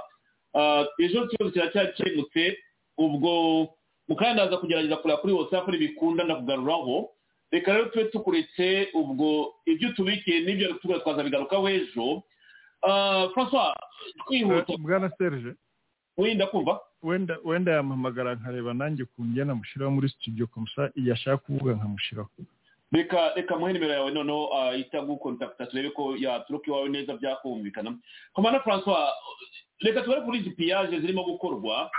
Ah, ejo ikibazo kiracyakemutse ubwo mukandaza kugerageza kureba kuri whatsapp ntibikunda ndakugaruraho. Reka rero tube tukuretse ubwo ibyo tubikiye n'ibyo tugura twazabigarukaho ejo. Ah, francois twihuta. Bwana serge. Wenda kumva? Wenda wenda yampamagara nkareba nanjye ku njye namushyiraho muri studio komusa iyo ashaka kuvuga nkamushyiraho reka reka muhe nimero yawe noneho ahita gukontakita turebe ko yaturuka iwawe neza byakumvikana. Komanda francois reka tubare kuri izi piyaje zirimo gukorwa.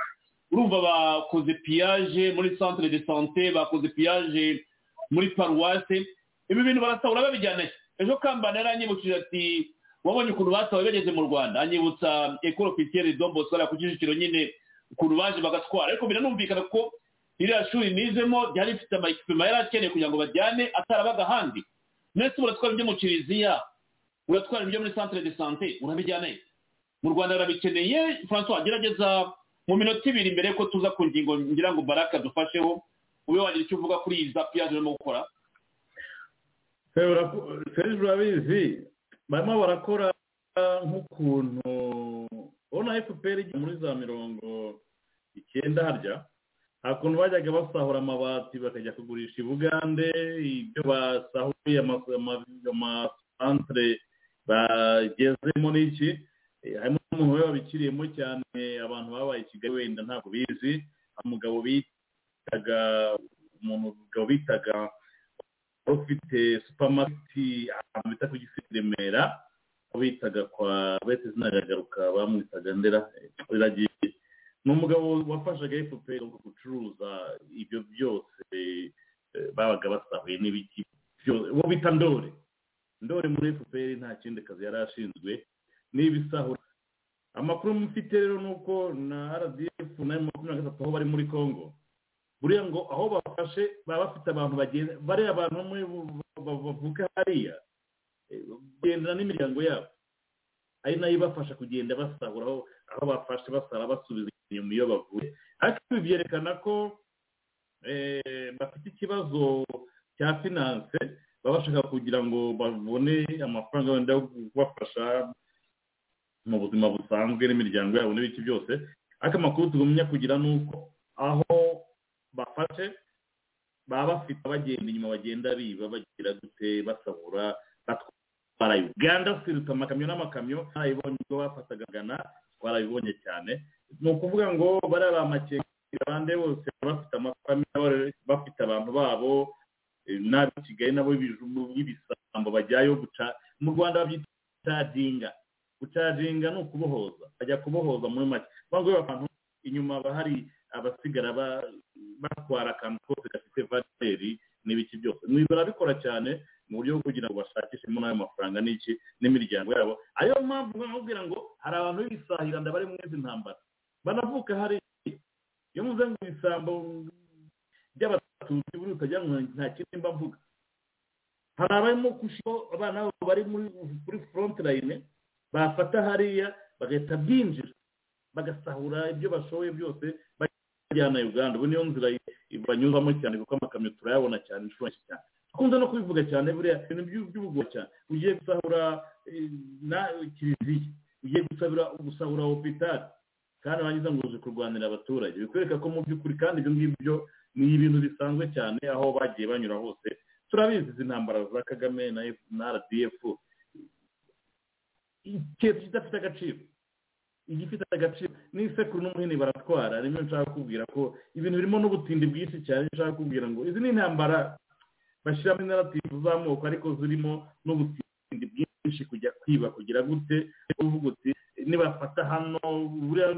Urumva bakoze piyaje muri centre de sante bakoze piyaje muri paruwase ibi bintu barasahura babijyana. Ejo kambana yaranyibukije ati wabonye ukuntu basawe bageze mu rwanda. Anyibutsa ekoro ofisiyeri dombos bariya ku kicukiro nyine ukuntu baje bagatwara. Ariko biranumvikana ko iriya shuri nizemo ryari rifite amayikipima yari akeneye kugira ngo bajyane atarabaga ahandi. Ndetse uratwara ibyo mu kiliziya uratwara ibyo muri centre de sante urabijyana mu rwanda barabikeneye francois gerageza mu minota ibiri mbere ko tuza ku ngingo ngira ngo baraka dufasheho ube wagira icyo uvuga kuri iza piyaje urimo gukora urabizi barimo barakora nk'ukuntu ubona fpr igiye muri za mirongo icyenda harya hakuntu bajyaga basahura amabati bakajya kugurisha i bugande ibyo basahuye amasantere bagezemo n'iki? Harimo umuntu we wabikiriyemo cyane abantu babaye i kigali wenda ntabwo bizi umugabo bitaga umugabo bitaga ufite supamaketi ahantu bita ku gisi remera bitaga kwa bete zinagaruka bamwitaga ndera iragiye ni umugabo wafashaga efuperi gucuruza ibyo byose babaga basahuye n'ibiki uwo bita ndore. Ndore muri efuperi nta kindi kazi yari ashinzwe n'ibisahura amakuru mfite rero ni uko na rdf na makumyabiri na gatatu aho bari muri congo. Buriya ngo aho bafashe baba bafite abantu bagenda bariya abantu bavuka hariya bagendana n'imiryango yabo. Ari na yo ibafasha kugenda basahura aho bafashe basara basubiza inyuma iyo bavuye. Ariko ibi byerekana ko bafite ikibazo cya finance baba bashaka kugira ngo babone amafaranga wenda yo kubafasha mu buzima busanzwe n'imiryango yabo n'ibiki byose. Ariko amakuru tugumya kugira ni uko aho bafashe baba bafite abagenda inyuma bagenda biba bagira dute basahura batwara uganda siruta amakamyo n'amakamyo ntarayibonye ubwo bafataga gana twarabibonye cyane. Ni ukuvuga ngo bariya ba makenga bose bafite amafamiye bafite abantu babo n'ab'i kigali nabo b'ibisambo bajyayo guca mu rwanda babyita gucajinga gucajinga ni ukubohoza bajya kubohoza muri make. Kuvuga ngo abantu inyuma haba hari abasigara batwara akantu kose gafite vateri n'ibiki byose. Barabikora cyane mu buryo bwo kugira ngo bashakishemo n'ayo mafaranga n'iki n'imiryango yabo. Ariyo mpamvu nkubwira ngo hari abantu b'ibisahiranda bari muri izi ntambara. Banavuka hari iyo muze ngo ibisambo by'abatutsi buri utajya nta kindi mba mvuga. Hari abarimo gushyiraho abana babo bari muri front line bafata hariya bagahita binjira bagasahura ibyo bashoboye byose bajyana uganda. Ubu niyo nzira banyuzamo cyane kuko amakamyo turayabona cyane inshuro nyinshi cyane. Dukunze no kubivuga cyane buriya ibintu by'ubugoro cyane. Ugiye gusahura na kiliziya. Ugiye gusahura hopitali kandi warangiza ngo uzi kurwanira abaturage. Bikwereka ko mu by'ukuri kandi ibyo ngibyo ni ibintu bisanzwe cyane aho bagiye banyura hose. Turabizi izi ntambara za kagame na rdf ikintu kidafite agaciro? Igifite agaciro n'isekuru n'umuhini baratwara. Rimwe nshaka kubwira ko ibintu birimo n'ubutindi bwinshi cyane nshaka kubwira ngo izi ni intambara bashyiramo inarativu z'amoko ariko zirimo n'ubutindi bwinshi kujya kwiba. Kugira gute uvuga uti nibafata hano buriya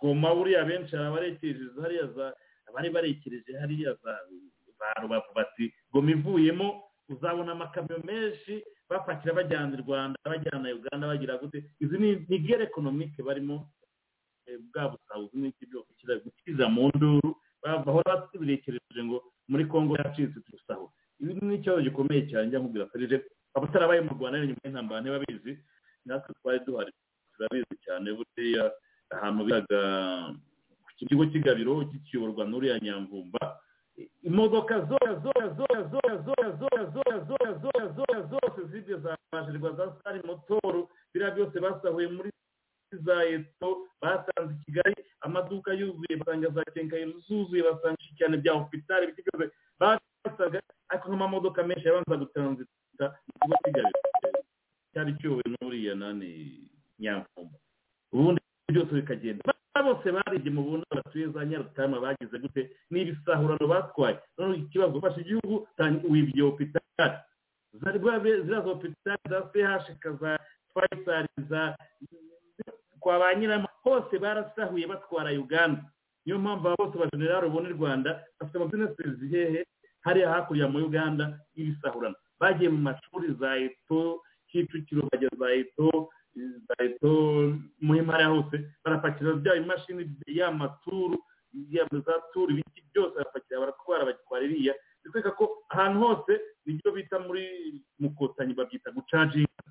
goma buriya benshi abarekereje hariya za abari barekereje hariya za rubavu. Bati goma ivuyemo uzabona amakamyo menshi bapakira bajyana i rwanda bajyana uganda bagira gute? Izi ni gere ekonomike barimo bwa busabuzi n'iki byose gukiza mu nduru bahora babirekereje ngo muri congo yacitse turusaho ibi ni ikibazo gikomeye cyane njya nkubwira ferije abatarabaye mu rwanda nyuma y'intambara ntibabizi natwe twari duhari turabizi cyane. Buriya ahantu biraga ku kigo cy'igabiro kikiyoborwa n'uriya nyamvumba imodoka zose z'ibyo zabashirwa za sitari motoru biriya byose basahuye muri za eto basanze i kigali amaduka yuzuye basanga za kenkayeri zuzuye basanga cyane bya hopitari ibiti byose basaga ariko nk'amamodoka menshi yabanza gutanzita mu kigali cyari cyowe n'uriya nani nyamfumo ubundi byose bikagenda bose barebye mu bundi batuye za nyarutarama bagize gute? Ni ibisahurano batwaye. Noneho ikibazo ufashe igihugu? Wibye hopitali ziriya hopitali za chk za fayisari za kwa ba nyirama hose barasahuye batwara uganda. Niyo mpamvu aba bose bajenerali ubona i rwanda bafite amabizinesi hehe hariya hakurya mu uganda y'ibisahurano. Bagiye mu mashuri za eto kicukiro bajya za eto za eto muhima hariya hose barapakira bya imashini ya maturu ya za turu ibiki byose barapakira baratwara bagitwara iriya. Bitwereka ko ahantu hose ni byo bita muri mukotanyi babyita gucaginga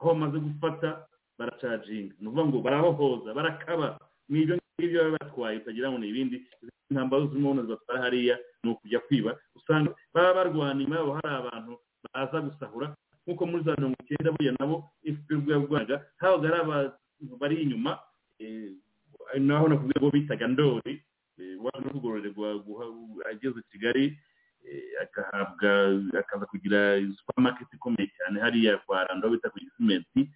aho bamaze gufata baracaginga ni ukuvuga ngo barahohoza barakaba. Ni ibyo ngibyo baba batwaye utagira ngo ni ibindi. Intambaro z'umuhondo zibatwara hariya ni ukujya kwiba. Usanga baba barwana inyuma yabo hari abantu baza gusahura nk'uko muri za mirongo icyenda buriya nabo fpr ubwo yarwanaga habaga hari abantu bari inyuma naho nakubwira ngo bitaga ndori waje no kugororerwa ageze kigali agahabwa akaza kugira supermarket ikomeye cyane hariya kwa rando bita ku gisimenti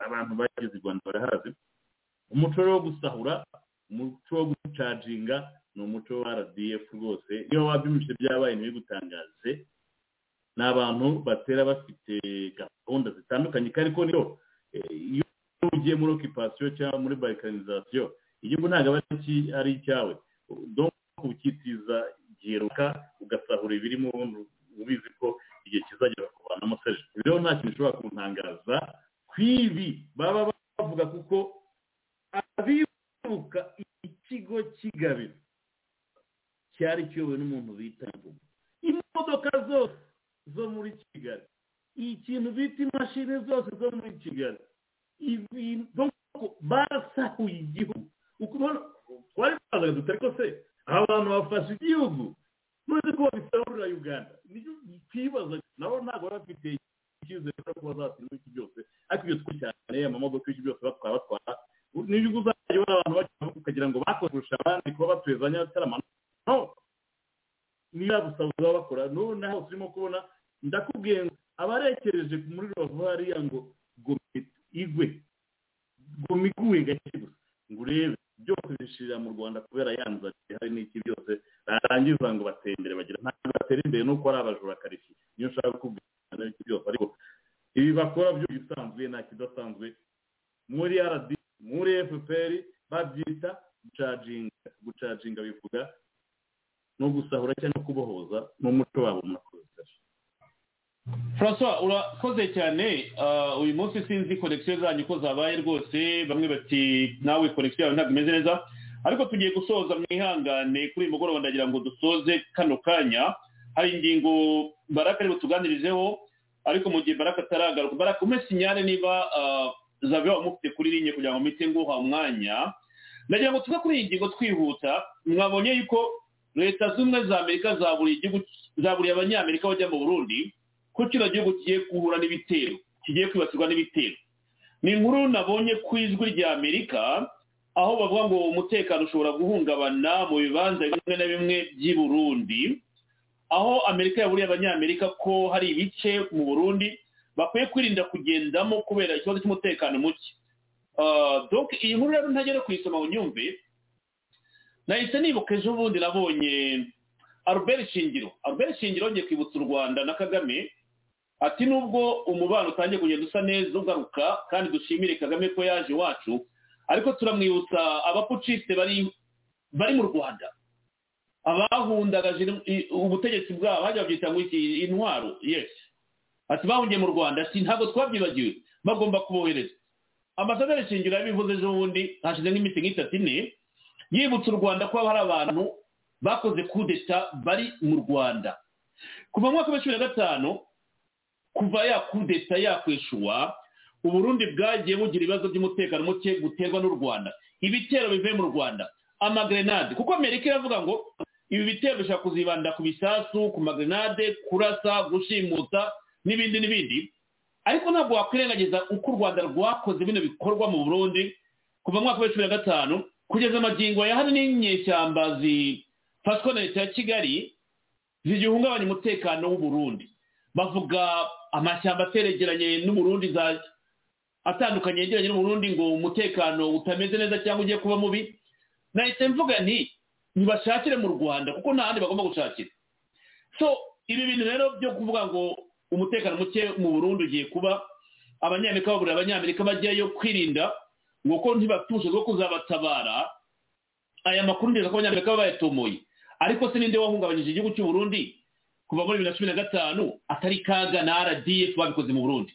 abantu bageze i rwanda barahazi umuco wo gusahura umuco wo gucaginga ni umuco wa rdf rwose. Iyo wabyumvise byabaye ntibigutangaze. Ni abantu batera bafite gahunda zitandukanye kandi ko niyo iyo ugiye muri okipasiyo cyangwa muri balkanizasiyo igihugu ntabwo aba ari icyawe. Ukitiza igihe runaka ugasahura ibirimo ubizi ko igihe kizagera kuvanamo seje rero nta kintu gishobora kuntangaza. Ku ibi baba bavuga kuko abibuka ikigo cy'igabiro cyari kiyobowe n'umuntu bita imodoka zose zo muri kigali ikintu bita imashini zose zo muri kigali barasahuye igihugu twari twazaga dutari ko se abantu bafashe igihugu none ko babisahurira uganda ni cyo twibaza nabo ntabwo baba bafite icyizere cyo kuba zatsinda iki byose ariko ibyo twe cyane amamodoka y'iki byose batwara batwara n'igihugu uzajya ubona abantu bakina ukagira ngo bakoze kurusha abandi kuba batwezanya bataramana no. Niba gusa baba bakora. N'ubu naho turimo kubona ndakubwiye ngo abarekereje muri rubavu hariya ngo gome igwe gome iguye gake gusa ngo urebe byose bishirira mu rwanda kubera yanza hari n'iki byose? Barangiza ngo bateye imbere bagira ntabwo batera imbere nuko ari abajura karifi. Niyo ushaka kubwira n'iki byose. Ariko ibi bakora byo bisanzwe nta kidasanzwe. Muri rd muri fpr babyita gucaginga gucaginga bivuga no gusahura cyangwa kubohoza n'umuco wabo murakoze francois urakoze cyane. Uyu munsi sinzi konegisiyo zanyu ko zabaye rwose. Bamwe bati nawe konegisiyo yawe ntabwo imeze neza. Ariko tugiye gusoza mwihangane kuri uyu mugoroba ndagira ngo dusoze kano kanya. Hari ingingo baraka ari butuganirizeho ariko mu gihe baraka ataragaruka. Baraka umwe sinyare niba zabiba mufite kuri linye kugira ngo mpite nguha umwanya. Ndagira ngo tuve kuri iyi ngingo twihuta. Mwabonye yuko leta z'ubumwe za amerika zaburiye abanyamerika bajya mu burundi ko kino gihugu kigiye guhura n'ibitero kigiye kwibasirwa n'ibitero. Ni inkuru nabonye ku ijwi rya amerika aho bavuga ngo umutekano ushobora guhungabana mu bibanza bimwe na bimwe by'i burundi aho amerika yaburiye abanyamerika ko hari ibice mu burundi bakwiye kwirinda kugendamo kubera ikibazo cy'umutekano muke. Iyi nkuru rero ntagere kuyisoma ngo nyumve nahise nibuka ejo bundi nabonye albert shingiro. Albert shingiro ngiye kwibutsa u rwanda na kagame ati nubwo umubano utangiye kugenda usa neza ugaruka kandi dushimire kagame ko yaje iwacu ariko turamwibutsa abapucisite bari bari mu rwanda. Abahundagaje ubutegetsi bwabo hajya babyita ngo iki intwaro yesi ati bahungiye mu rwanda ati ntabwo twabyibagiwe bagomba kubohereza. Ambasaderi shingiro yabivuze ejo bundi hashize nk'iminsi nk'itatu ine yibutsa u rwanda ko hari abantu bakoze kudeta bari mu rwanda. Kuva mu mwaka wa cumi na gatanu kuva ya kudeta yakweshuwa uburundi bwagiye bugira ibibazo by'umutekano muke guterwa n'u rwanda. Ibitero bivuye mu rwanda. Amagrenade. Kuko amerika iravuga ngo ibi bitero bishobora kuzibanda ku bisasu ku magrenade kurasa gushimuta n'ibindi n'ibindi. Ariko ntabwo wakwirengagiza uko u rwanda rwakoze bino bikorwa mu burundi. Kuva mu mwaka wa cumi na gatanu kugeza amagingo ya hano n'inyeshyamba zifashwa na leta ya kigali zigihungabanya umutekano w'uburundi. Bavuga amashyamba ateregeranye n'uburundi atandukanye yegeranye n'uburundi ngo umutekano utameze neza cyangwa ugiye kuba mubi. Nahise mvuga nti ntibashakire mu rwanda kuko nta handi bagomba gushakira. So ibi bintu rero byo kuvuga ngo umutekano muke mu burundi ugiye kuba abanyamerika baburira abanyamerika bajyayo kwirinda ngo ko ntibafite bwo kuzabatabara aya makuru ndetse ko abanyamerika baba bayatomoye. Ariko se ninde wahungabanyije igihugu cy'u Burundi? Kuva muri bibiri na cumi na gatanu atari kaga na rdf babikoze mu burundi.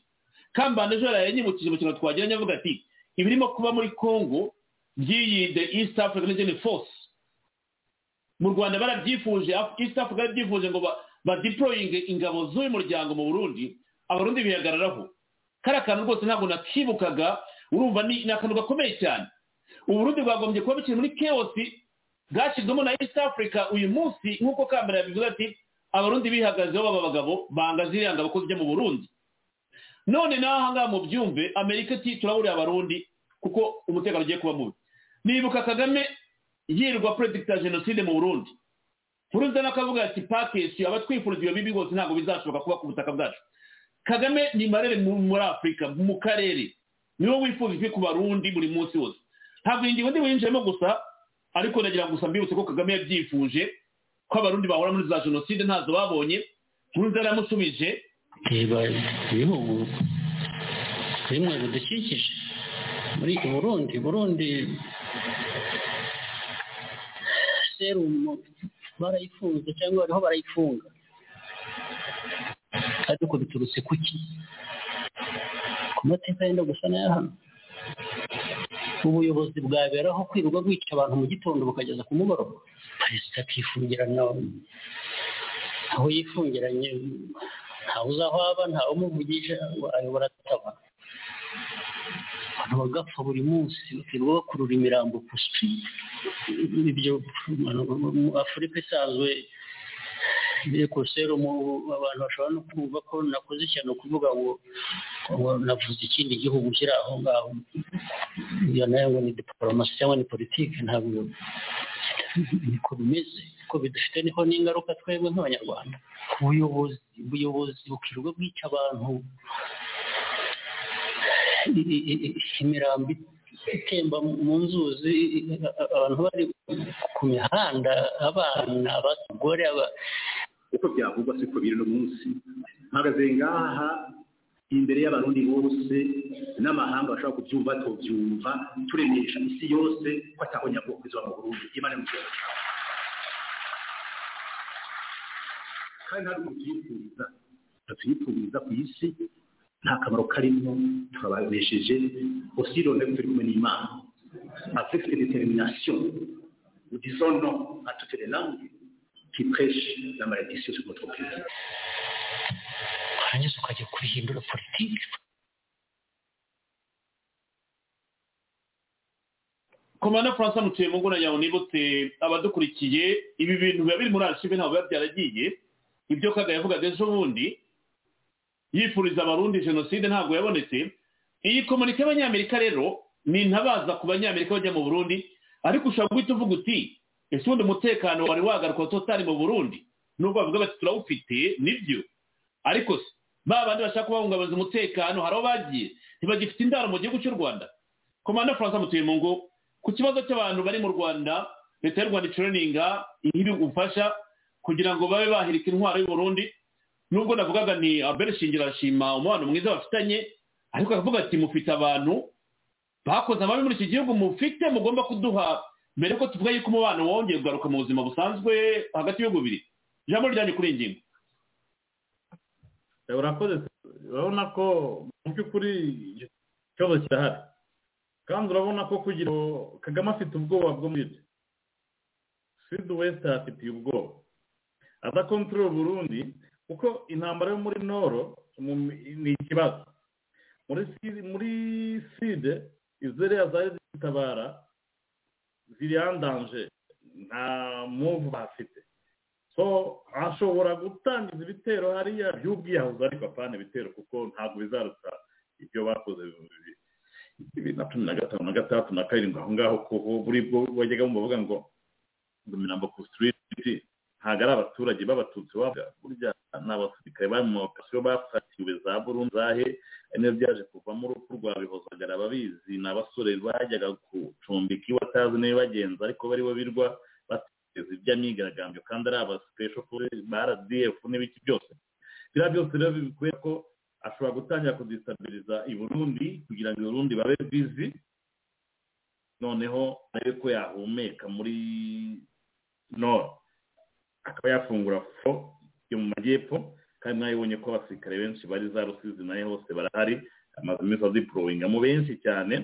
Kambanda ejo yanyibukije mu kintu twagiranye avuga ati ibirimo kuba muri congo by'iyi the east african region force. Mu rwanda barabyifuje east africa barabyifuje ngo badiployinge ingabo z'uyu muryango mu burundi abarundi bihagararaho. Kariya kantu rwose ntabwo nakibukaga urumva ni akantu gakomeye cyane. Uburundi bwagombye kuba bukiri muri keosi bwashyizwemo na east africa uyu munsi nk'uko kambere yabivuze ati abarundi bihagazeho baba abagabo banga ziriya ngabo ko zijya mu burundi. None naho ahangaha mu byumve amerika iti turaburiye abarundi kuko umutekano ugiye kuba mubi. Nibuka kagame yirirwa predicta jenoside mu burundi. Furuza n'akavuga ati pakesi abatwifuriza iyo bibi bose ntabwo bizashoboka kuba ku butaka bwacu. Kagame ni marere muri afurika mu karere. Ni we wifuza ifi ku barundi buri munsi wose. Ntabwo iyi ngingo winjiyemo gusa ariko ndagira gusa mbibutse ko kagame yabyifuje ko abarundi bahora muri za jenoside ntazo babonye furuza yaramusubije ibihugu bimwe bidukikije muri burundi burundi serumu barayifunze cyangwa bariho barayifunga. Ariko biturutse ku ki ku mateka yenda gusa n'aya hano. Ubuyobozi bwaberaho kwirirwa bwica abantu mu gitondo bukageza ku mugoroba. Perezida akifungirana aho yifungiranye ntawe uzi aho aba ntawe umuvugisha ayobora ataba abantu bagapfa buri munsi bakirirwa bakurura imirambo ku sitiriti ibyo afurika isanzwe serumu abantu bashobora no kumva ko nakoze ishyano kuvuga ngo ngo navuze ikindi gihugu kiri aho ngaho. Iyo na yo ngo ni diporomasi cyangwa ni politiki ntabwo niko bimeze. Ko bidufite ni ho n'ingaruka twebwe nk'abanyarwanda. Ubuyobozi ubuyobozi bukirirwa bwica abantu imirambi itemba mu nzuzi abantu bari ku mihanda abana abagore uko byavugwa siko biri no munsi. Mpagaze ngaha imbere y'abarundi bose n'amahanga bashobora kubyumva tubyumva turemesha isi yose ko ataho nyabwoko izuba mu burundi. Imana mu gihugu kandi ntabwo tuyipfuriza tuyipfuriza ku isi nta kamaro karimo turabanesheje aussi rone turi kumwe n'imana. Avec cette détermination nous disons non qui prêchent la malédiction sur notre pays warangiza ukajya kubihindura politiki komanda francois mutuye mu nguna yawe nibutse abadukurikiye ibi bintu biba biri muri archive ntabwo biba byaragiye. Ibyo kaga yavugaga ejo bundi yifuriza abarundi jenoside ntabwo yabonetse. Iyi komunike y'abanyamerika rero ni intabaza ku banyamerika bajya mu burundi ariko ushobora guhita uvuga uti ese ubundi umutekano wari wagaruka totari mu burundi nubwo bavuga bati turawufite ni byo. Ariko se ba bandi bashaka kubahungabanya umutekano hari aho bagiye ntibagifite indaro mu gihugu cy'u rwanda. Komanda francois mutuye mu ngo ku kibazo cy'abantu bari mu rwanda leta y'u rwanda icuraninga ibi gufasha kugira ngo babe bahirika intwaro y'u Burundi. Nubwo navugaga ni albert shingira arashima umubano mwiza bafitanye ariko akavuga ati mufite abantu bakoze amabi muri iki gihugu mufite mugomba kuduha mbere ko tuvuga yuko umubano wongeye kugaruka mu buzima busanzwe hagati y'ibihugu bibiri. Ijambo ryanjye kuri iyi ngingo urakoze. Urabona ko mu by'ukuri ikibazo kirahari. Kandi urabona ko kugira ngo kagame afite ubwoba bwo muri ibyo. Sud west afitiye ubwoba. Adakontorora burundi kuko intambara yo muri noro ni ikibazo. Muri side izeriya zari zitabara ziriyandanje nta muvu bafite so ashobora gutangiza ibitero hariya by'ubwiyahuzi ariko apana ibitero kuko ntabwo bizaruta ibyo bakoze bibiri na cumi na gatanu na gatandatu na karindwi aho ngaho kuko buri bwo bajyaga bavuga ngo ngo mirambo ku sitiriti ntabwo ari abaturage b'abatutsi bavuga burya ni abasirikare bari mu makasiyo bafatiwe za burundu zahe niyo byaje kuvamo urupfu rwa bihozagara ababizi ni abasore bajyaga gucumbika iyo batazi niyo bagenza ariko bari bo birwa bateza iby'imyigaragambyo kandi ari abasipesho ba rdf n'ibiki byose. Biriya byose rero bikwiye ko ashobora gutangira kudistabiriza i burundi kugira ngo i burundi babe bizi noneho arebe ko yahumeka muri nord. Akaba yafungura fo yo mu majyepfo kandi mwabibonye ko abasirikare benshi bari za rusizi na yo hose barahari amaze iminsi aziporowingamo benshi cyane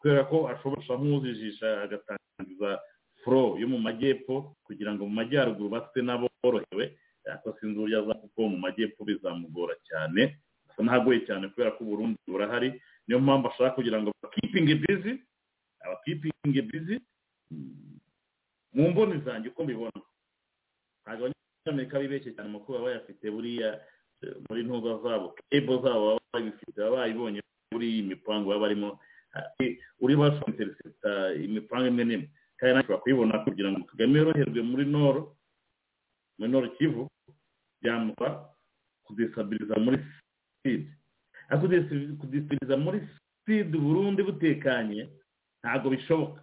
kubera ko ashobora nk'uzijisha agatangiza furo yo mu majyepfo kugira ngo mu majyaruguru base n'aborohewe ariko sinzi uburyo aza kuko mu majyepfo bizamugora cyane asa n'ahagoye cyane kubera ko uburundi burahari niyo mpamvu ashaka kugira ngo bakipinge bizi abakipinge bizi mu mboni zanjye uko mbibona. Ntabwo abanyamerika bibeshye cyane mu kuba bayafite buriya muri ntuba zabo. Kebo zabo baba babifite baba bayibonye muri iyi mipangu baba barimo. Uri basonteresita imipangu imwe n'imwe. Kandi nawe ushobora kuyibona kugira ngo kagame yoroherwe muri noro muri noro kivu byamuha kudesabiriza muri sidi ariko kudesabiriza muri sidi burundi butekanye ntabwo bishoboka.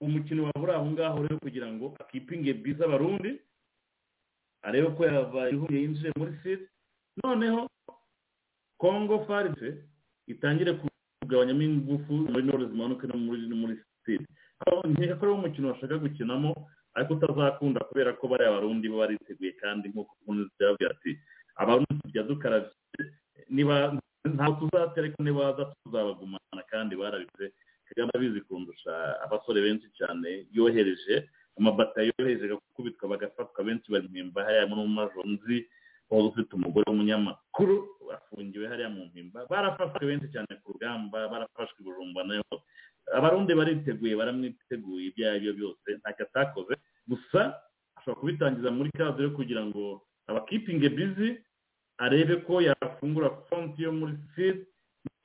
Umukino waba uri aho ngaho rero kugira ngo akipinge biza abarundi arebe ko yava ihuye yinjire muri sidi noneho kongo farise itangire kugabanyamo ingufu muri noro zimanuke no muri sidi nkeka ko ari umukino bashaka gukinamo ariko utazakunda kubera ko bariya barundi bo bariteguye kandi nk'uko ukuntu byabwira ati abarundi tujya dukarabye niba ntabwo tuzatera ariko nibaza tuzabagumana kandi barabize kagame abizi kundusha abasore benshi cyane yohereje amabata yohereje gukubitwa bagafatwa benshi bari mpimba hariya muri majo nzi waba ufite umugore w'umunyamakuru afungiwe hariya mu mpimba. Barafashwe benshi cyane ku rugamba barafashwe ibujumba na yo abarundi bariteguye baramwiteguye ibyo ari byo byose ntacyo atakoze. Gusa ashobora kubitangiza muri kazi yo kugira ngo abakipinge bizi arebe ko yafungura konti yo muri sidi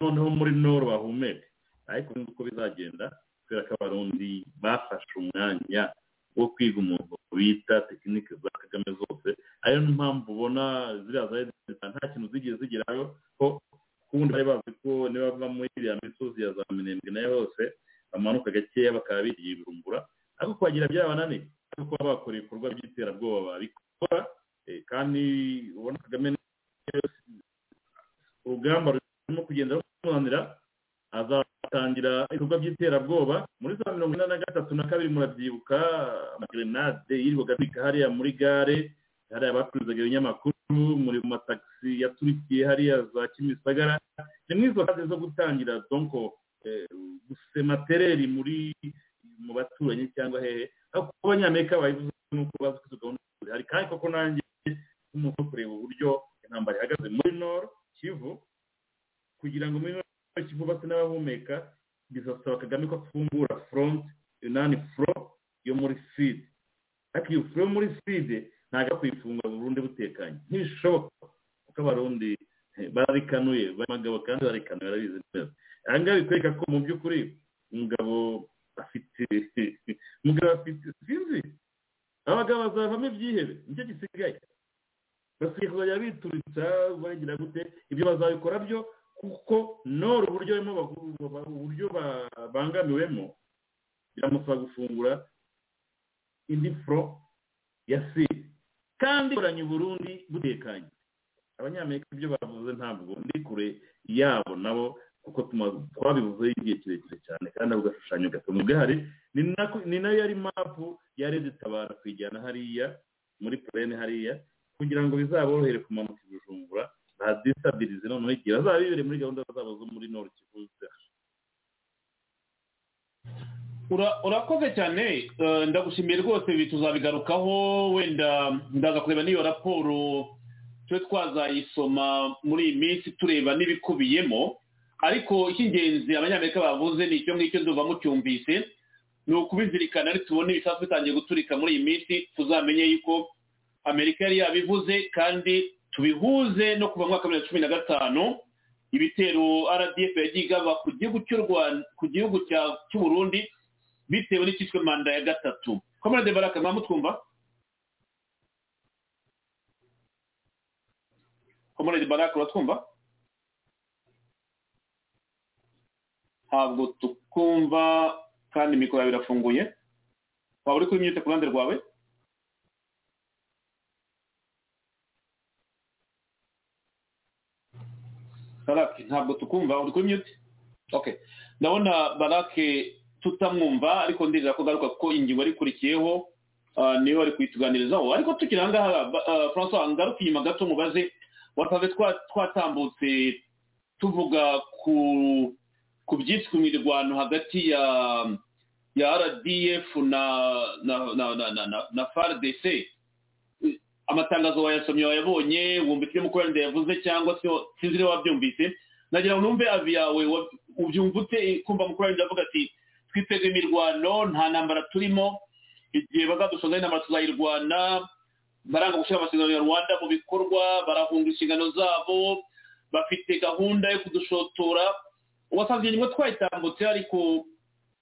noneho muri noro bahumeke. Ariko uko bizagenda kubera ko abarundi bafashe umwanya wo kwiga umuntu bita tekinike za kagame zose ariyo mpamvu ubona ziriya za leta nta kintu zigeze zigeraho ko kubundi bari bazi ko niba bava muri iriya misozi ya za minembwe na yo hose bamanuka gakeya bakaba bigiye ibirumbura ariko kuhagira byabananiye ariko kuba bakora ibikorwa by'iterabwoba babikora kandi ubona kagame urugamba rurimo kugenda rumunanira azatangira ibikorwa by'iterabwoba. Muri za mirongo ine na gatatu na kabiri murabyibuka amagrenade yirirwaga abika hariya muri gare hariya bacuruzaga ibinyamakuru muri matagisi yaturikiye hariya za kimisagara. Ni muri izo kazi zo gutangira donko gusema tereri muri mu baturanyi cyangwa hehe. Ariko abanyamerika bayivuze nuko bazi ko izo gahunda zihari kandi koko nanjye nk'umuntu kureba uburyo intambara ihagaze muri noro kivu kugira ngo muri kivu base n'abahumeka? Bizasaba kagame ko afungura front inani fro yo muri side ariko iyo fro yo muri side ntabwo kuyifunga burundu butekanye. Ntibishoboka kuko abarundi barikanuye abagabo kandi barikanuye barabizi neza. Aha ngaha bikwereka ko mu by'ukuri umugabo afite umugabo afite sinzi. Abagabo bazavamo ibyihebe ni cyo gisigaye. Basigaye kuzajya bituritsa bagira gute ibyo bazabikora byo kuko noro uburyo babangamiwemo biramusaba gufungura indi furo ya siri kandi ikoranye uburundi butekanye. Abanyamerika ibyo bavuze ntabwo ndi kure yabo nabo kuko twabivuzeho igihe kirekire cyane kandi ako gashushanyo gatunga gahari ni na yo yari mapu yari dutabara kuyijyana hariya muri purene hariya kugira ngo bizaborohere kumanuka ibijumbura badisabirize noneho igihe bazaba bibereye muri gahunda zabo zo muri nord kivu urakoze cyane. Ndagushimiye rwose ibi tuzabigarukaho. Wenda ndaza kureba n'iyo raporo tube twazayisoma muri iyi minsi tureba n'ibikubiyemo. Ariko icy'ingenzi abanyamerika bavuze ni icyo ngicyo nduva mucyumvise ni ukubizirikana ari tubona ibisasu bitangiye guturika muri iyi minsi. Tuzamenye yuko amerika yari yabivuze kandi tubihuze no kuva mu mwaka bibiri na cumi na gatanu ibitero rdf yagiye igaba ku gihugu cy'u rwanda ku gihugu cy'u burundi bitewe n'icyitwa manda ya gatatu. Komande baraka mwamutwumva komande baraka uratwumva ntabwo tukumva kandi mikoro yawe irafunguye. Waba uri kuri mute ku ruhande rwawe? Barake ntabwo tukumva. Uri kuri myute okay ndabona barake tutamwumva ariko ndizera ko garuka kuko ingingo yari ikurikiyeho ah, niyo bari kuyituganirizaho ariko tukiri aha ngaha ba- ah, francois ngaruka inyuma gato mubaze. Watave twa- twatambutse tuvuga ku ku byiswe imirwano hagati ya ya rdf na na na na, na, na fardc amatangazo wayasomye wayabonye wumva icyo mukorande yavuze cyangwa se sinzi niba wabyumvise. Nagira ngo numve avi yawe ubyumva ute? Kumva mukorande avuga ati twiteze imirwano nta ntambara turimo. Igihe bazadushoza intambara tuzayirwana baranga gushyira amasezerano ya rwanda mu bikorwa barahunga inshingano zabo bafite gahunda yo kudushotora. Wasanze nyuma twayitambutse ariko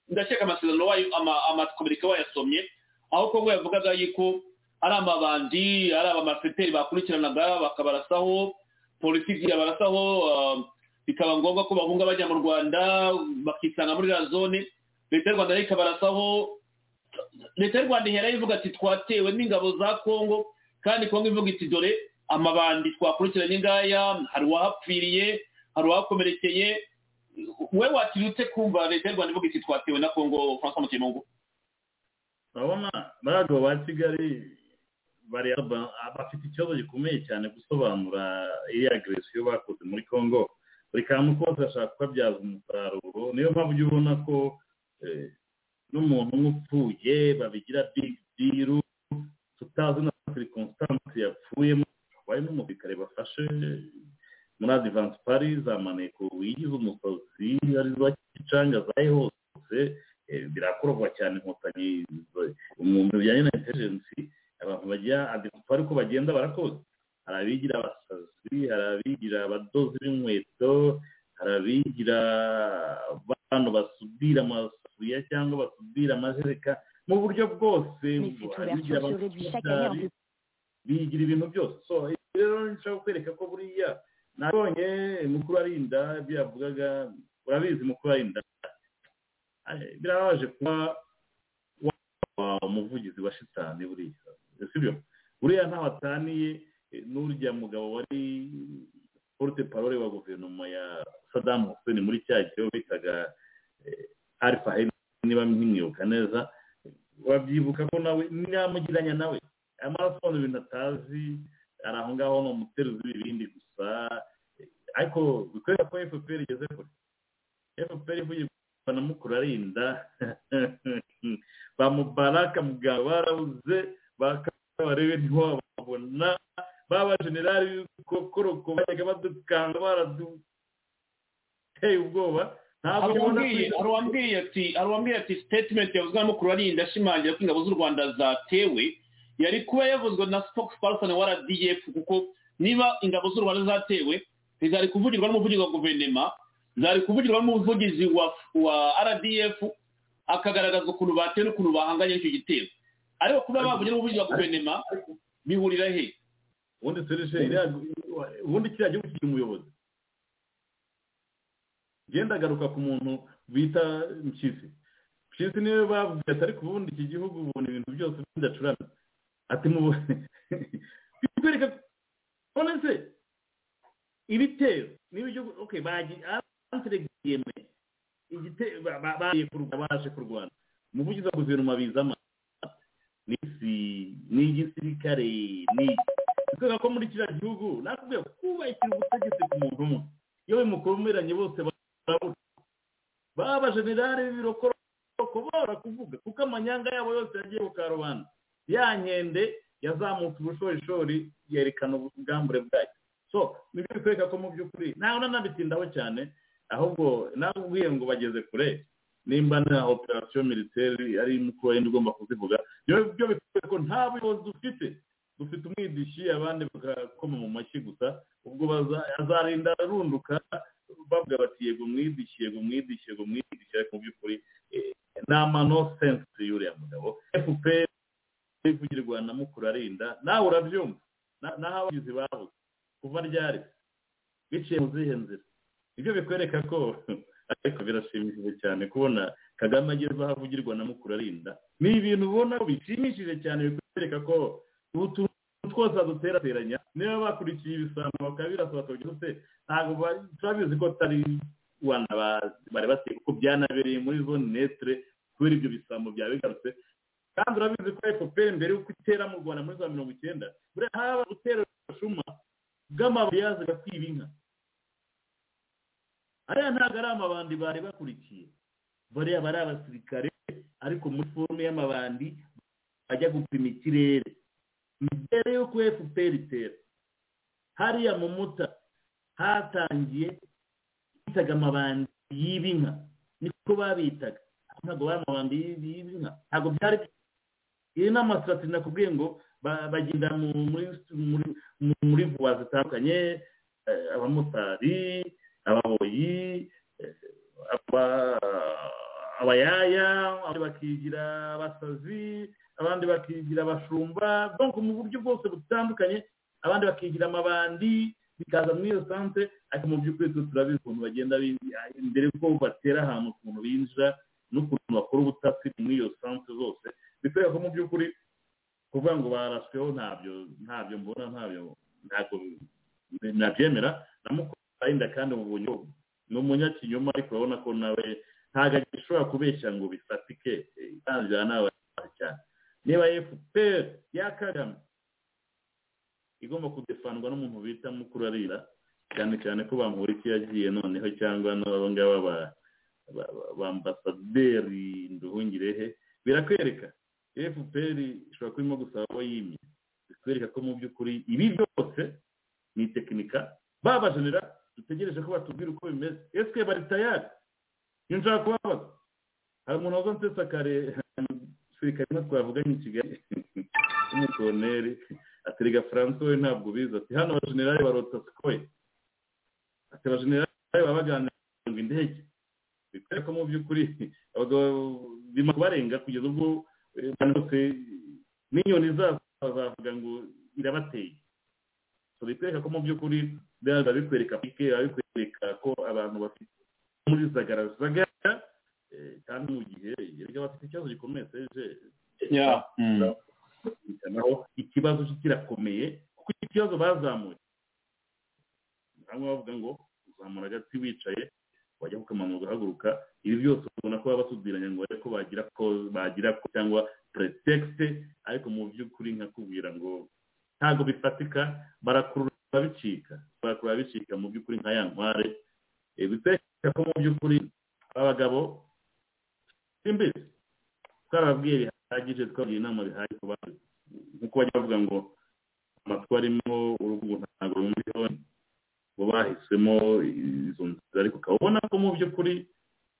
ndakeka amasezerano wayo ama- amakomereka wayasomye. Aho kongo yavugaga yuko ari amabandi ari abamafeteri bakurikiranaga bakabarasaho polisi yabarasaho ah, bikaba ngombwa ko bahunga bajya mu rwanda bakisanga muri iriya zone. Leta y'u rwanda ikabarasaho leta y'u rwanda ihera ivuga ati twatewe n'ingabo za kongo kandi kongo ivuga iti dore amabandi twakurikiranye ngaya hari uwahapfiriye hari uwahakomerekeye we watirutse kumva leta y'u rwanda ivuga iti twatewe na kongo francois mutemungu urabona barago ba kigali bafite ikibazo gikomeye cyane gusobanura iriya agresiyo bakoze muri congo. Buri kantu kose bashaka kukabyaza umusaruro. Niyo mpamvu ujya ubona ko eh, n'umuntu umwe upfuye babigira big deal tutazi na circumstance yapfuyemo habaye n'umusirikare bafashe muri advance paris za maneko wigize umusazi ari zo kicanga zaye hose eh, birakorwa cyane inkotanyi mu bintu bijyanye na intelligence. Abantu bajya adepfa ariko bagenda barakoze. Hari abigira abasazi hari abigira abadozi b'inkweto hari abigira abantu basudira amasafuriya cyangwa basudira amajereka mu buryo bwose abigira abasudari bigira ibintu byose. So rero nshaka kukwereka ko buriya nabonye mukuru arinda ibyo yavugaga urabizi mukuru arinda. Birababaje kuba umuvugizi wa shitani buriya. Sibyo buriya ntabataniye eh, n'urya mugabo wari porute parole wa guverinoma ya sadamu hussein muri cya gihe bitaga eh, Hen- niba nkimwibuka neza wabyibuka ko nawe namugiranya nawe. Amaraso ni ibintu atazi ari aho ngaho ni umuteruzi w'ibindi gusa eh, ariko bikwereka ko fpr igeze kure. Fpr ivuye na mukuru arinda ba mubaraka mugabo barabuze bakabarebe ntiwababona baba generali kokoroko bajyaga badukanga baraduteye ubwoba. Ntabwo hari ubona uwambwiye hari uwambwiye ati hari uwambwiye ati statement yavuzwe na mukuru arinda ashimangira ko ingabo z'u rwanda zatewe. Yari kuba yavuzwe na spokesperson wa rdf kuko niba ingabo z'u rwanda zatewe ntizari kuvugirwa n'umuvugizi wa guverinoma zari kuvugirwa n'umuvugizi wa wa rdf akagaragaza ukuntu batewe n'ukuntu bahanganye n'icyo gitero. Ariko kuba bavugira n'umuvugizi wa guverinoma bihurira he? Ubundi serije ubundi kiriya gihugu kigira umuyobozi. Genda agaruka ku muntu bita mpyisi. Mpyisi ni we bavuze ati ariko ubundi iki gihugu ubona ibintu byose bidacurana ati mu bikwereka none se ibitero niba igihugu okay bagiye bagiye kurwana baje kurwana. Umuvugizi wa guverinoma bizama n'isi n'igisirikare ni. Kubera ko muri kiriya gihugu nakubwiye kubakira ubutegetsi ku muntu umwe. Iyo bimukomeranye bose barabura. Baba generale b'ibirokoroko bora kuvuga kuko amanyanga yabo yose yagiye ku karubanda. Ya nkende yazamutse ubushorishori yerekana ubwambure bwayo so ni byo bikwereka ko mu by'ukuri ntawe unanabitindaho cyane ahubwo nakubwiye ngo bageze kure. Nimba na operasiyo militeri ari mukuru wenda ugomba kuzivuga byo byo bikwereka ko nta buyobozi dufite. Dufite umwidishi abandi bagakoma mu mashyi gusa ubwo azarinda arunduka bavuga bati yego mwidishi yego mwidishi yego mwidishi ariko mu by'ukuri eh, ni amano sense y'uriya mugabo. Fpr ivugirwa na mukuru arinda nawe urabyumva. Na- naho abagizi babuze kuva ryari? Biciye mu zihe nzira? Ibyo bikwereka ko ariko birashimishije cyane kubona kagame ageze aho avugirwa na mukuru arinda ni ibintu ubona ko bishimishije cyane bikwereka ko ubu tuntu twose aduterateranya niba bakurikiye ibisambo bakabirasa bakabigira se ntabwo turabizi ko atari rwanda ba- bari bateye kuko byanabereye muri zone netre kubera ibyo bisambo byaba bigarutse kandi urabizi ko fpr mbere y'uko itera mu rwanda muri za mirongo icyenda buriya haba gutera shuma bw'amabuye yazaga kwiba inka. Ariya ntabwo ari amabandi bari bakurikiye. Bariya bari abasirikare ariko muri forume y'amabandi bajya gupima ikirere. Mbere y'uko fpr itera. Hariya mu muta hatangiye bitaga amabandi yiba inka niko babitaga. Ntabwo bari amabandi yiba inka ntabwo byari iyi ni amasitati nakubwiye ngo ba- bagenda mu- muri vuba zitandukanye eh, abamotari ababoyi eh, abayaya abandi bakigira abasazi abandi bakigira abashumba. Mu buryo bwose butandukanye abandi bakigira amabandi bikaza muri iyo sante ariko mu by'ukuri twe turabizi ukuntu bagenda bi- mbere yuko batera ahantu ukuntu binjira n'ukuntu bakora ubutasi muri iyo sante zose. Bikwereka ko mu by'ukuri kuvuga ngo barasweho ntabyo ntabyo mbona ntabyo ntabwo nabyemera. Namukorarinda kandi mu buryo ni umunyakinyoma ariko urabona ko nawe ntabwo agishobora kubeshya ngo bifatike itangira nawe cyane niba fpr ya kagame. Igomba kudefandwa n'umuntu bita mukuru arira cyane cyane ko bamuriki yagiye noneho cyangwa n'abo ngabo ba- ba- ba- ba ambasaderi nduhungirehe birakwereka fpr ishobora kuba irimo gusaba abo yimye bikwereka ko mu by'ukuri ibi byose ni tekinika babajenera dutegereje ko batubwira uko bimeze. Ese bari tayari. Iyo nshaka kubabaza hari umuntu waza nsesa kare sirikare imwe twavuganye i kigali w'umukoloneri aterega francois we ntabwo ubizi ati hano abajenerali barota sikoye ati abajenerali baba baganira ngo indege. Bikwereka ko mu by'ukuri abagabo bima kubarenga kugeza ubwo eh, abantu bose n'inyoni zazo bazavuga ngo irabateye. Bikwereka ko mu by'ukuri biba bikwereka pike biba bikwereka ko abantu bafite muri zagara zagara eh, kandi mu gihe erega bafite ikibazo gikomeye seje naho ikibazo cyo kirakomeye kuko ikibazo bazamuye bamwe bavuga ngo uzamura agati wicaye wajya kukamanura ugahaguruka. Ibi byose ubona ko baba basudiranya ngo barebe ko bagira ko bagira ko cyangwa pretekite ariko mu by'ukuri nkakubwira ngo ntabwo bifatika barakurura bicika barakurura bicika mu by'ukuri nka ya nkware bikwereka ko mu by'ukuri abagabo simbizi twarababwiye bihagije twabagira inama bihagije ku bantu nk'uko bajya bavuga ngo amatwi arimo urubugu ntabwo rumuriho bo bahisemo izo nzira. Ariko ukaba ubona ko mu by'ukuri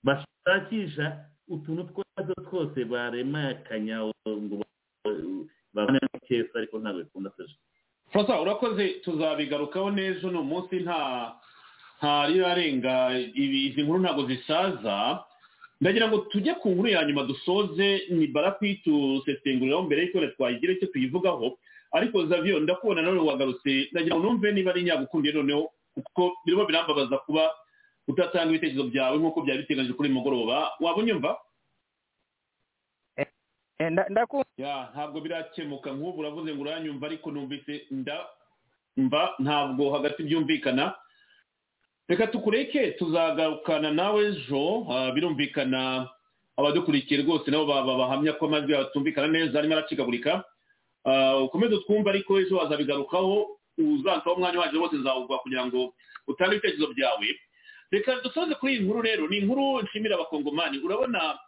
bashakisha utuntu twazo twose baremekanya ngo babonemo kesa ariko ntabwo bikunda seje urakoze. Tuzabigarukaho n'ejo ni umunsi nta nta rirarenga ibi izi nkuru ntabwo zisaza. Ndagira ngo tujye ku nkuru ya nyuma dusoze ni barakwitusetenguriraho mbere y'uko twayigira icyo tuyivugaho. Ariko zavio ndakubona nawe wagarutse ndagira ngo numve niba ari nyagukundiye noneho kuko birimo birambabaza kuba utatanga ibitekerezo byawe nk'uko byari biteganyijwe kuri mugoroba. Waba unyumva? Ya ntabwo birakemuka. Nk'ubu uravuze ngo uranyumva ariko numvise nda mba ntabwo hagati byumvikana. Reka tukureke tuzagarukana nawe ejo ah, birumvikana abadukurikiye rwose nabo bahamya ko amajwi yawe atumvikana neza arimo aracikagurika Ah, ukomeze twumve ariko ejo wazabigarukaho uzansaho umwanya wanjye wose nzawugwa kugira ngo utange ibitekerezo byawe. Reka dusoze kuri iyi nkuru rero ni inkuru nshimira abakongomani. Urabona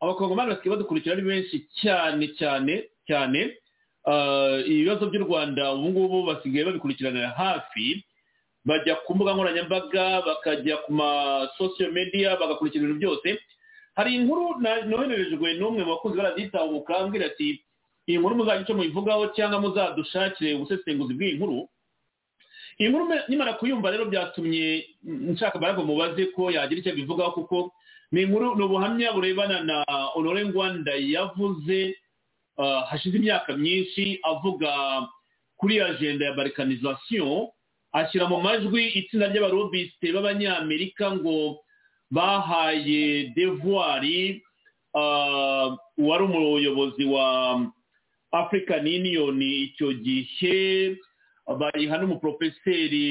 abakongomani basigaye badukurikira ari benshi cyane cyane cyane. Ah, ibibazo by'u rwanda ubu ngubu basigaye babikurikiranira hafi. Bajya ku mbuga nkoranyambaga bakajya ku ma social media bagakurikira ibintu byose. Hari inkuru nohererejwe n'umwe mu bakunzi baraditahuka ambwira ati iyi nkuru muzajya icyo muyivugaho cyangwa muzadushakire ubusesenguzi bw'iyi nkuru? Iyi nkuru nimara kuyumva rero byatumye nshaka barago mubaze ko yagira icyo abivugaho kuko ni inkuru ni ubuhamya burebana na honore ngwanda yavuze ah, hashize imyaka myinshi avuga kuri agenda ya balkanization ashyira mu majwi itsinda ry'abarobisite b'abanyamerika ngo bahaye devuwari uwari umuyobozi wa african union. Icyo gihe bayiha n'umuprofeseri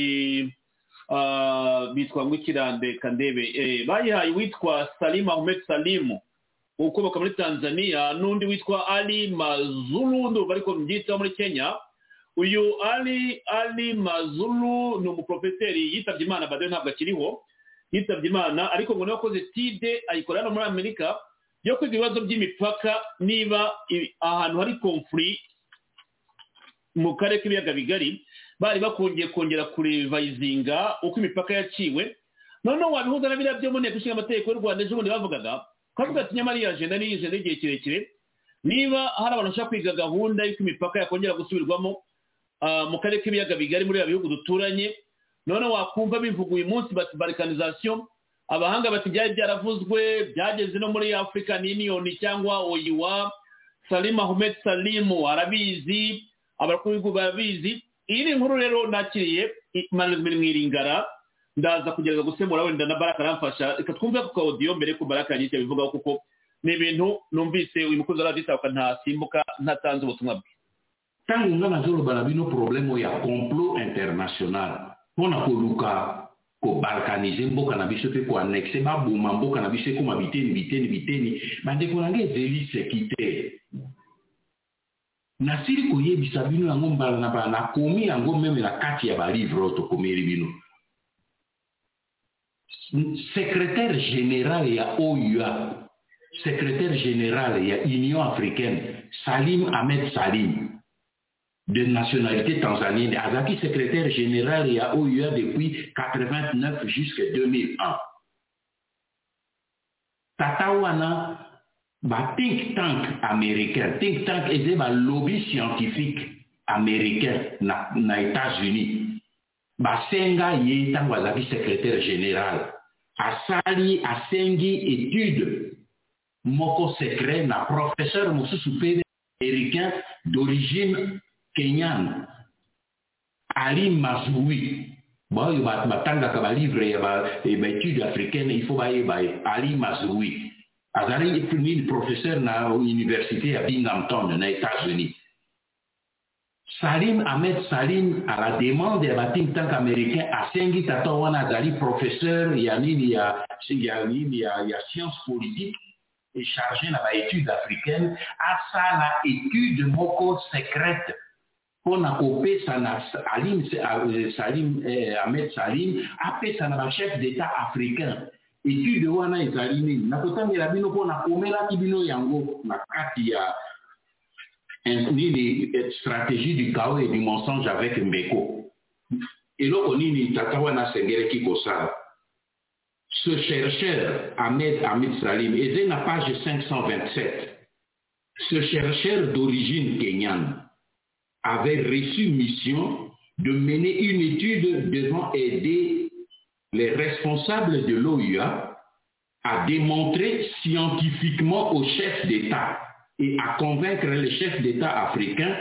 bitwa ngo ikirande kandebe bayihaye uwitwa salim ahmed salimu ukomoka muri tanzania n'undi witwa ali mazuru ndumva ariko mbyitaho muri kenya. Uyu ali ali mazuru ni umuprofeseri yitabye imana bade ntabwo akiriho yitabye imana ariko ngo ni we wakoze tide ayikora hano muri amerika yo kwiga ibibazo by'imipaka niba ahantu hari komfuri mu karere k'ibiyaga bigari bari bakungiye kongera kurevayizinga uko imipaka yaciwe. Noneho wabihuza na biriya byo mu nteko ishinga amategeko y'u rwanda ejo bundi bavugaga twavuga ati nyamara iyi ajenda ni ijenda y'igihe kirekire niba hari abantu bashaka kwiga gahunda y'uko imipaka yakongera gusubirwamo mu karere k'ibiyaga bigari muri bihugu duturanye noneho wakumva bivuga uyu munsi bati barikanizasiyo abahanga bati byari byaravuzwe byageze no muri african union cyangwa oyiwa. Salim ahmed salimu arabizi abakuru b'ibihugu barabizi. Iyi ni inkuru rero nakiriye management mwiringara ndaza kugerageza gusemura wenda na baraka aramfasha. Reka twumve ku kawodiyo mbere ko baraka yagiye bivugaho kuko ni ibintu numvise uyu mukozi wa radiyo ntasimbuka ntatanze ubutumwa bwe. Ntango nga nazolobana bino probleme ya complot international mpona koluka kobalkanize mboka na biso mpe koannexe baboma mboka na biso ekoma biteni biteni biteni. Bandeko nange ezeli seki te nasili koyebisa bino yango mbala na mbala nakomi yango meme na kati ya balivre oyo tokomeli bino. Secrétaire général ya oua secrétaire général ya union africaine salim ahmed salim de nationalité tanzanienne. Azalaki secrétaire général ya oua depuis 89 jusqu'à 2001 tata wana ba think tank américain. Think tank eza balobi scientifique américain na, na états-unis. Basenga ye ntango azalaki secrétaire général. Asali asengi étude moko secret na professeur américain d'origine kenyane ali mazui baoyo batangaka balivre ya baétude africaine il faut bayeba ye ali mazui azali nini professeur na université ya binghamton na états-unis. Salim ahmed salim à la demande ya bathink tank américain asengi tata wana azali professeur ya nini ya, ya, nini ya, ya science politique et chargé na baétude africaine. Asala étude secrète mpona kopesa na alim, salim eh, ahmed salim apesa na bachef d'état africain. Étude wana ezali nini nakotangela bino mpona komelaki bino yango na kati ya nini stratégie du chaos et du mensonge avec mbeko. Eloko nini tata wana asengelaki kosala ce chercheur ahmed ahmed salim eza na page 527 ce chercheur d'origine kenyane avait reçu mission de mener une étude devant aider les responsables de l'OUA à démontrer scientifiquement aux chefs d'État et à convaincre les chefs d'État africains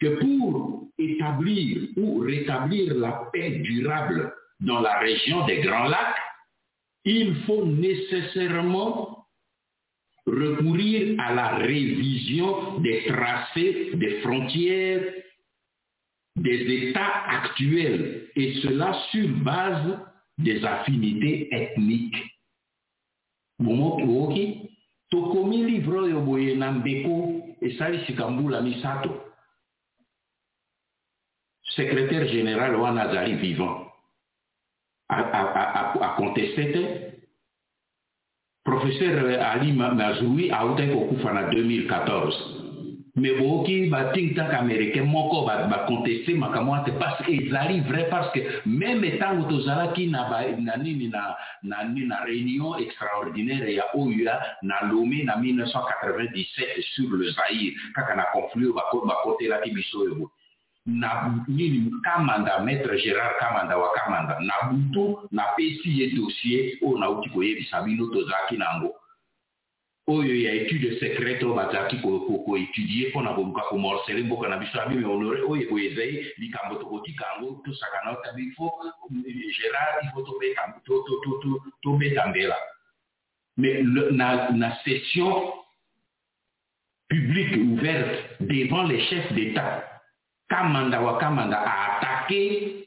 que pour établir ou rétablir la paix durable dans la région des Grands Lacs, il faut nécessairement recourir à la révision des tracés des frontières des États actuels, et cela sur base des affinités ethniques. tokomi livre oyo boye na mbeko esalisika mbula misato. Secrétaire général wana azali vivant. Akonteste te professeur ali mazui autaki kokufa na 2014 me boyoki bathink tank américain moko baconteste makambo wana te parce que ezali vrai parce que même ntango tozalaki na, nini na, na, na réunion extraordinaire ya oua na lomé na 1997 sur le zaïr kaka na conflit oyo bakotelaki biso oyo na nini kamanda maître gérard kamanda wa kamanda. Na butu napesi ye dossier oyo nauti koyebisa bino tozalaki na yango oyo ya étude secrète oyo bazalaki koétudie mpona koluka komorcele mboka na biso. Abi honore oyo boye ezali likambo tokotika yango tosaka na otabi ifo gérard ifo tobeta mbela. Mais na, na session publique ouverte devant les chefs d'état kamanda wa kamanda a attaqué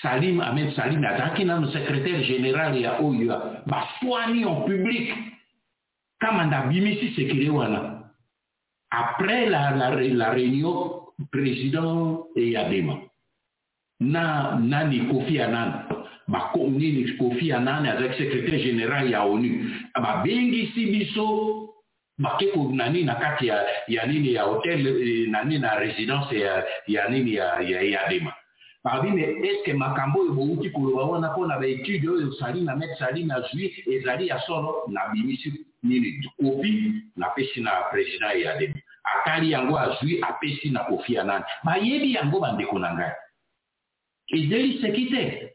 salim ahmed salim azalaki nano secrétaire général ya ya baswani en public. Kamanda abimisi sekele wana. Après la, la, la réunion président eyadema na nani kofi anan nini kofi anan azalaki secrétaire général ya onu. Babengisi biso bake nani na kati ya, ya nini ya hotel nani na résidence ya, ya nini ya, ya eyadema babi me eske makambo oyo bouti koloba wana mpona baétude oyo sali na maître sali na zwi ezali ya solo nabimisi nini kofi napesi na président eyadema atali yango azwi apesi na kofi anani bayebi yango bandeko na ngai. Ezeli seki te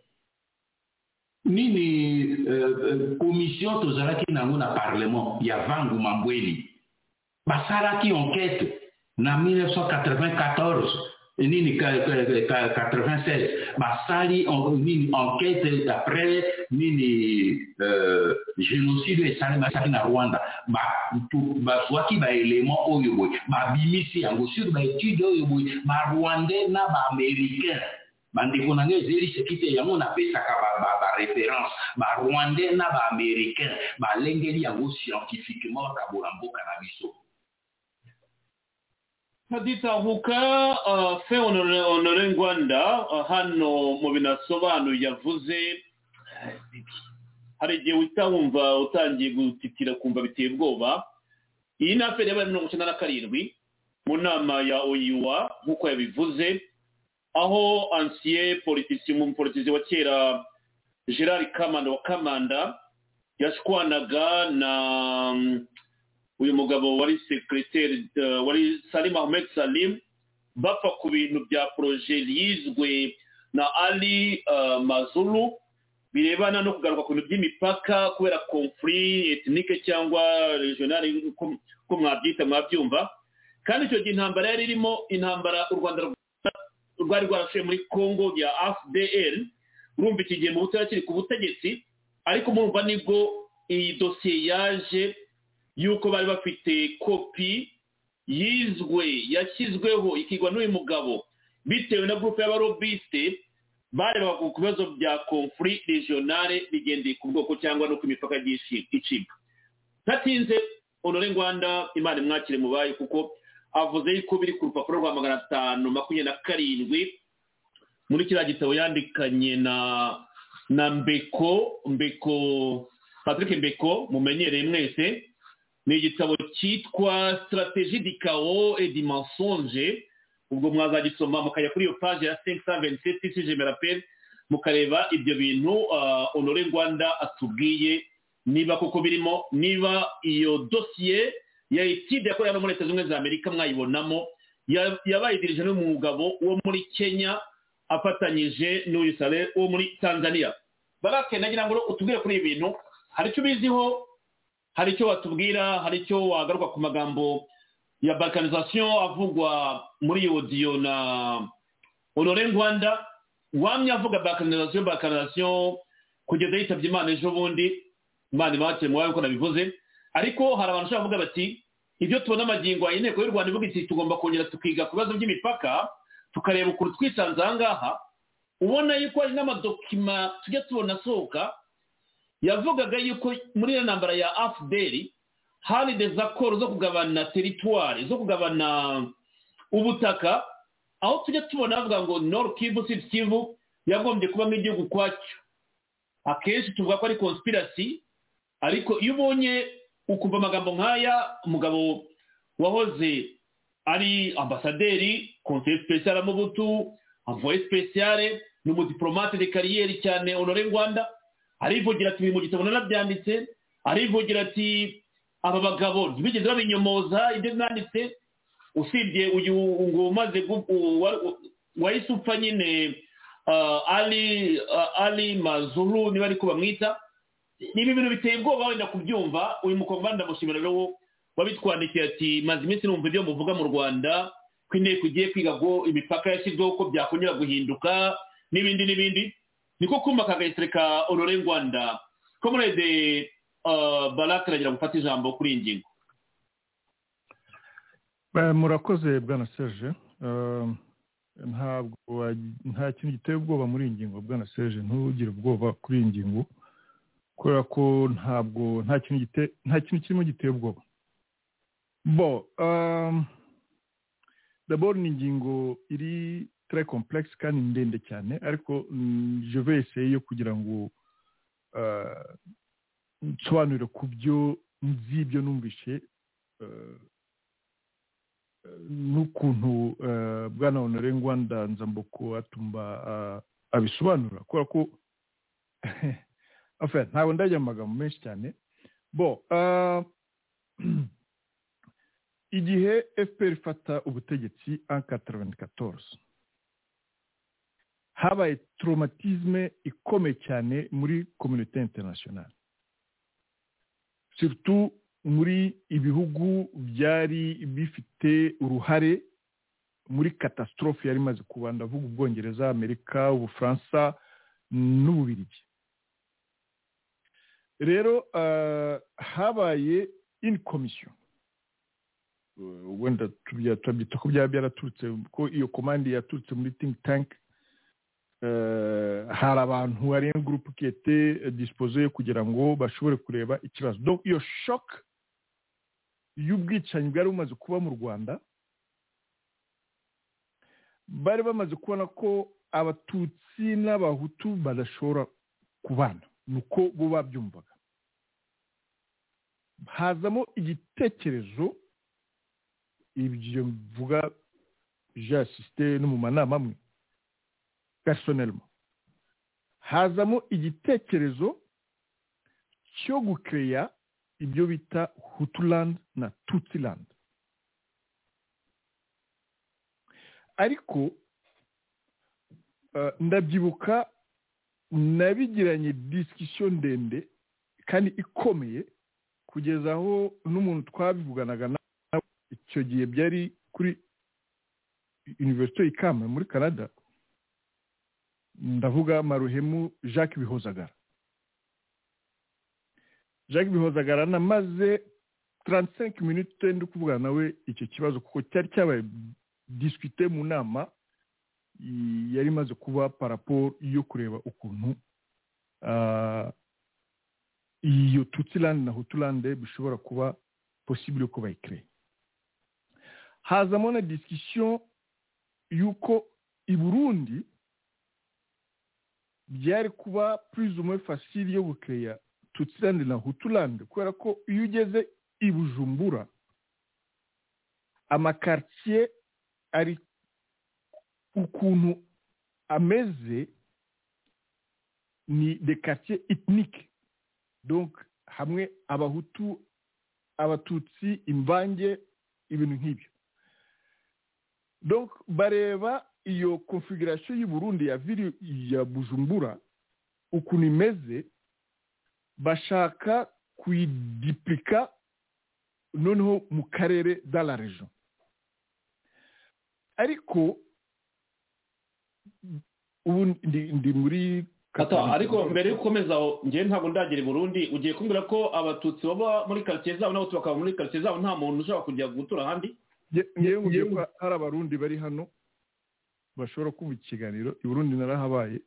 nini uh, commission tozalaki nango na parlement? Ya vangu enquête na 1994 nini 96 basali nini enquête après nini uh, génocide na rwanda. Bazwaki baélément oyo boye. Babimisi yango. Sur baétude oyo boye barwandais na bandeko na ngai ezeli sekite yango napesaka baréférence barwandais na baaméricain balengeli yango scientifiquement bakabola mboka na biso haditahuka uh, fe honore ngwanda uh, hano mu binasobanuye yavuze hari igihe wumva utangiye gutitira kumva biteye ubwoba iyi ni aferi yabaye mirongo icyenda na karindwi. Mu nama ya oyiwa nk'uko yabivuze aho ansiye politisi umupolitisi wa kera gerard kamanda wa kamanda yashwanaga na uyu mugabo wari sekreteri wari salim ahmed salim bapfa ku bintu bya poroje yizwe na ali mazuru birebana no kugaruka ku bintu by'imipaka kubera konfuri etinike cyangwa regionali ko mwabyita mwabyumva. Kandi icyo gihe intambara yari irimo intambara u rwanda rwari rwarashoye muri congo ya fdr urumva iki gihe mu butabera kiri ku butegetsi ariko murumva ni bwo iyi dosiye yaje y'uko bari bafite kopi yizwe yashyizweho ikigwa n'uyu mugabo. Bitewe na gurupe y'abarobisite barebaga ku bibazo bya konfuri regionale bigendeye ku bwoko cyangwa n'uko imipaka yagiye icibwa ntatinze honore rwanda imana imwakire mubaye kuko avuze yuko biri ku rupapuro rwa magana atanu makumyabiri na karindwi muri kiriya gitabo yandikanye na na mbeko mbeko patrick mbeko mumenyereye mwese ni igitabo cyitwa du chaos et du mensonge. Ubwo mwazagisoma mukajya kuri iyo page ya 527 si je me rappelle mukareba ibyo bintu honore rwanda atubwiye. Niba koko birimo niba iyo dosiye ya etide yakorewe hano muri leta zunze ubumwe za amerika mwayibonamo. Yabaye dirije n'umugabo wo muri kenya afatanyije n'uyu sale wo muri tanzania. Barake nagira ngo utubwire kuri ibi bintu. Hari icyo ubiziho hari icyo watubwira hari icyo wagaruka ku magambo ya balkanization avugwa muri iyo odiyo na honore rwanda wamye avuga balkanization balkanization kugeza yitabye imana ejo bundi. Imana ibakire mu wawe nabivuze. Ariko hari abantu ushobora kuvuga bati ibyo tubona amagingo aya inteko y'u rwanda ivuga iti tugomba kongera tukiga ku bibazo by'imipaka tukareba ukuntu twisanze aha ngaha. Ubona yuko hari n'amadokima tujya tubona asohoka yavugaga yuko muri iyo ntambara ya afuderi hari dezakoro zo kugabana teritwari zo kugabana ubutaka aho tujya tubona bavuga ngo noro kivu siti kivu yagombye kuba nk'igihugu ukwacyo akenshi tuvuga ko ari konspirasi ariko iyo ubonye ukumva amagambo nk'aya umugabo wahoze ari ambasaderi konseye sipesiyare mubutu avoye sipesiyare ni umudipolomate de kariyeri cyane honore rwanda arivugira ati mu gitabo narabyanditse arivugira ati aba bagabo ntibigeze babinyomoza ibyo mwanditse. Usibye uyu ngo umaze wahise upfa nyine ali ali mazuru niba ariko bamwita. Ni ibi bintu biteye ubwoba wenda kubyumva uyu mukobwa ndamushimira rero wabitwandikiye ati maze iminsi numva ibyo muvuga mu rwanda ko inteko igiye kwiga ngo imipaka yashyizweho ko byakongera guhinduka n'ibindi n'ibindi. Niko kuma kagahitire ka orore rwanda komurede barake aragira gufata ijambo kuri iyi ngingo. Murakoze bwana serge. Ntabwo nta kintu giteye ubwoba muri iyi ngingo bwana serge. Ntugire ubwoba kuri iyi ngingo. Kubera ko ntabwo nta kintu nta kintu kirimo giteye ubwoba. Bo daboro ni ingingo iri très complexe kandi ndende cyane ariko essayer yo kugira ngo nsobanurire ku byo nzi ibyo numvishe n'ukuntu bwana honore ngwanda nzamboko atumba abisobanura. Kubera ko ntabwo ndajya mu magambo menshi cyane bo igihe fpr ifata ubutegetsi en 94 habaye traumatisme ikomeye cyane muri communauté internationale surtout muri ibihugu byari bifite uruhare muri catastrophe yari imaze kuba ndavuga ubwongereza amerika ubufaransa n'ububirigi rero habaye in commission. Wenda turabyita ko byaba byaraturutse ko iyo komande yaturutse muri think tank hari abantu hari gurupe kete dispoze kugira ngo bashobore kureba ikibazo. Donc iyo shock y'ubwicanyi bwari bumaze kuba mu rwanda bari bamaze kubona ko abatutsi n'abahutu badashobora kubana. Ni uko bo babyumvaga. Hazamo igitekerezo ibyo mvuga jasisite no mu manama amwe personelmo hazamo igitekerezo cyo gukeya ibyo bita hutuland na tutsiland ariko ndabyibuka nabigiranye disikisiyo ndende kandi ikomeye kugeza aho n'umuntu twabivuganaga nawe icyo gihe byari kuri univerisite y'ikamba muri canada. Ndavuga maruhemu jacques bihozagara. Jacques bihozagara namaze 35 minutes ndi kuvugana nawe icyo kibazo kuko cyari cyabaye discuté mu nama yari imaze kuba paraporo yo kureba ukuntu iyo tutsiland na hutulande bishobora kuba possible ko bayikireye hazamo na discussion y'uko i burundi byari kuba moins facile yo gukeya tutsiland na hutulande kubera ko iyo ugeze i bujumbura amakartier ari ukuntu ameze ni de quartier ethnique donc hamwe abahutu abatutsi imvange ibintu nk'ibyo. Donc bareba iyo configuration y'u Burundi ya viri ya bujumbura ukuntu imeze bashaka kuyidipurika noneho mu karere da la region ariko ubu ndi muri ariko mbere yo gukomeza aho ngewe ntabwo ndagera i burundi ugiye kumbwira ko abatutsi baba muri karitsiye zabo n'abatutsi bakaba muri karitsiye zabo nta muntu ushobora kujya gutura ahandi. Ngewe nkubwiye ko hari abarundi bari hano bashobora kumva ikiganiro i burundi narahabaye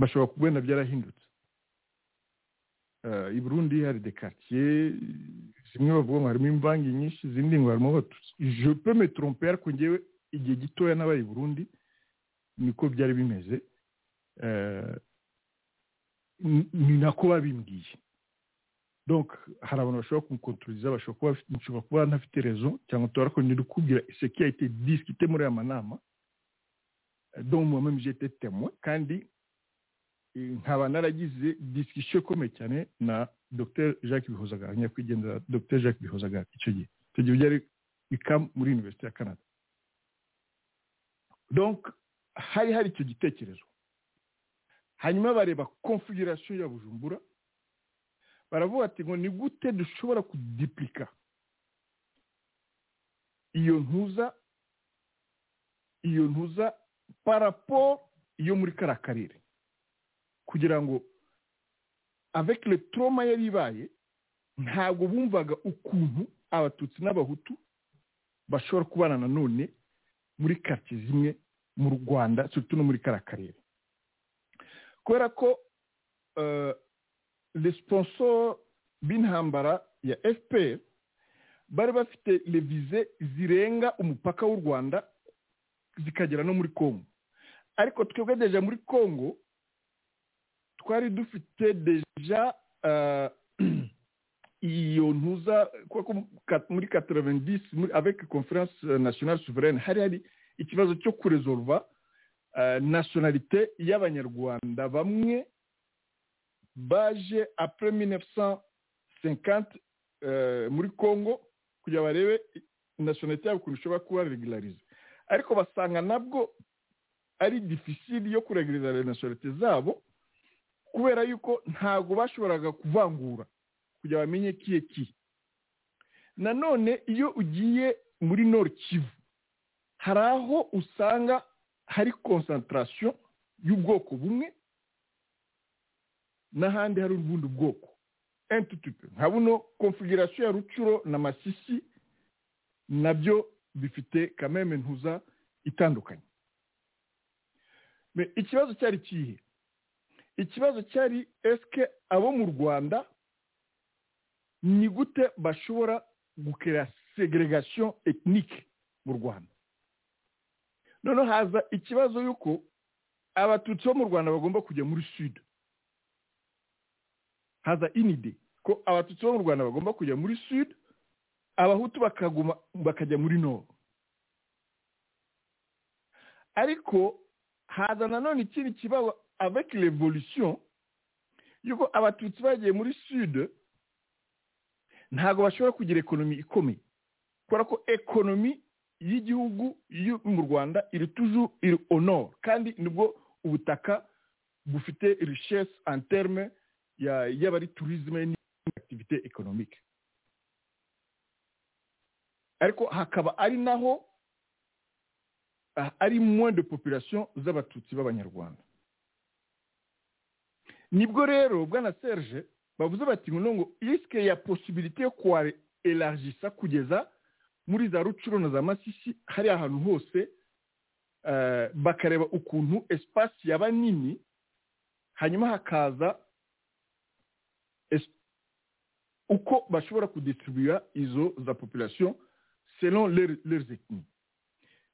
bashobora kubona byarahindutse. I burundi hari de zimwe bavuga ngo harimo imvange nyinshi izindi ngo harimo abatutsi. Je peux me tromper ariko ngewe igihe gitoya nabaye burundi niko byari bimeze ni nako babimbwiye hari abantu bashobora kumukontororiza bashobora kuba ntafite rezo cyangwa tubara ko ndi kubwira iseki ya muri aya manama domu moi-même j'étais kandi nkaba naragize disikisiyo ikomeye cyane na dr jacques bihozagara nyakwigendera dr jacques bihozagara icyo gihe. Icyo gihe byari ikam muri universite ya canada donc hari hari icyo gitekerezo. Hanyuma bareba configuration ya bujumbura baravuga ati ngo ni gute dushobora kudipurika iyo ntuza iyo ntuza paraporo yo muri kariya karere kugira ngo avec le trauma yari ibaye ntabwo bumvaga ukuntu abatutsi n'abahutu bashobora kubana nanone muri karitsiye zimwe mu rwanda no muri kariya karere kubera ko responsor b'intambara ya fpr bari bafite revize zirenga umupaka w'u rwanda zikagera no muri congo. Ariko twebwe deja muri congo twari dufite deja iyo ntuza kuko muri 90 avec conference nationale souveraine hari hari ikibazo cyo kuresolva nationalité y'abanyarwanda. Bamwe baje après 1950 muri congo kugira barebe nationalité yabo ukuntu ishobora kuba regularize ariko basanga nabwo ari difficile yo kuregulariza nationalité zabo kubera yuko ntabwo bashoboraga kuvangura. Kugira bamenye kiye ki. Nanone iyo ugiye muri nord kivu hari aho usanga hari concentration y'ubwoko bumwe n'ahandi hari ubundi bwoko. Nka buno configuration ya rucuro na masisi na byo bifite kameme ntuza itandukanye. Ikibazo cyari kihe? Ikibazo cyari esike abo mu rwanda ni gute bashobora gukera segregation ethnique mu rwanda. Noneho haza ikibazo y'uko abatutsi bo mu rwanda bagomba kujya muri sud. Haza inide ko abatutsi bo mu rwanda bagomba kujya muri sud abahutu bakaguma bakajya muri nord. Ariko haza nanone ikindi kibazo avec l'évolution yuko abatutsi bagiye muri sud ntabwo bashobora kugira ekonomi ikomeye. Kubera ko ekonomi y'igihugu mu rwanda iri tuju iri honor kandi ni bwo ubutaka bufite richesse en terme y'abari tourisme n'activité économique. Ariko hakaba ari naho ari moins de population z'abatutsi b'abanyarwanda. Nibwo rero bwana serge bavuze bati ngo isike ya posibilite yo kuwa elargisa kugeza muri za rucuro na za masisi hari ahantu hose bakareba ukuntu esipasi yaba nini hanyuma hakaza uko bashobora kudistribuya izo za population selon leurs ethnies.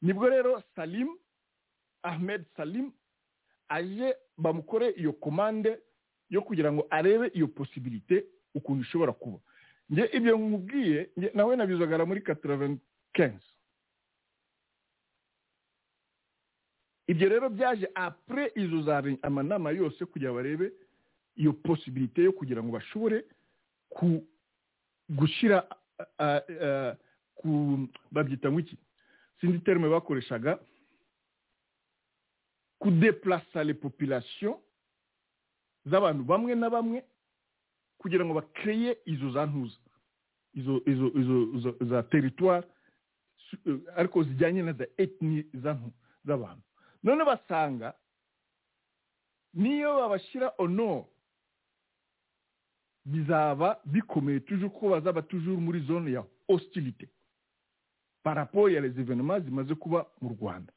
Nibwo rero salim ahmed salim aje bamukore iyo komande yo kugira ngo arebe iyo posibilite ukuntu ishobora kuba. Nge ibyo nkubwiye nawe nabizagara muri kenzi ibyo rero byaje apure izo za amanama yose kugira barebe iyo posibilite yo kugira ngo bashobore gushyira babyita nk'iki sinzi terime bakoreshaga. Kudeplasa le population z'abantu bamwe na bamwe kugira ngo bakreye izo za ntuza izo izo izo za teritwari ariko zijyanye na za etni z'abantu. None basanga niyo babashyira ono bizaba bikomeye tujuru kuko bazaba tujuru muri zone ya hostilite parapo ya evenements zimaze kuba mu rwanda.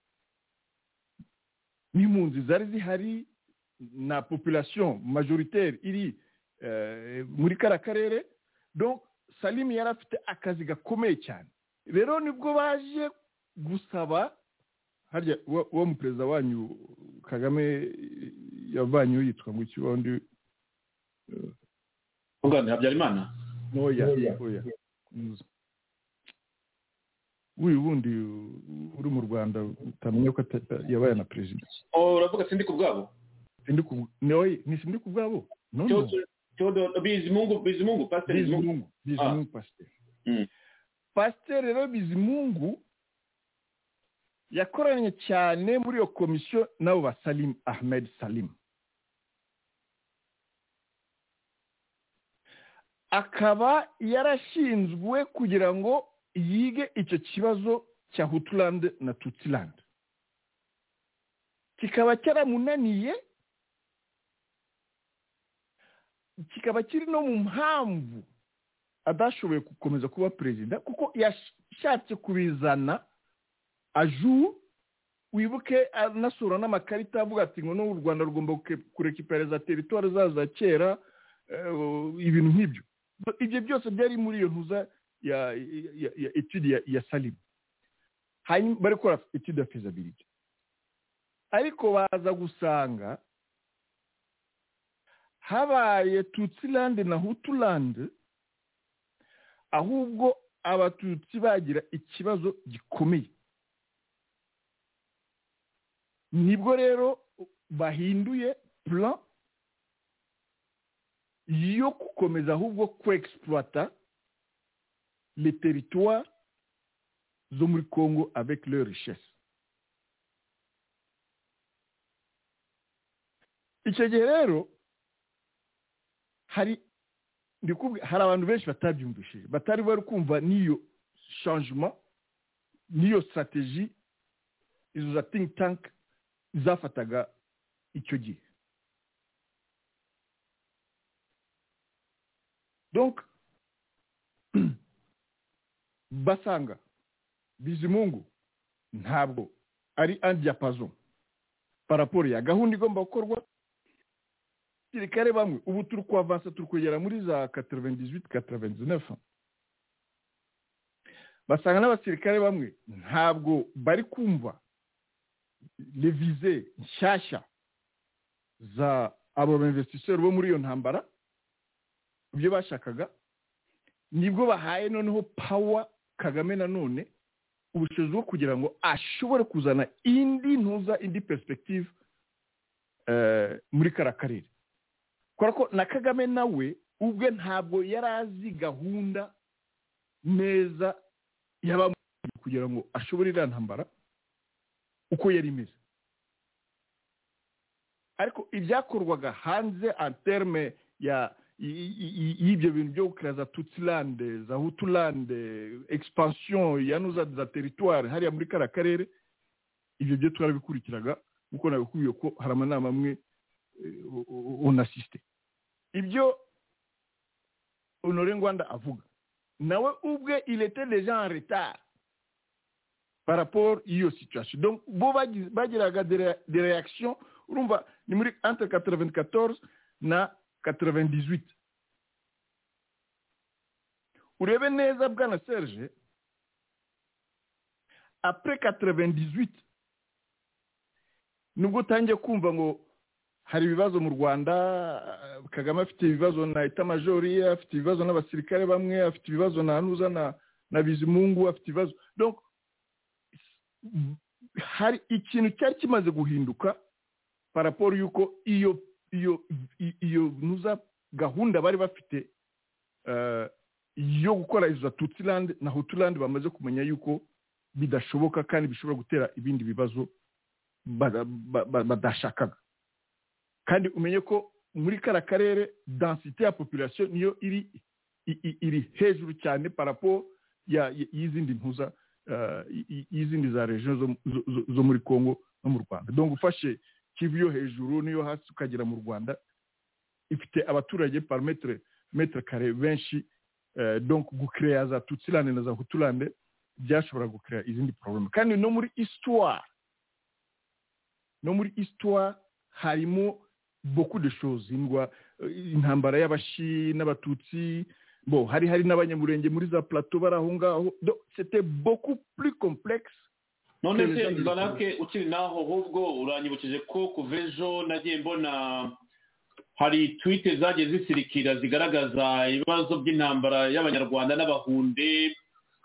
N'impunzi zari zihari na population majoritaire iri muri kara karere. Donc salim yari afite akazi gakomeye cyane. Rero ni bwo baje gusaba harya uwo mu perezida wanyu kagame yavanyeho yitwa ngo iki? Wundi ugana habyarimana. Oya oya. wuyu wundi uri mu rwanda utamenya ko yabaye na perezida. Uravuga sindi ku bwabo? ni kubwabo bizimungu bizimungu pasiteri bizimungu. Bizimungu pasiteri ah. pasiteri hmm. rero bizimungu yakoranye cyane muri iyo komisiyo n'abo ba salim ahmed salim. Akaba yarashinzwe kugira ngo yige icyo kibazo cya huturande na tutirande kikaba cyaramunaniye kikaba kiri no mu mpamvu adashoboye gukomeza kuba perezida kuko yashatse kubizana aju wibuke anasura n'amakarita avuga ati ngo n'u rwanda rugomba kurekipereza teritwari zaza kera ibintu nk'ibyo. Ibyo byose byari muri iyo ntuza ya etude ya salimu hanyuma bari gukora etude ya fezabilite ariko baza gusanga habaye tutsilande na huturande ahubwo abatutsi bagira ikibazo gikomeye. Nibwo rero bahinduye plan yo gukomeza ahubwo kwexploita le territoire zo muri congo avec leur richesse icyo gihe rero hari hari abantu benshi batabyumvishije. Batari bari kumva n'iyo changement n'iyo strategie izo za think tank zafataga icyo gihe. Donc basanga bizimungu ntabwo ari un diapason par rapport ya gahunda igomba gukorwa. Abasirikare bamwe. Ubu turi kuavansa turi kugera muri za 98 99 basanga n'abasirikare bamwe ntabwo bari kumva revize nshyashya za abo b'investiseri bo muri iyo ntambara ibyo bashakaga ni bwo bahaye noneho pawa kagame nanone ubushobozi bwo kugira ngo ashobore kuzana indi ntuza indi perspective muri kariya karere kubera ko na kagame nawe ubwe ntabwo yari azi gahunda neza y'abamugiye kugira ngo ashobore iriya ntambara uko yari imeze. Ariko ibyakorwaga hanze anterme ya y'ibyo bintu byo gukira za tutsilande za huturande expansion ya nuza za teritwari hariya muri kariya karere ibyo byo twarabikurikiraga kuko nabikubiye ko hari amanama amwe unasiste ibyo honore rwanda avuga nawe ubwe il était déjà en retard par rapport y'iyo situation. Donc bo bagiraga des réactions. Entre 94 na 98 urebe neza bwana serge? Après 98 nubwo utangiye kumva ngo hari ibibazo mu rwanda kagame afite ibibazo na etamajori afite ibibazo n'abasirikare bamwe afite ibibazo na nuza na na bizimungu afite ibibazo. Hari ikintu cyari kimaze guhinduka paraporo y'uko iyo iyo iyo nuza gahunda bari bafite yo gukora izo tutsilande na huturande bamaze kumenya yuko bidashoboka kandi bishobora gutera ibindi bibazo badashakaga. Kandi umenye ko muri kara karere densite ya population niyo iri iri hejuru cyane paraporo y'izindi ntuza y'izindi za region zo muri congo no mu rwanda. Donc ufashe kivu yo hejuru niyo hasi ukagera mu rwanda ifite abaturage par metre metre kare benshi donc gukereya za tutsilande na za huturande byashobora gukereya izindi probleme kandi no muri histoire no muri histoire harimo beaucoup de choses. Indwa intambara y'abashi n'abatutsi. Bo hari hari n'abanyamurenge muri za plateau bari aho ngaho. C'était beaucoup plus complexe none se barake ukiri naho ahubwo uranyibukije ko kuva ejo nagiye mbona hari twite zagiye zisirikira zigaragaza ibibazo by'intambara y'abanyarwanda n'abahunde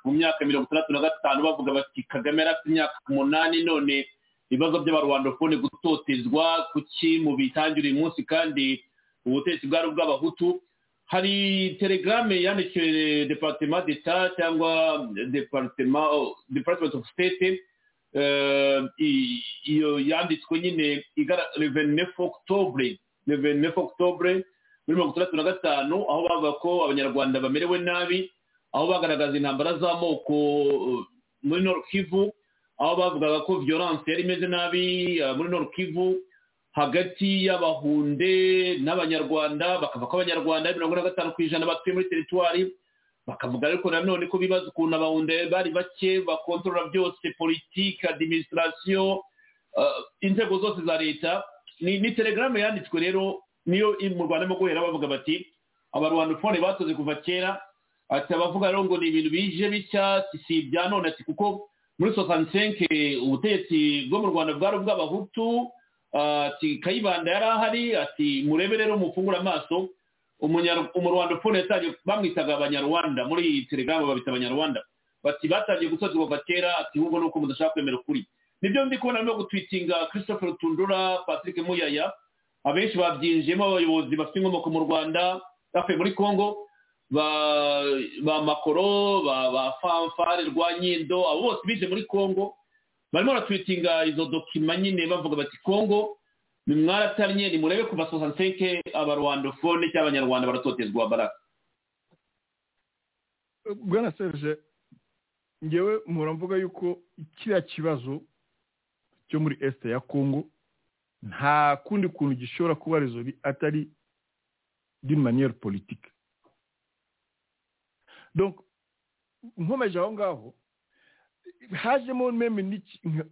mu myaka mirongo itandatu na gatanu bavuga bati kagame yari afite imyaka umunani none ibibazo by'abarwandofone gutotezwa kuki mu bitangira uyu munsi kandi ubutegetsi bwari ubw'abahutu? Hari telegrame yandikiwe departement d'etat cyangwa departement of state. Iyo yanditswe nyine 29 octobre 29 octobre muri mirongo itandatu na gatanu aho bavuga ko abanyarwanda bamerewe nabi aho bagaragaza intambara z'amoko uh, muri nord kivu. Aho bavugaga ko violence yari imeze nabi uh, muri nord kivu hagati y'abahunde n'abanyarwanda bakavuga ko abanyarwanda mirongo ine na gatanu ku ijana batuye muri teritwari bakavuga ariko nanone ko bibaza ukuntu abahunde bari bake bakontorora byose politiki adiminisitirasiyo inzego zose za leta. Ni telegaramu yanditswe rero niyo mu rwanda irimo guhera bavuga bati abarwandofone batoze kuva kera. Ati abavuga rero ngo ni ibintu bije bishya si si ibya none ati kuko muri sosansenke ubutegetsi bwo mu rwanda bwari ubw'abahutu ati kayibanda yari ahari ati murebe rero mufungure amaso. Umurwandofone yatangiye bamwitaga abanyarwanda muri iyi telegaramu babita abanyarwanda. Bati batangiye gusozwa kuva kera ati ahubwo ni uko mudashaka kwemera ukuri. Nibyo ndi kubona no gutwitinga christopher rutundura patrick muyaya. Abenshi babyinjiyemo abayobozi bafite inkomoko mu rwanda bavuye muri congo. Ba makoro ba ba fanfare rwa nyindo abo bose bize muri congo barimo baratwitinga izo dokima nyine bavuga bati congo ni mwarataranye ni murebe kuva sosansenke abarwandofone cyangwa abanyarwanda baratotezwa baraka. Bwana serge ngewe muramvuga yuko kiriya kibazo cyo muri esite ya congo nta kundi kuntu gishobora kuba rezori atari d'une manière politique. Nkomeje aho ngaho hajemo meme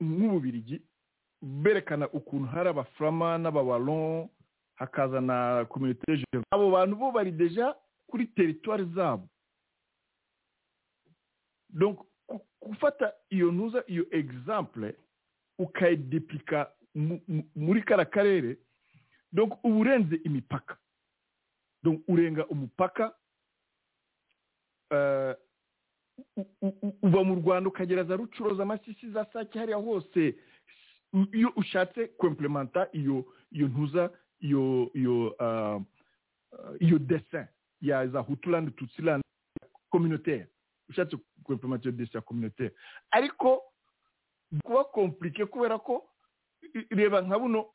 nk'ububirigi berekana ukuntu hari abafurama n'abawalon hakaza na jeune abo bantu bo bari deja kuri teritwari zabo. Gufata iyo ntuza iyo mu- mu- muri kara karere uba urenze imipaka urenga umupaka eh, u- u- u- uva mu rwanda ukagera za rucuruza amasisi za sake hariya hose iyo ushatse kwemplementa iyo iyo ntuza iyo iyo ah, ah, iyo dessin ya za hutuland tutsiland communautaire ushatse kwemplementa iyo dessin ya communautaire ariko kuba komplike kubera ko reba nka buno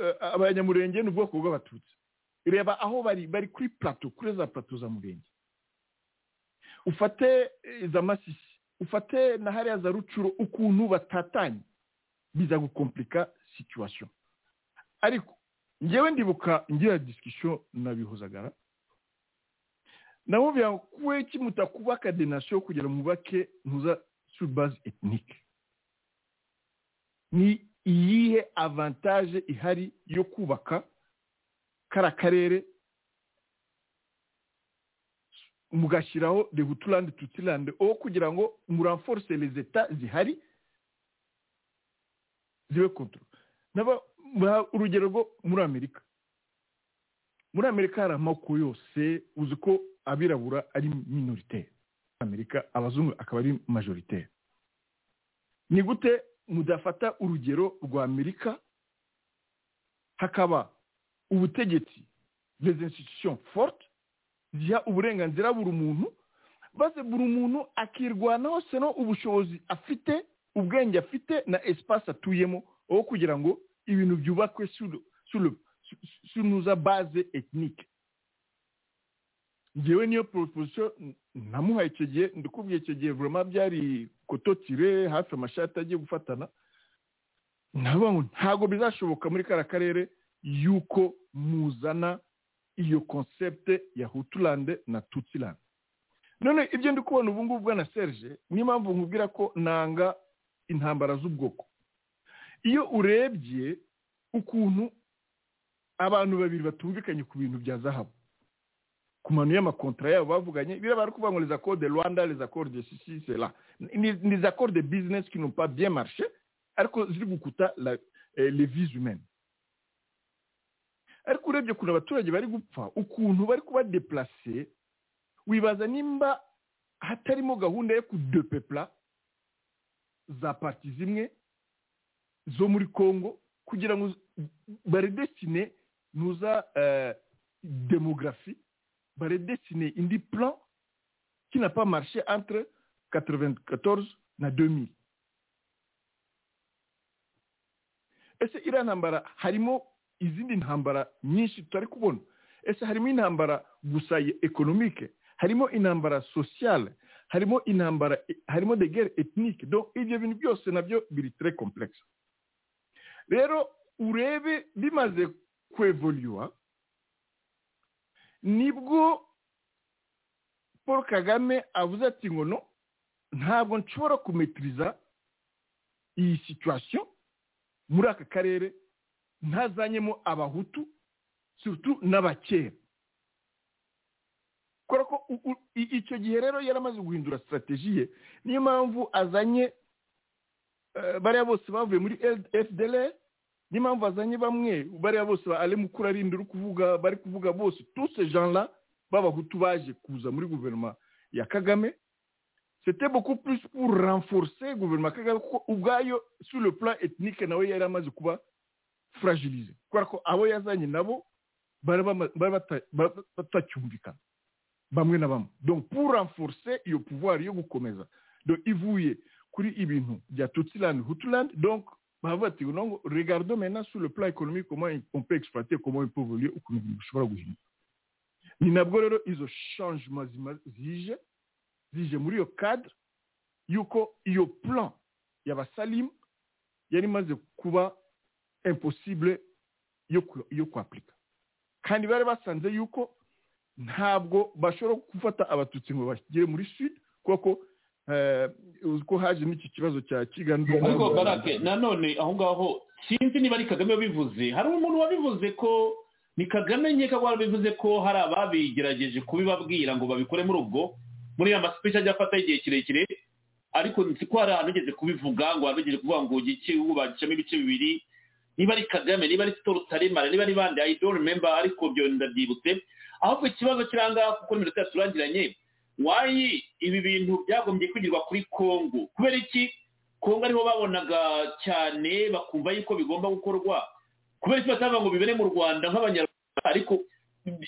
eh, abanyamurenge ni ubwoko bw'abatutsi reba aho bari bari kuri plateau kuri za plateau za murenge ufate eh, za masisi ufate na hariya za rucuro ukuntu batatanye biza gukomplika situation. Ariko ngewe ndibuka ngira discussion na bihozagara namubwira ngo kuki mutakubaka de nation kugira ngo mubake ntuza sur base ethnique? Ni iyihe avantage ihari yo kubaka kara karere mugashyiraho de hutuland tutsiland aho kugira ngo muranforce les etats zihari zibe kontrol naba urugero rwo muri amerika. Muri amerika hari amoko yose uzi ko abirabura ari minoritaire. Amerika abazungu akaba ari majoritaire. Ni gute mudafata urugero rwa amerika? Hakaba ubutegetsi les institutions fortes ziha uburenganzira buri muntu maze buri muntu akirwanaho seno ubushobozi afite ubwenge afite na espace atuyemo aho kugira ngo ibintu byubakwe sur- sur le- sur- sur nuza base ethnique. Ngewe niyo proposition namuhaye icyo gihe ndikubwiye icyo gihe vraiment byari kototire hafi amashati agiye gufatana. Ntabwo bizashoboka muri kara karere yuko muzana iyo concept ya hutuland na tutsiland none ibyo ndi kubona ubu ngubu bwana serge niyo mpamvu nkubwira ko nanga intambara z'ubwoko. Iyo urebye ukuntu abantu babiri batumvikanye ku bintu bya zahabu ku manu y'amakontara yabo bavuganye biraba ari kuvuga ngo les accords de rwanda les accords de ceci cela. Ni ni des accords de business qui n'ont pas bien marché ariko ziri gukuta eh, les vies humaines. Ariko urebye ukuntu abaturage bari gupfa ukuntu bari kuba deplace wibaza nimba hatarimo gahunda yo kudepepla za parti zimwe zo muri congo kugira ngo baredesine nuza euh, demographie baredesine indi plan qui n'a pas marché entre 94 na 2000 ese iriya ntambara harimo izindi ntambara nyinshi tutari kubona. Ese harimo intambara gusa ya ekonomike harimo intambara sociale harimo intambara harimo de guerre ethnique ibyo bintu byose na byo biri très complexe. Rero urebe bimaze kwevoluwa ni bwo paul kagame avuze ati ngo no ntabwo nshobora kumetiriza iyi situation muri aka karere ntazanyemo abahutu surtout n'abakera. Kubera ko icyo gihe rero yari amaze guhindura strategie ye niyo mpamvu azanye eh, bariya bose bavuye muri fdr niyo mpamvu azanye bamwe bariya bose ba ale mukuru arinde uri kuvuga bari kuvuga bose gens là b'abahutu baje kuza muri guverinoma ya kagame. C'était beaucoup plus pour renforcer guverinoma kagame kuko ubwayo sur le plan ethnique nawe yari amaze kuba fragilize kubera ko abo yazanye nabo bari batacyumvikana. Bamwe na bamwe. Donc pour iyo pouvoir yo gukomeza. Ivuye kuri ibintu bya bavuga ati regardons maintenant sur le plan économique comment on peut exploiter comment on peut évoluer ukuntu ibintu bishobora guhinduka ni nabwo rero izo changement zije zije muri iyo cadre yuko iyo plan y'abasalimu yari imaze kuba impossible yo kwapurika kandi bari basanze yuko ntabwo bashobora gufata abatutsi ngo bashyire muri sud kuko eh, ko haje n'iki kibazo cya kiganiro ariko barake nanone aho ngaho sinzi niba ari kagame wabivuze. Hari umuntu wabivuze ko ni kagame nkeka warabivuze ko hari ababigerageje kubibabwira ngo babikore muri ubwo muri ya masipeshi ajya afata igihe kirekire. Ariko nzi ko hari ahantu ugeze kubivuga ngo wabigeze kuvuga ngo iki bagicamo ibice bibiri niba ari kagame niba ari sito rutaremara niba ari bandi i don't remember ariko byo ndabyibutse. Ahubwo ikibazo kirangaha kuko n'iminota yaturangiranye wayi ibi bintu byagombye kwigirwa kuri kongo kubera iki? Kongo ariho babonaga cyane bakumva yuko bigomba gukorwa. Kubera iki batavuga ngo bibere mu rwanda nk'abanyarwanda? Ariko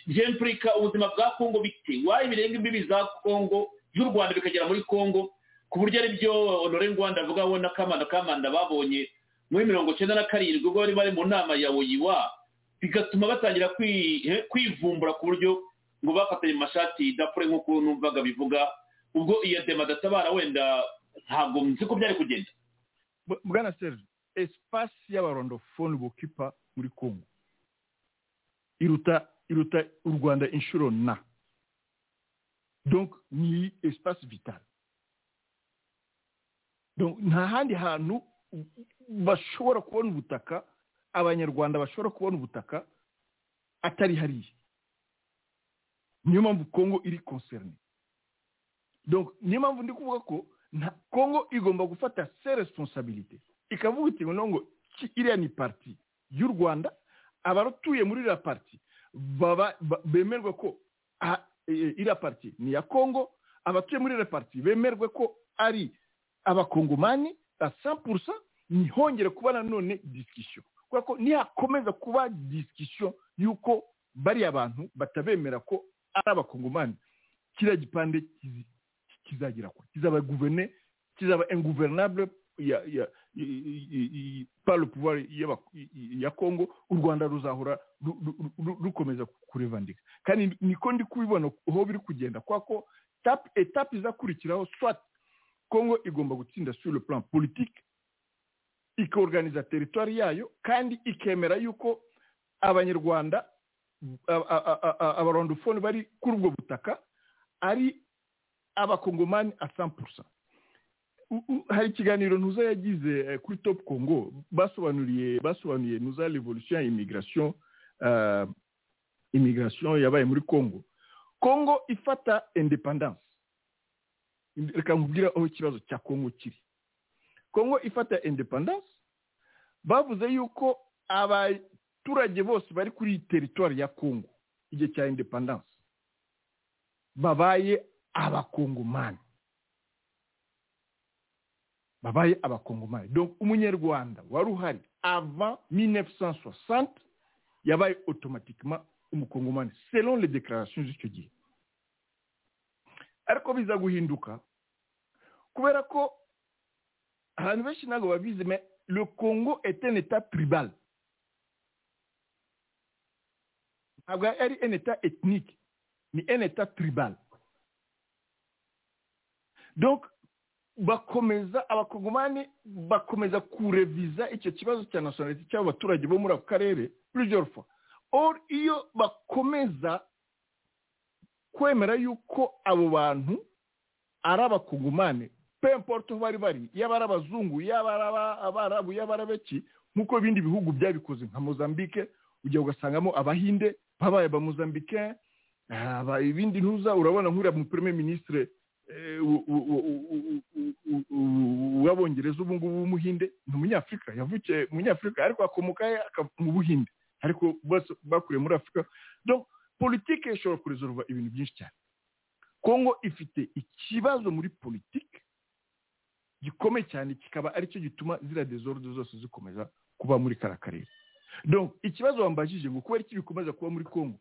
jempurika ubuzima bwa kongo bite? Wayi birenga imbibi za kongo z'u rwanda bikagera muri kongo ku buryo ari byo honore rwanda avuga we na kamanda kamanda babonye muri mirongo icyenda na karindwi ubwo bari bari mu nama ya oyiwa bigatuma batangira kwi- kwivumbura ku buryo ngo bafatanye mu mashati dapure nk'uko numvaga bivuga ubwo iyo dema databara wenda ntabwo nzi ko byari kugenda. Bwana serge espace y'abarondofone bokipa muri congo iruta iruta u rwanda inshuro na. Donc ni espace vital. Donc nta handi hantu bashobora kubona ubutaka abanyarwanda bashobora kubona ubutaka atari hariya. Niyo mpamvu congo iri donc niyo mpamvu ndi kuvuga ko nta congo igomba gufata se responsabilité ikavuga iti ngo iriya ni parti y'u rwanda abatuye muri iriya ba- bemerwe ko ah, eh, iriya parti ni iya congo abatuye muri iriya parti bemerwe ko ari abakongomani a 100% ntihongere kuba nanone discussion. Kubera ko nihakomeza kuba discussion y'uko bariya bantu batabemera ko ari abakongomani. Kiriya gipande kizagira ko kizaba gouverne kizaba ingouvernable ya ya i- i- i- par le pouvoir y'aba- i- i- ya congo u rwanda ruzahora ru- ru- ru- rukomeza kurevandika kandi niko ndi kubibona aho biri kugenda. Kubera ko tape etape izakurikiraho swat congo igomba gutsinda sur le plan politique ikaorganiza teritwari yayo kandi ikemera yuko abanyarwanda abarondofone bari kuri ubwo butaka ari abakongomani a 100% U- u- hari ikiganiro ntuza yagize eh, kuri top congo basobanuriye basobanuriye ntuza revolution ya immigration uh, immigration yabaye muri congo. Congo ifata independence. Reka nkubwire aho ikibazo cya congo kiri. Congo ifata independence. Bavuze yuko abaturage bose bari kuri teritwari ya congo igihe cya independence babaye abakongomani. Babaye abakongomani. Donc umunyarwanda wari uhari avant 1960 yabaye automatiquement umukongomani selon les déclarations z'icyo gihe. Ariko biza guhinduka kubera ko benshi ntabwo babizi mais le congo est un état tribal. Ari un état ethnique ni un état tribal. Donc bakomeza abakongomani bakomeza kureviza icyo kibazo cya nationality cy'abo baturage bo muri ako karere plusieurs fois. Or iyo bakomeza kwemera yuko abo bantu ari abakongomani pe importe aho bari bari yaba ari abazungu yaba ari abarabu yaba ari abeki nk'uko ibindi bihugu byabikoze. Nka mozambique ujya ugasangamo abahinde babaye aba mozambique ibindi ntuza urabona nk'uriya mu premier ministre w'abongereza ubu ngubu w'umuhinde ni umunyafurika yavukiye umunyafurika ariko akomoka mu buhinde. Ariko bakuriye muri afurika politike ishobora kuresolva ibintu byinshi cyane. Kongo ifite ikibazo muri politike gikomeye cyane kikaba ari cyo gituma ziriya desorde zose zikomeza kuba muri kara karere ikibazo wambajije ngo kubera iki bikomeza kuba muri kongo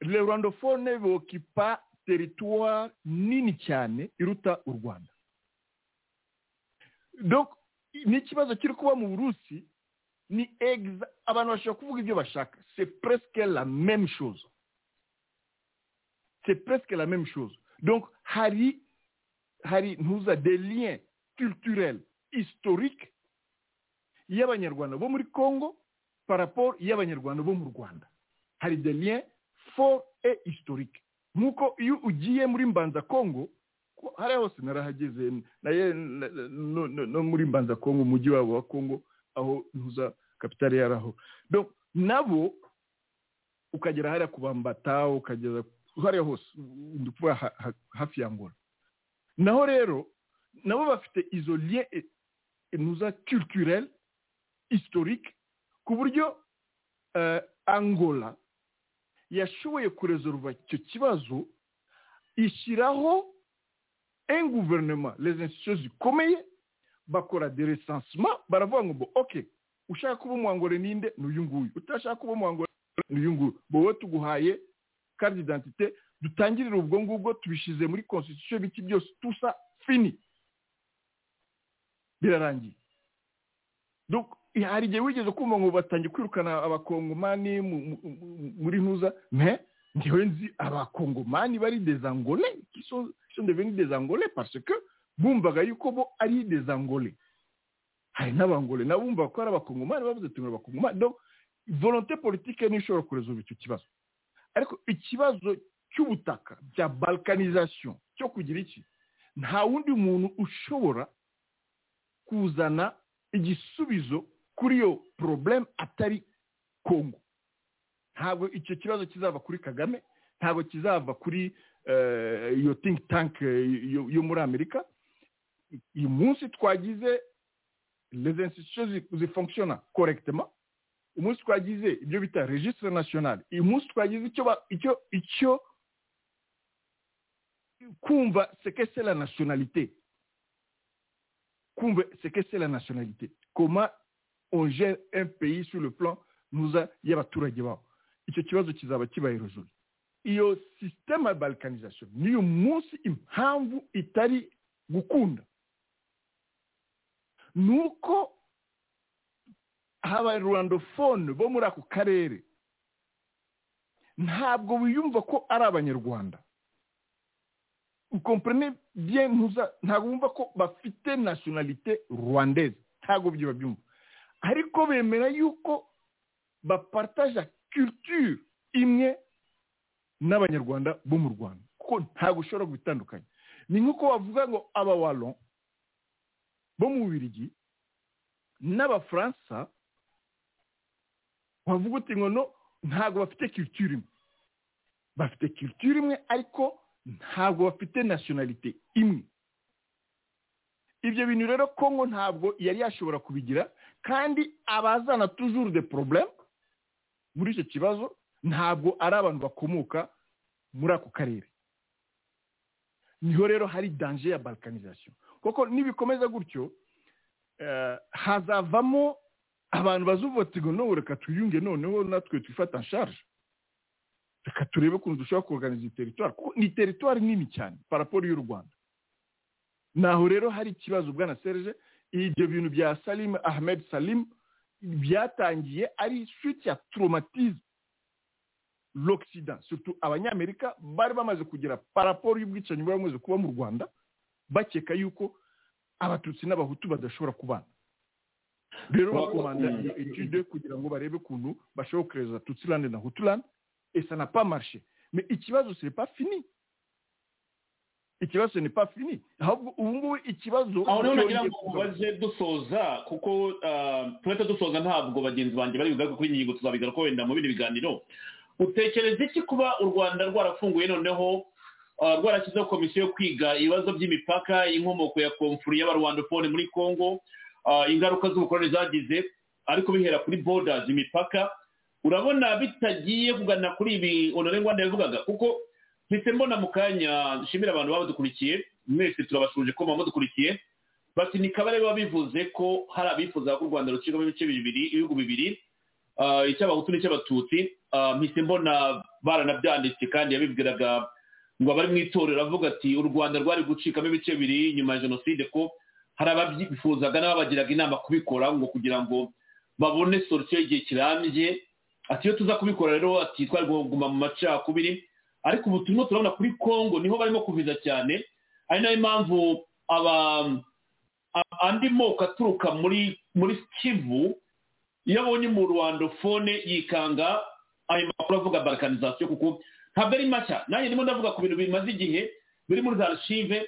le rwandophone bokipa teritwari nini cyane iruta u rwanda. Ni ikibazo kiri kuba mu burusi ni exa abantu bashobora kuvuga ibyo bashaka. C'est presque la même chose. C'est presque la même chose. Donc hari hari ntuza des liens culturels historiques y'abanyarwanda bo muri congo par rapport y'abanyarwanda bo mu rwanda. Hari des liens forts et historiques nk'uko iyo ugiye muri mbanza congo hariya hose narahageze no muri mbanza congo umujyi wabo wa congo aho ntuza kapitale yaraho nabo ukagera hariya ku bambata ukagera hariya hose hafi ya ngora naho rero nabo bafite izo lien ntuza culturel historique. Buryo angola. Yashoboye kuresolva icyo un gouvernement. Les institutions zikomeye bakora de recensement baravuga ngo ok ushaka kuba umwangore ninde? Ni uyu nguyu. Utashaka kuba umwangore d'identité dutangirire ubwo ngubwo fini birarangiye. Hari igihe wigeze kumva ngo batangiye kwirukana abakongomani muri ntuza? Me ngewe nzi abakongomani bari qui sont, devenus des angolais parce que bumvaga yuko bo ari des angolais hari n'abangole nabo bumva ko ari abakongomani bavuze ati abakongomani. Donc volonté politique niyo ishobora kuresolva icyo kibazo. Ariko ikibazo cy'ubutaka bya balkanisation cyo kugira iki? Nta wundi muntu ushobora kuzana igisubizo kuri iyo problème atari kongo ntabwo icyo kibazo kizava kuri kagame ntabwo kizava kuri iyo think tank yo muri amerika. Uyu munsi twagize les institutions zifonctionna correctement. Umunsi twagize ibyo bita registre national. Uyu munsi twagize icyo icyo icyo kumva seke c'est kumva seke c'est la nationalité. Comment on gère un pays sur le plan nuza y'abaturage babo icyo kibazo kizaba kibaye rejuru iyo système ya balkanisation. Niyo munsi impamvu itari gukunda ni uko abarwandofone bo muri ako karere ntabwo biyumva ko ari abanyarwanda. Ukomprene bien ntuza ntabwo bumva ko bafite nationalité rwandaise. Ntabwo byo babyumva ariko bemera yuko bapartaja culture imwe n'abanyarwanda bo mu rwanda. Kuko ntabwo ushobora kubitandukanya. Ni nk'uko bavuga ngo abawalo bo mu bubirigi n'abafaransa bavuga uti ngo no ntabwo bafite culture imwe. Bafite culture imwe ariko ntabwo bafite nationalité imwe. Ibyo bintu rero kongo ntabwo yari yashobora kubigira kandi abazana toujours de problème muri icyo kibazo ntabwo ari abantu bakomoka muri ako karere. Niho rero hari danger ya balkanisation. Kuko nibikomeza gutyo hazavamo abantu bazuvota ngo no reka tuyunge noneho natwe twifata nsharje reka turebe ukuntu dushobora kuganiza iyi teritwari kuko ni teritwari nini cyane. Paraporo y'u rwanda. Naho rero hari ikibazo bwana serge ibyo bintu bya salim ahmed salim byatangiye ari switi ya traumatisme. L'occident. Surtout abanyamerika bari bamaze kugira paraporo y'ubwicanyi bari bamaze kuba mu rwanda bakeka yuko abatutsi n'abahutu badashobora kubana. Rero bakomanda iyo etude kugira ngo barebe ukuntu bashobora kureza tutsilande na hutulande et ça n'a pas marché mais ikibazo ce n'est pas fini ikibazo ce n'est pas fini ahubwo ubu ngubu ikibazo aho rero nagira ngo mubaze dusoza kuko ah, turahita dusoza ntabwo bagenzi banjye bari bugaruke kuri iyi ngingo tuzabigaruka wenda mu bindi biganiro utekereza iki kuba u rwanda rwarafunguye noneho ah, rwarashyizeho komisiyo yo kwiga ibibazo by'imipaka inkomoko ya komfuri y'abarwandofone muri congo ah, ingaruka z'ubukoroni zagize ariko bihera kuri borders imipaka urabona bitagiye kugana kuri ibi honore rwanda yavugaga kuko mpise mbona mu kanya nshimira abantu baba badukurikiye mwese turabashuje ko muba mudukurikiye bati ni kabare biba bivuze ko hari abifuza ko u rwanda rucibwamo ibice bibiri ibihugu bibiri ah, icy'abahutu n'icy'abatutsi. Ah, mpise mbona baranabyanditse kandi yabibwiraga ngo abari mu itorero avuga ati u rwanda rwari gucikamo ibice bibiri nyuma ya jenoside ko hari ababyifuzaga n'ababagiraga inama kubikora ngo kugira ngo babone solusiyo y'igihe kirambye ati iyo tuza kubikora rero ati twari kuguma mu macakubiri. Ariko ubu turimo turabona kuri congo ni ho barimo kuviza cyane. Ari na yo mpamvu aba andi moko aturuka muri muri kivu iyo abonye mu rwandofone yikanga ayo makuru avuga balkanizasiyo kuko ntabwo ari mashya. Nanjye ndimo ndavuga ku bintu bimaze igihe biri muri za archive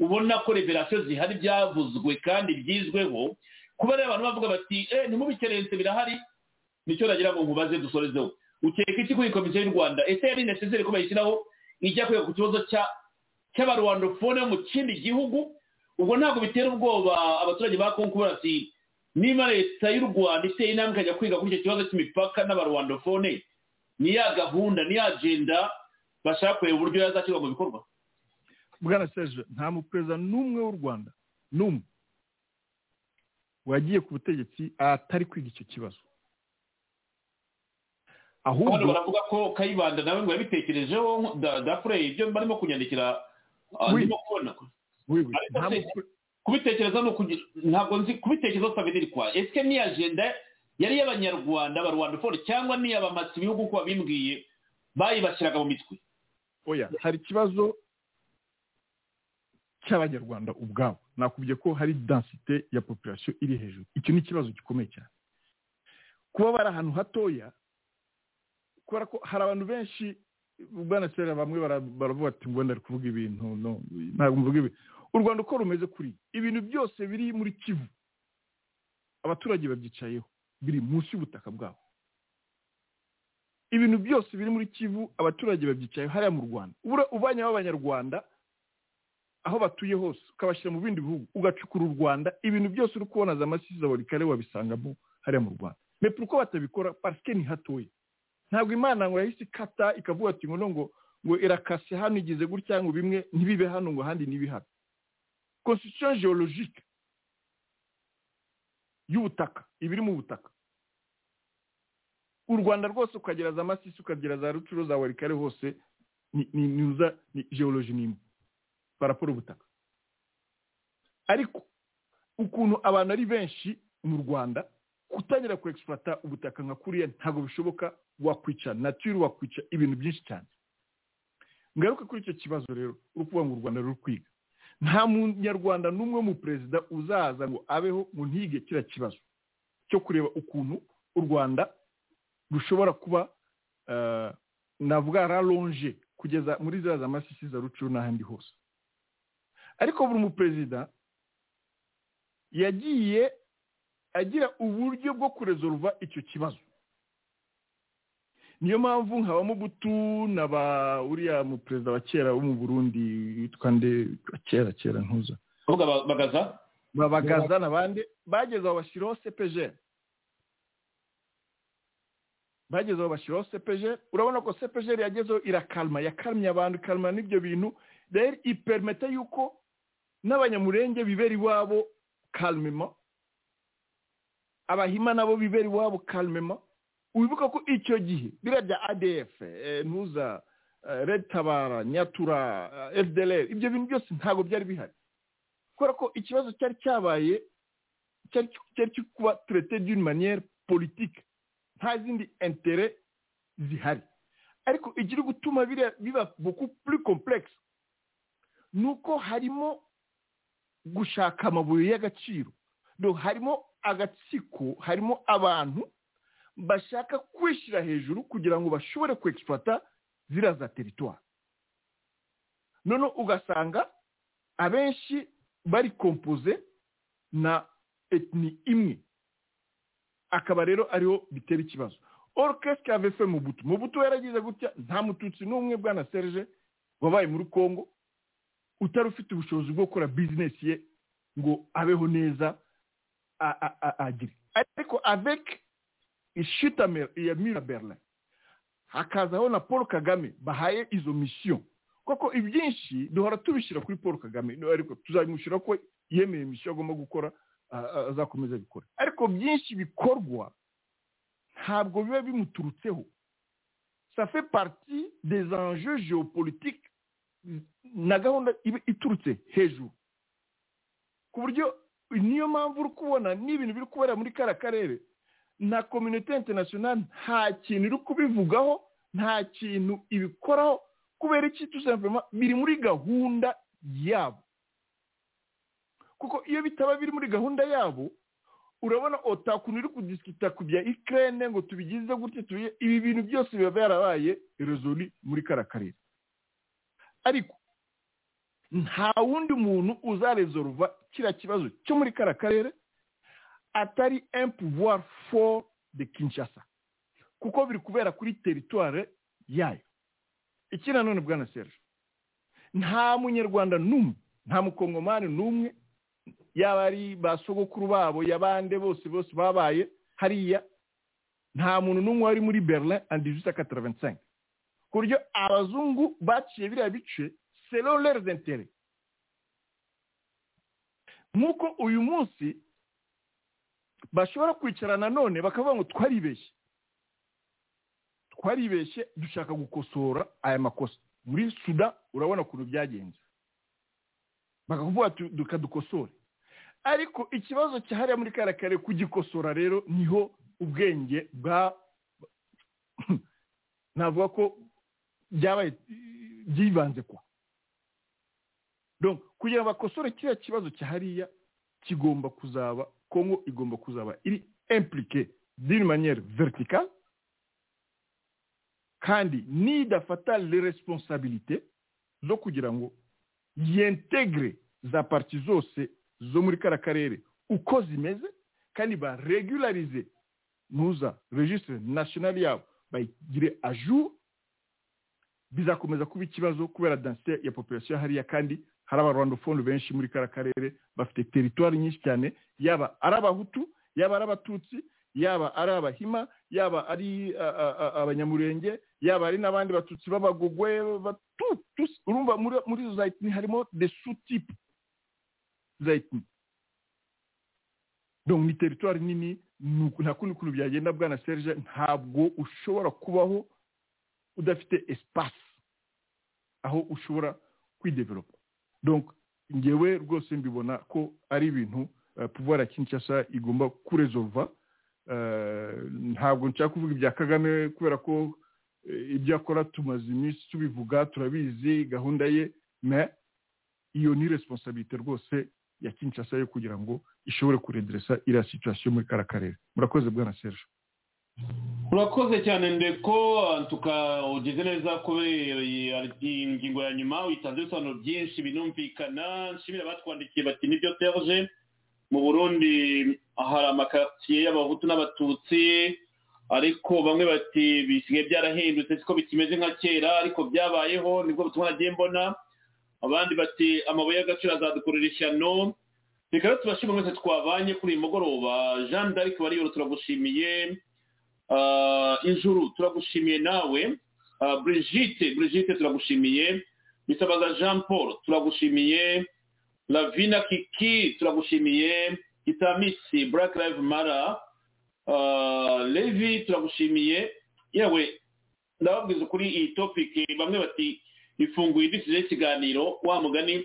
ubona ko reverasiyo zihari byavuzwe kandi byizweho. Kuba rero abantu bavuga bati eh ntimubikerense birahari. Ni cyo nagira ngo nkubaze dusorezeho ukeka iki kuri komisiyo y'u rwanda? Ese yari necessaire ko bayishyiraho ijya kwiga ku kibazo cya cy'abarwandofone bo mu kindi gihugu? Ubwo ntabwo bitera ubwoba abaturage ba kongo kubera ati niba leta y'u rwanda iteye intambwe ikajya kwiga kuri icyo kibazo cy'imipaka n'abarwandofone ni ya gahunda ni ya agenda bashaka kureba uburyo yazashyirwa mu bikorwa? Bwana serge nta muperezida n'umwe w'u rwanda n'umwe wagiye ku butegetsi atari kwiga icyo kibazo. Ahubwo baravuga ko kayibanda nawe ngo yabitekerejeho da- dafure ibyo barimo kunyandikira ah, ndimo kubona kubitekereza ni ukugira ntabwo nzi kubitekerezo sabidiri kwa. Ese ni agenda yari iy'abanyarwanda abarwandofone cyangwa ni iy'abamatsi ibihugu uko babimbwiye bayibashyiraga mu mitwe? Oya hari ikibazo cy'abanyarwanda ubwabo. Nakubwiye ko hari densite ya population iri hejuru. Icyo ni ikibazo gikomeye cyane. Kuba bari ahantu hatoya kubera ko hari abantu benshi bwana sera bamwe bara- baravuga ati ngo ndari kuvuga ibintu ntabwo mvuga ibi u rwanda uko rumeze kuri ibintu byose biri muri kivu abaturage babyicayeho biri munsi y'ubutaka bwabo. Ibintu byose biri muri kivu abaturage babyicayeho hariya mu rwanda. Ubura uvanyeho abanyarwanda aho batuye hose ukabashyira mu bindi bihugu ugacukura u rwanda ibintu byose uri kubona za masisi za buri kare wabisangamo hariya mu rwanda. Mais pourquoi batabikora? Que ni hatoya. Ntabwo imana ngo yahise ikata ikavuga ati ngo ngo ngo irakase hano igeze gutya ngo bimwe ntibibe hano ngo ahandi ntibihabe constitution géologique y'ubutaka ibiri mu butaka. U rwanda rwose ukagera za masisi ukagera za rucuro za warikare hose ni ni ni uza ni geology ni imwe. Paraporo ubutaka. Ariko ukuntu abantu ari benshi mu rwanda gutangira ku ubutaka nka kuriya ntabwo bishoboka wakwica nature wakwica ibintu byinshi cyane. Ngaruka kuri icyo kibazo rero uri kuvuga ngo u rwanda ruri kwiga. Nta munyarwanda n'umwe mu perezida uzaza ngo abeho mu ntige kiriya kibazo cyo kureba ukuntu u rwanda rushobora kuba eh, navuga ralonje kugeza muri ziriya za masisi za rucuru n'ahandi hose. Ariko buri muperezida yagiye agira uburyo bwo kurezoruva icyo kibazo. Niyo mpamvu nka bamubutu na ba uriya mu perezida wa kera wo mu burundi witwa nde? Kera kera ntuza. Bagaza? Babagaza n'abandi. Bageze aho bashyiraho cpg bageze aho bashyiraho cpg urabona ko cpg yagezeho irakalma yakalmye abantu ikalma n'ibyo bintu. Rero ipermete yuko n'abanyamurenge bibera iwabo kalmema abahima nabo bibera iwabo kalmema. Wibuka ko icyo gihe biriya bya adf eh, ntuza eh, red tabara nyatura eh, fdlr ibyo bintu byose ntabwo byari bihari. Kubera ko ikibazo cyari cyabaye cyari cyo kuba traité d'une manière politique. Nta zindi intere zihari. Ariko ikiri gutuma biba beaucoup plus complexe. Ni uko harimo gushaka amabuye y'agaciro. Harimo agatsiko harimo abantu bashaka kwishyira hejuru kugira ngo bashobore kwegifata ziriya za teritwari noneho ugasanga abenshi bari kompoze na etini imwe. Akaba rero ariho bitera ikibazo. Orukesike avefe mu butu mu butu yaragize gutya nta mututsi n'umwe bwana serge wabaye muri congo utari ufite ubushobozi bwo gukora bizinesi ye ngo abeho neza agire ariko avec ishita ya mira berlin hakazaho na paul kagame bahaye izo misiyo koko ibyinshi duhora tubishyira kuri paul kagame ariko tuzabimushyira ko yemeye misiyo agomba gukora azakomeza gukora ariko byinshi bikorwa ntabwo biba bimuturutseho ça fait partie des enjeux géopolitiques na gahunda iba iturutse hejuru ku buryo niyo mpamvu uri kubona n'ibintu biri kubera muri kariya karere na kominote interinasiyonari nta kintu iri kubivugaho nta kintu ibikoraho kubera iki? Tuzavemo biri muri gahunda yabo. Kuko iyo bitaba biri muri gahunda yabo urabona otakuntu iri kudisikita ku bya ikirere ngo tubigize gutya tubiye ibi bintu byose biba byarabaye rezoli muri kariya karere ariko nta wundi muntu uzarezoruva kiriya kibazo cyo muri kariya karere atari pouvoir fort de kinshasa kuko biri kubera kuri teritware yayo. Iki nanone bwana serge? Nta munyarwanda n'umwe nta mukongomani n'umwe yaba ari ba sogokuru babo yabande bose bose babaye hariya nta muntu n'umwe wari muri berlin andi juste quatre ku buryo abazungu baciye biriya bice selon leurs intérêts. Nk'uko uyu munsi bashobora kwicara nanone bakavuga ngo twaribeshye. Twaribeshye dushaka gukosora aya makosa. Muri suda urabona ukuntu byagenze. Bakavuga tukadukosore ariko ikibazo cyahariye muri kariya kare kugikosora rero ni ho ubwenge bwa navuga ko byabaye byibanze kwa. Kugira ngo bakosore kiriya kibazo cyahariya kigomba kuzaba kongo igomba kuzaba iri implike d'une manière verticale kandi nidafata le responsabilité zo kugira ngo yentegre za parti zose zo muri kara karere uko zimeze kandi baregularize nuza registre national yabo bayigire a jour bizakomeza kuba ikibazo kubera densite ya population hariya kandi hari abarwandofone benshi muri kara karere bafite teritwari nyinshi cyane yaba ari abahutu yaba ari abatutsi yaba ari abahima yaba ari abanyamurenge yaba ari n'abandi batutsi b'abagogwe urumva muri izo za etini harimo de sutipe za etini donc ni teritwari nini nta kundi kuntu byagenda bwana serge ntabwo ushobora kubaho udafite espace aho ushobora kwidevelopa donc ngewe rwose mbibona ko ari ibintu pouvoir ya kinshasa igomba kuresolva. Ntabwo nshaka kuvuga ibya kagame kubera ko ibyo akora tumaze iminsi tubivuga turabizi gahunda ye me iyo ni responsabilite rwose ya kinshasa yo kugira ngo ishobore kurediresa iriya situwasiyo muri kara karere murakoze bwana serge. Urakoze cyane ndeko. Ugeze neza kubera ingingo ya nyuma. Witanze ibisobanuro byinshi binumvikana. Nshimira batwandikiye bati ni byo serge. Mu burundi hari amakaritsiye y'abahutu n'abatutsi. Ariko bamwe bati bisigaye byarahindutse siko bikimeze nka kera ariko byabayeho ni bwo butumwa nagiye mbona. Abandi bati amabuye y'agaciro azadukorera ishyano. Reka rero tubashime mwese twabanye kuri uyu mugoroba. Jean d'arc bariyoro turagushimiye. Ijuru turagushimiye nawe brigitte brigitte turagushimiye bisabaza jean paul turagushimiye lavina kiki turagushimiye itamisi black live mara levi turagushimiye yewe ndababwiza kuri iyi topiki bamwe bati ifunguye idisize y'ikiganiro wa mugani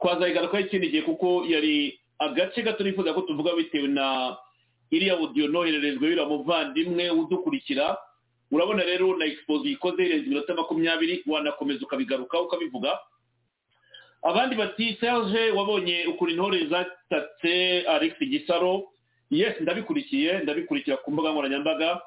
twazayigarukaho ikindi gihe kuko yari agace gato nifuza ko tuvuga bitewe na iriya audio nohererejwe biriya muvandimwe udukurikira urabona rero na expoze ikoze irenze iminota makumyabiri wanakomeza ukabigaruka ukabivuga abandi bati serge wabonye ukuntu intore zatatse alex gisaro. Yes ndabikurikiye ndabikurikira ku mbuga nkoranyambaga.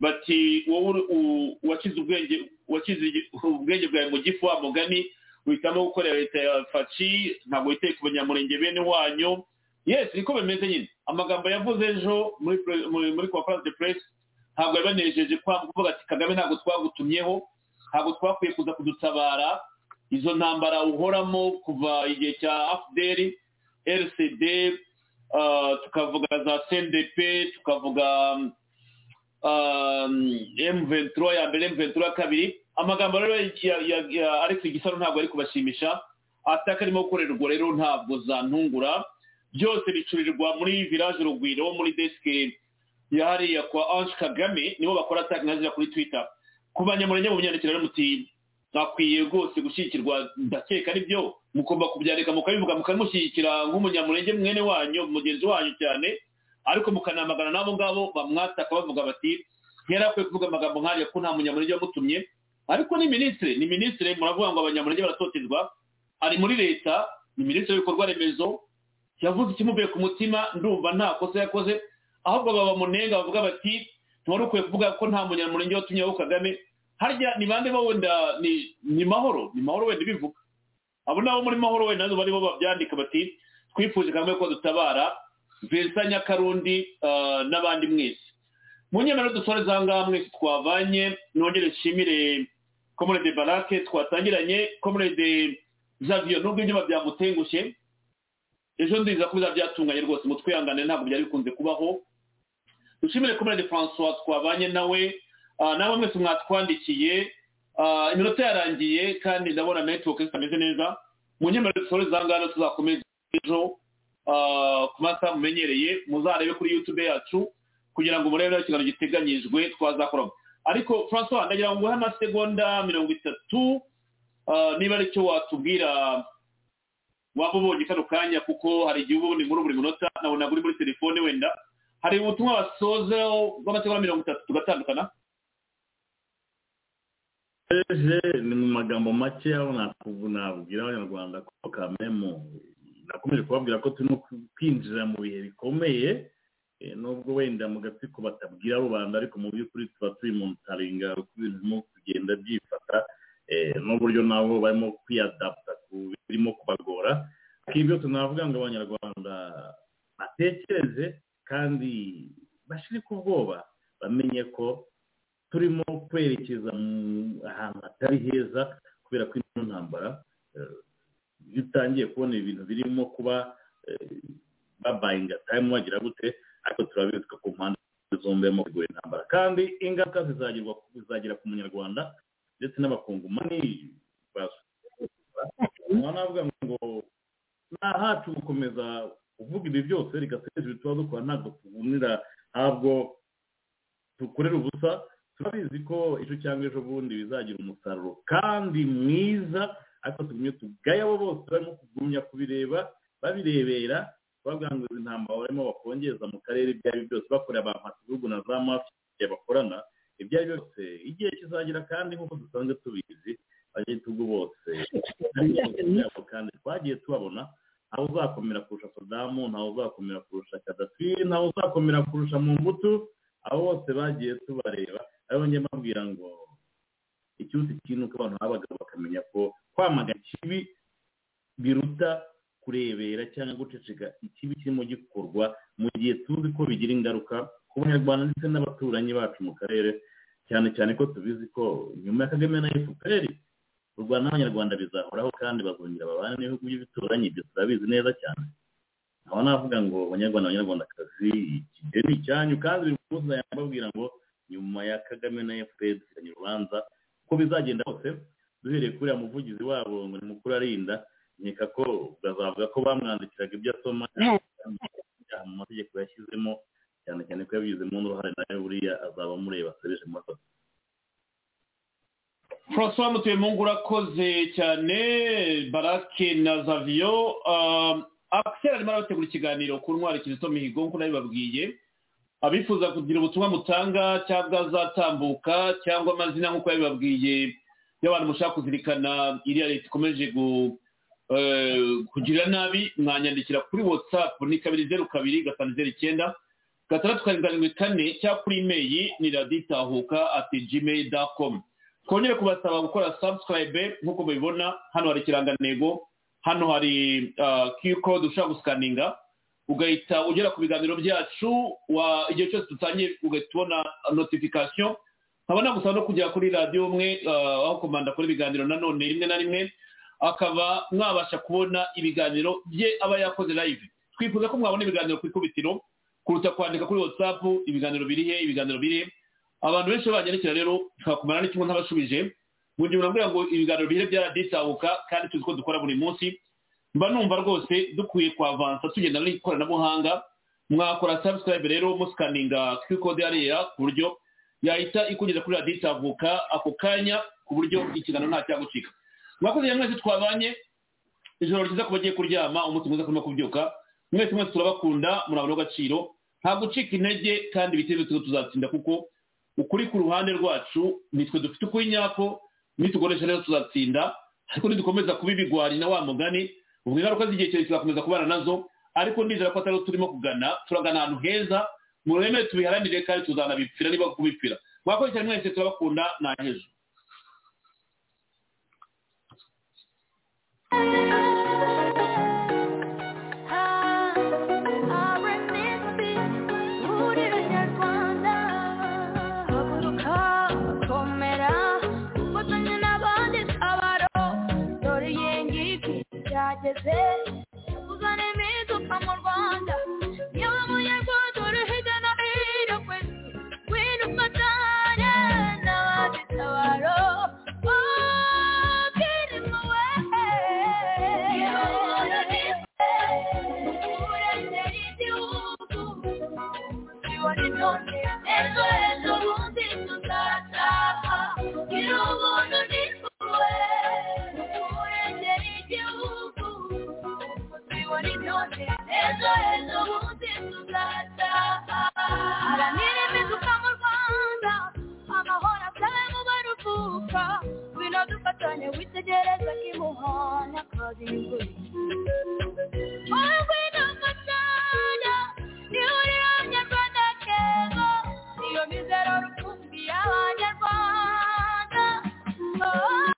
Bati wowe wakize ubwenge wakize ubwenge bwawe mu gifu wa mugani uhitamo gukorera leta ya faci ntabwo witeye ku banyamurenge bene wanyu. Yes niko bimeze nyine. Amagambo yavuze ejo muri conference de presse ntabwo yabanejeje kuvuga ati kagame ntabwo twagutumyeho ntabwo twakwiye kuza kudutabara izo ntambara uhoramo kuva igihe cya afuderi rcd tukavuga za cndp tukavuga m ventura ya mbere m ventura ya kabiri. Amagambo rero ya alex gisaro ntabwo ari kubashimisha. Ataka arimo gukorerwa rero ntabwo zantungura. Byose bicurirwa muri village rugwiro muri desike ya hariya kwa ange kagame nibo bakora ataka nka kuri twitter. Ku banyamurenge mu myandikire rero muti akwiye rwose gushyigikirwa ndakeka ari byo mugomba kubyandika mukabivuga mukamushyigikira nk'umunyamurenge mwene wanyu mugenzi wanyu cyane. Ariko mukanamagana n'abo ngabo bamwataka bavuga bati ntiyari akwiye kuvuga amagambo nk'ariya ko nta munyamurenge wamutumye. Ariko ni minisitiri ni minisitiri muravuga ngo abanyamurenge baratotezwa ari muri leta ni minisitiri w'ibikorwa remezo yavuze ikimuvuye ku mutima? Ndumva nta kosa yakoze. Ahubwo bamunenga bavuga bati ntiwari ukwiye kuvuga ko nta munyamurenge watumyeho kagame. Harya ni bande bo wenda? Ni mahoro. Ni mahoro wenda ibivuga. Abo nabo muri mahoro wenda na zo baribo babyandika bati twifuje kagame ko dutabara vincent nyakarundi n'abandi mwese. Mu nyemero dusore za ngaha mwese twavanye nongere nshimire komurede barake twatangiranye komurede zavio nubwo ibyuma byamutengushye ejo ndiza ko byatunganye rwose mutwihangane ntabwo byari bikunze kubaho. Dushimire komurede francois twabanye nawe nawe mwese mwatwandikiye. Iminota yarangiye kandi ndabona netiwoke zitameze neza. Mu nyemero dusore za ngaha tuzakomeza ejo. Ku masaha mumenyereye muzarebe kuri yutube yacu kugira ngo murebe ikiganiro giteganyijwe twazakoramo. Ariko francois ndagira ngo nguhe amasegonda mirongo itatu. Niba ari cyo watubwira waba ubonye kano kanya kuko hari igihe uba ubona inkuru buri munota nabona uri muri telefone wenda. Hari ubutumwa basoza bw'amasegonda mirongo itatu tugatandukana? Ni mu magambo make aho nabwira abanyarwanda ko kamemo nakomeje kubabwira ko turimo kwinjira mu bihe bikomeye nubwo wenda mu gatsiko batabwira rubanda ariko mu by'ukuri tuba turi mu ntaringa uko ibintu birimo kugenda byifata n'uburyo nabo barimo kwiyadaputa ku birimo kubagora. Ibyo tunavuga ngo abanyarwanda batekereze kandi bashire ku bwoba. Bamenye ko turimo kwerekeza ahantu hatari heza kubera ko ino ntambara iyo utangiye kubona ibintu birimo kuba babayinga tayimu wagira gute ariko turabizi ko ku mpande zombi harimo kugura intambara. Kandi ingaruka zizagera ku munyarwanda ndetse n'abakongomani navuga ngo nta hacu gukomeza kuvuga ibi byose rigateza ibi tuba dukora ntabwo tubunira ntabwo dukorera ubusa turabizi ko ejo cyangwa ejo bundi bizagira umusaruro kandi mwiza. Ariko tugumye tugaye abo bose barimo kugumya kubireba babirebera bavuga ngo izi ntambaro barimo bakongeza mu karere ibyo ari byo byose bakorera abantu ibihugu na za mafiya bakorana. Ibyo ari byo byose igihe kizagera kandi nk'uko dusanzwe tubizi abanyagitugu bose kandi twagiye tubabona ntawe uzakomera kurusha sodamu ntawe uzakomera kurusha kadafi ntawe uzakomera kurusha mu mbuto abo bose bagiye tubareba ari bo njye mbabwira ngo ikiruta ikintu ko abantu babaga bakamenya ko kwamagana ikibi biruta kurebera cyangwa guceceka ikibi kirimo gikorwa mu gihe tuzi ko bigira ingaruka ku banyarwanda ndetse n'abaturanyi bacu mu karere cyane cyane ko tubizi ko nyuma ya kagame na efuperi u rwanda n'abanyarwanda bizahoraho kandi bazongera babane n'ibihugu by'ibituranyi. Ibyo turabizi neza cyane. Aho navuga ngo abanyarwanda abanyarwandakazi igihe ni icyanyu kandi buri munsi ndababwira ngo nyuma ya kagame na efuperi dufitanye urubanza uko bizagenda hose duhereye kuri uriya muvugizi wabo ngo ni mukuru arinda nkeka ko bazavuga ko bamwandikiraga ibyo asoma mu mategeko yashyizemo. Cyane cyane ko yabigizemo n'uruhare nawe buriya azaba amureba asebeje mu mafoto francois mutuyemungu urakoze cyane. Barake na zaviyo akiseri arimo arabategura ikiganiro ku ntwari kizito mihigo nk'uko nabibabwiye. Abifuza kugira ubutumwa mutanga cyangwa azatambuka cyangwa amazina nk'uko yabibabwiye y'abantu mushaka kuzirikana iriya leta ikomeje kugirira nabi mwanyandikira kuri watsapu ni kabiri zeru kabiri gatanu zeru icyenda. Gatandatu karindwi kane cyangwa kuri imeri ni raditahuka ati gmail dakomu twongere kubasaba gukora sabusikarayibe nk'uko mubibona hano hari ikirangantego hano hari kiyu kode ushobora gusikaninga ugahita ugera ku biganiro byacu igihe cyose dutangiye ugahita ubona notifikasiyo nkaba nagusaba no kujya kuri radiyo umwe aho komanda akora ibiganiro nanone rimwe na rimwe akaba mwabasha kubona ibiganiro bye aba yakoze live. Twifuza ko mwabona ibiganiro ku ikubitiro kuruta kwandika kuri watsapu ibiganiro biri he ibiganiro biri he. Abantu benshi banyandikira rero twakumara n'ikimwe ntabashubije. Mu gihe murambwira ngo ibiganiro bihire byaraditabuka kandi tuzi ko dukora buri munsi mba numva rwose dukwiye kwavansa tugenda n'ikoranabuhanga mwakora sabusikarayibe rero musikaninga kode hariya ku buryo yahita ikugeza kuri radiyo ako kanya ku buryo ikiganiro nta cyagucika mwakoze rero mwese twabanye ijoro ryiza ku bagiye kuryama umunsi mwiza kurimo kubyuka. Mwese mwese turabakunda murabona agaciro. Nta gucika intege kandi ibitego tuzatsinda kuko ukuri ku ruhande rwacu nitwe dufite ukuri nyako nitukoresha rero tuzatsinda ariko nidukomeza kuba ibigwari na wa mugani ubwo ingaruka z'igihe kirekire tuzakomeza kubana na zo ariko ndizera ko atari turimo kugana turagana ahantu heza muremere tubiharanire kandi tuzanabipfira niba kubipfira. Mwakoze cyane mwese turabakunda na hejo say Usijere za kimuhona kazi nguli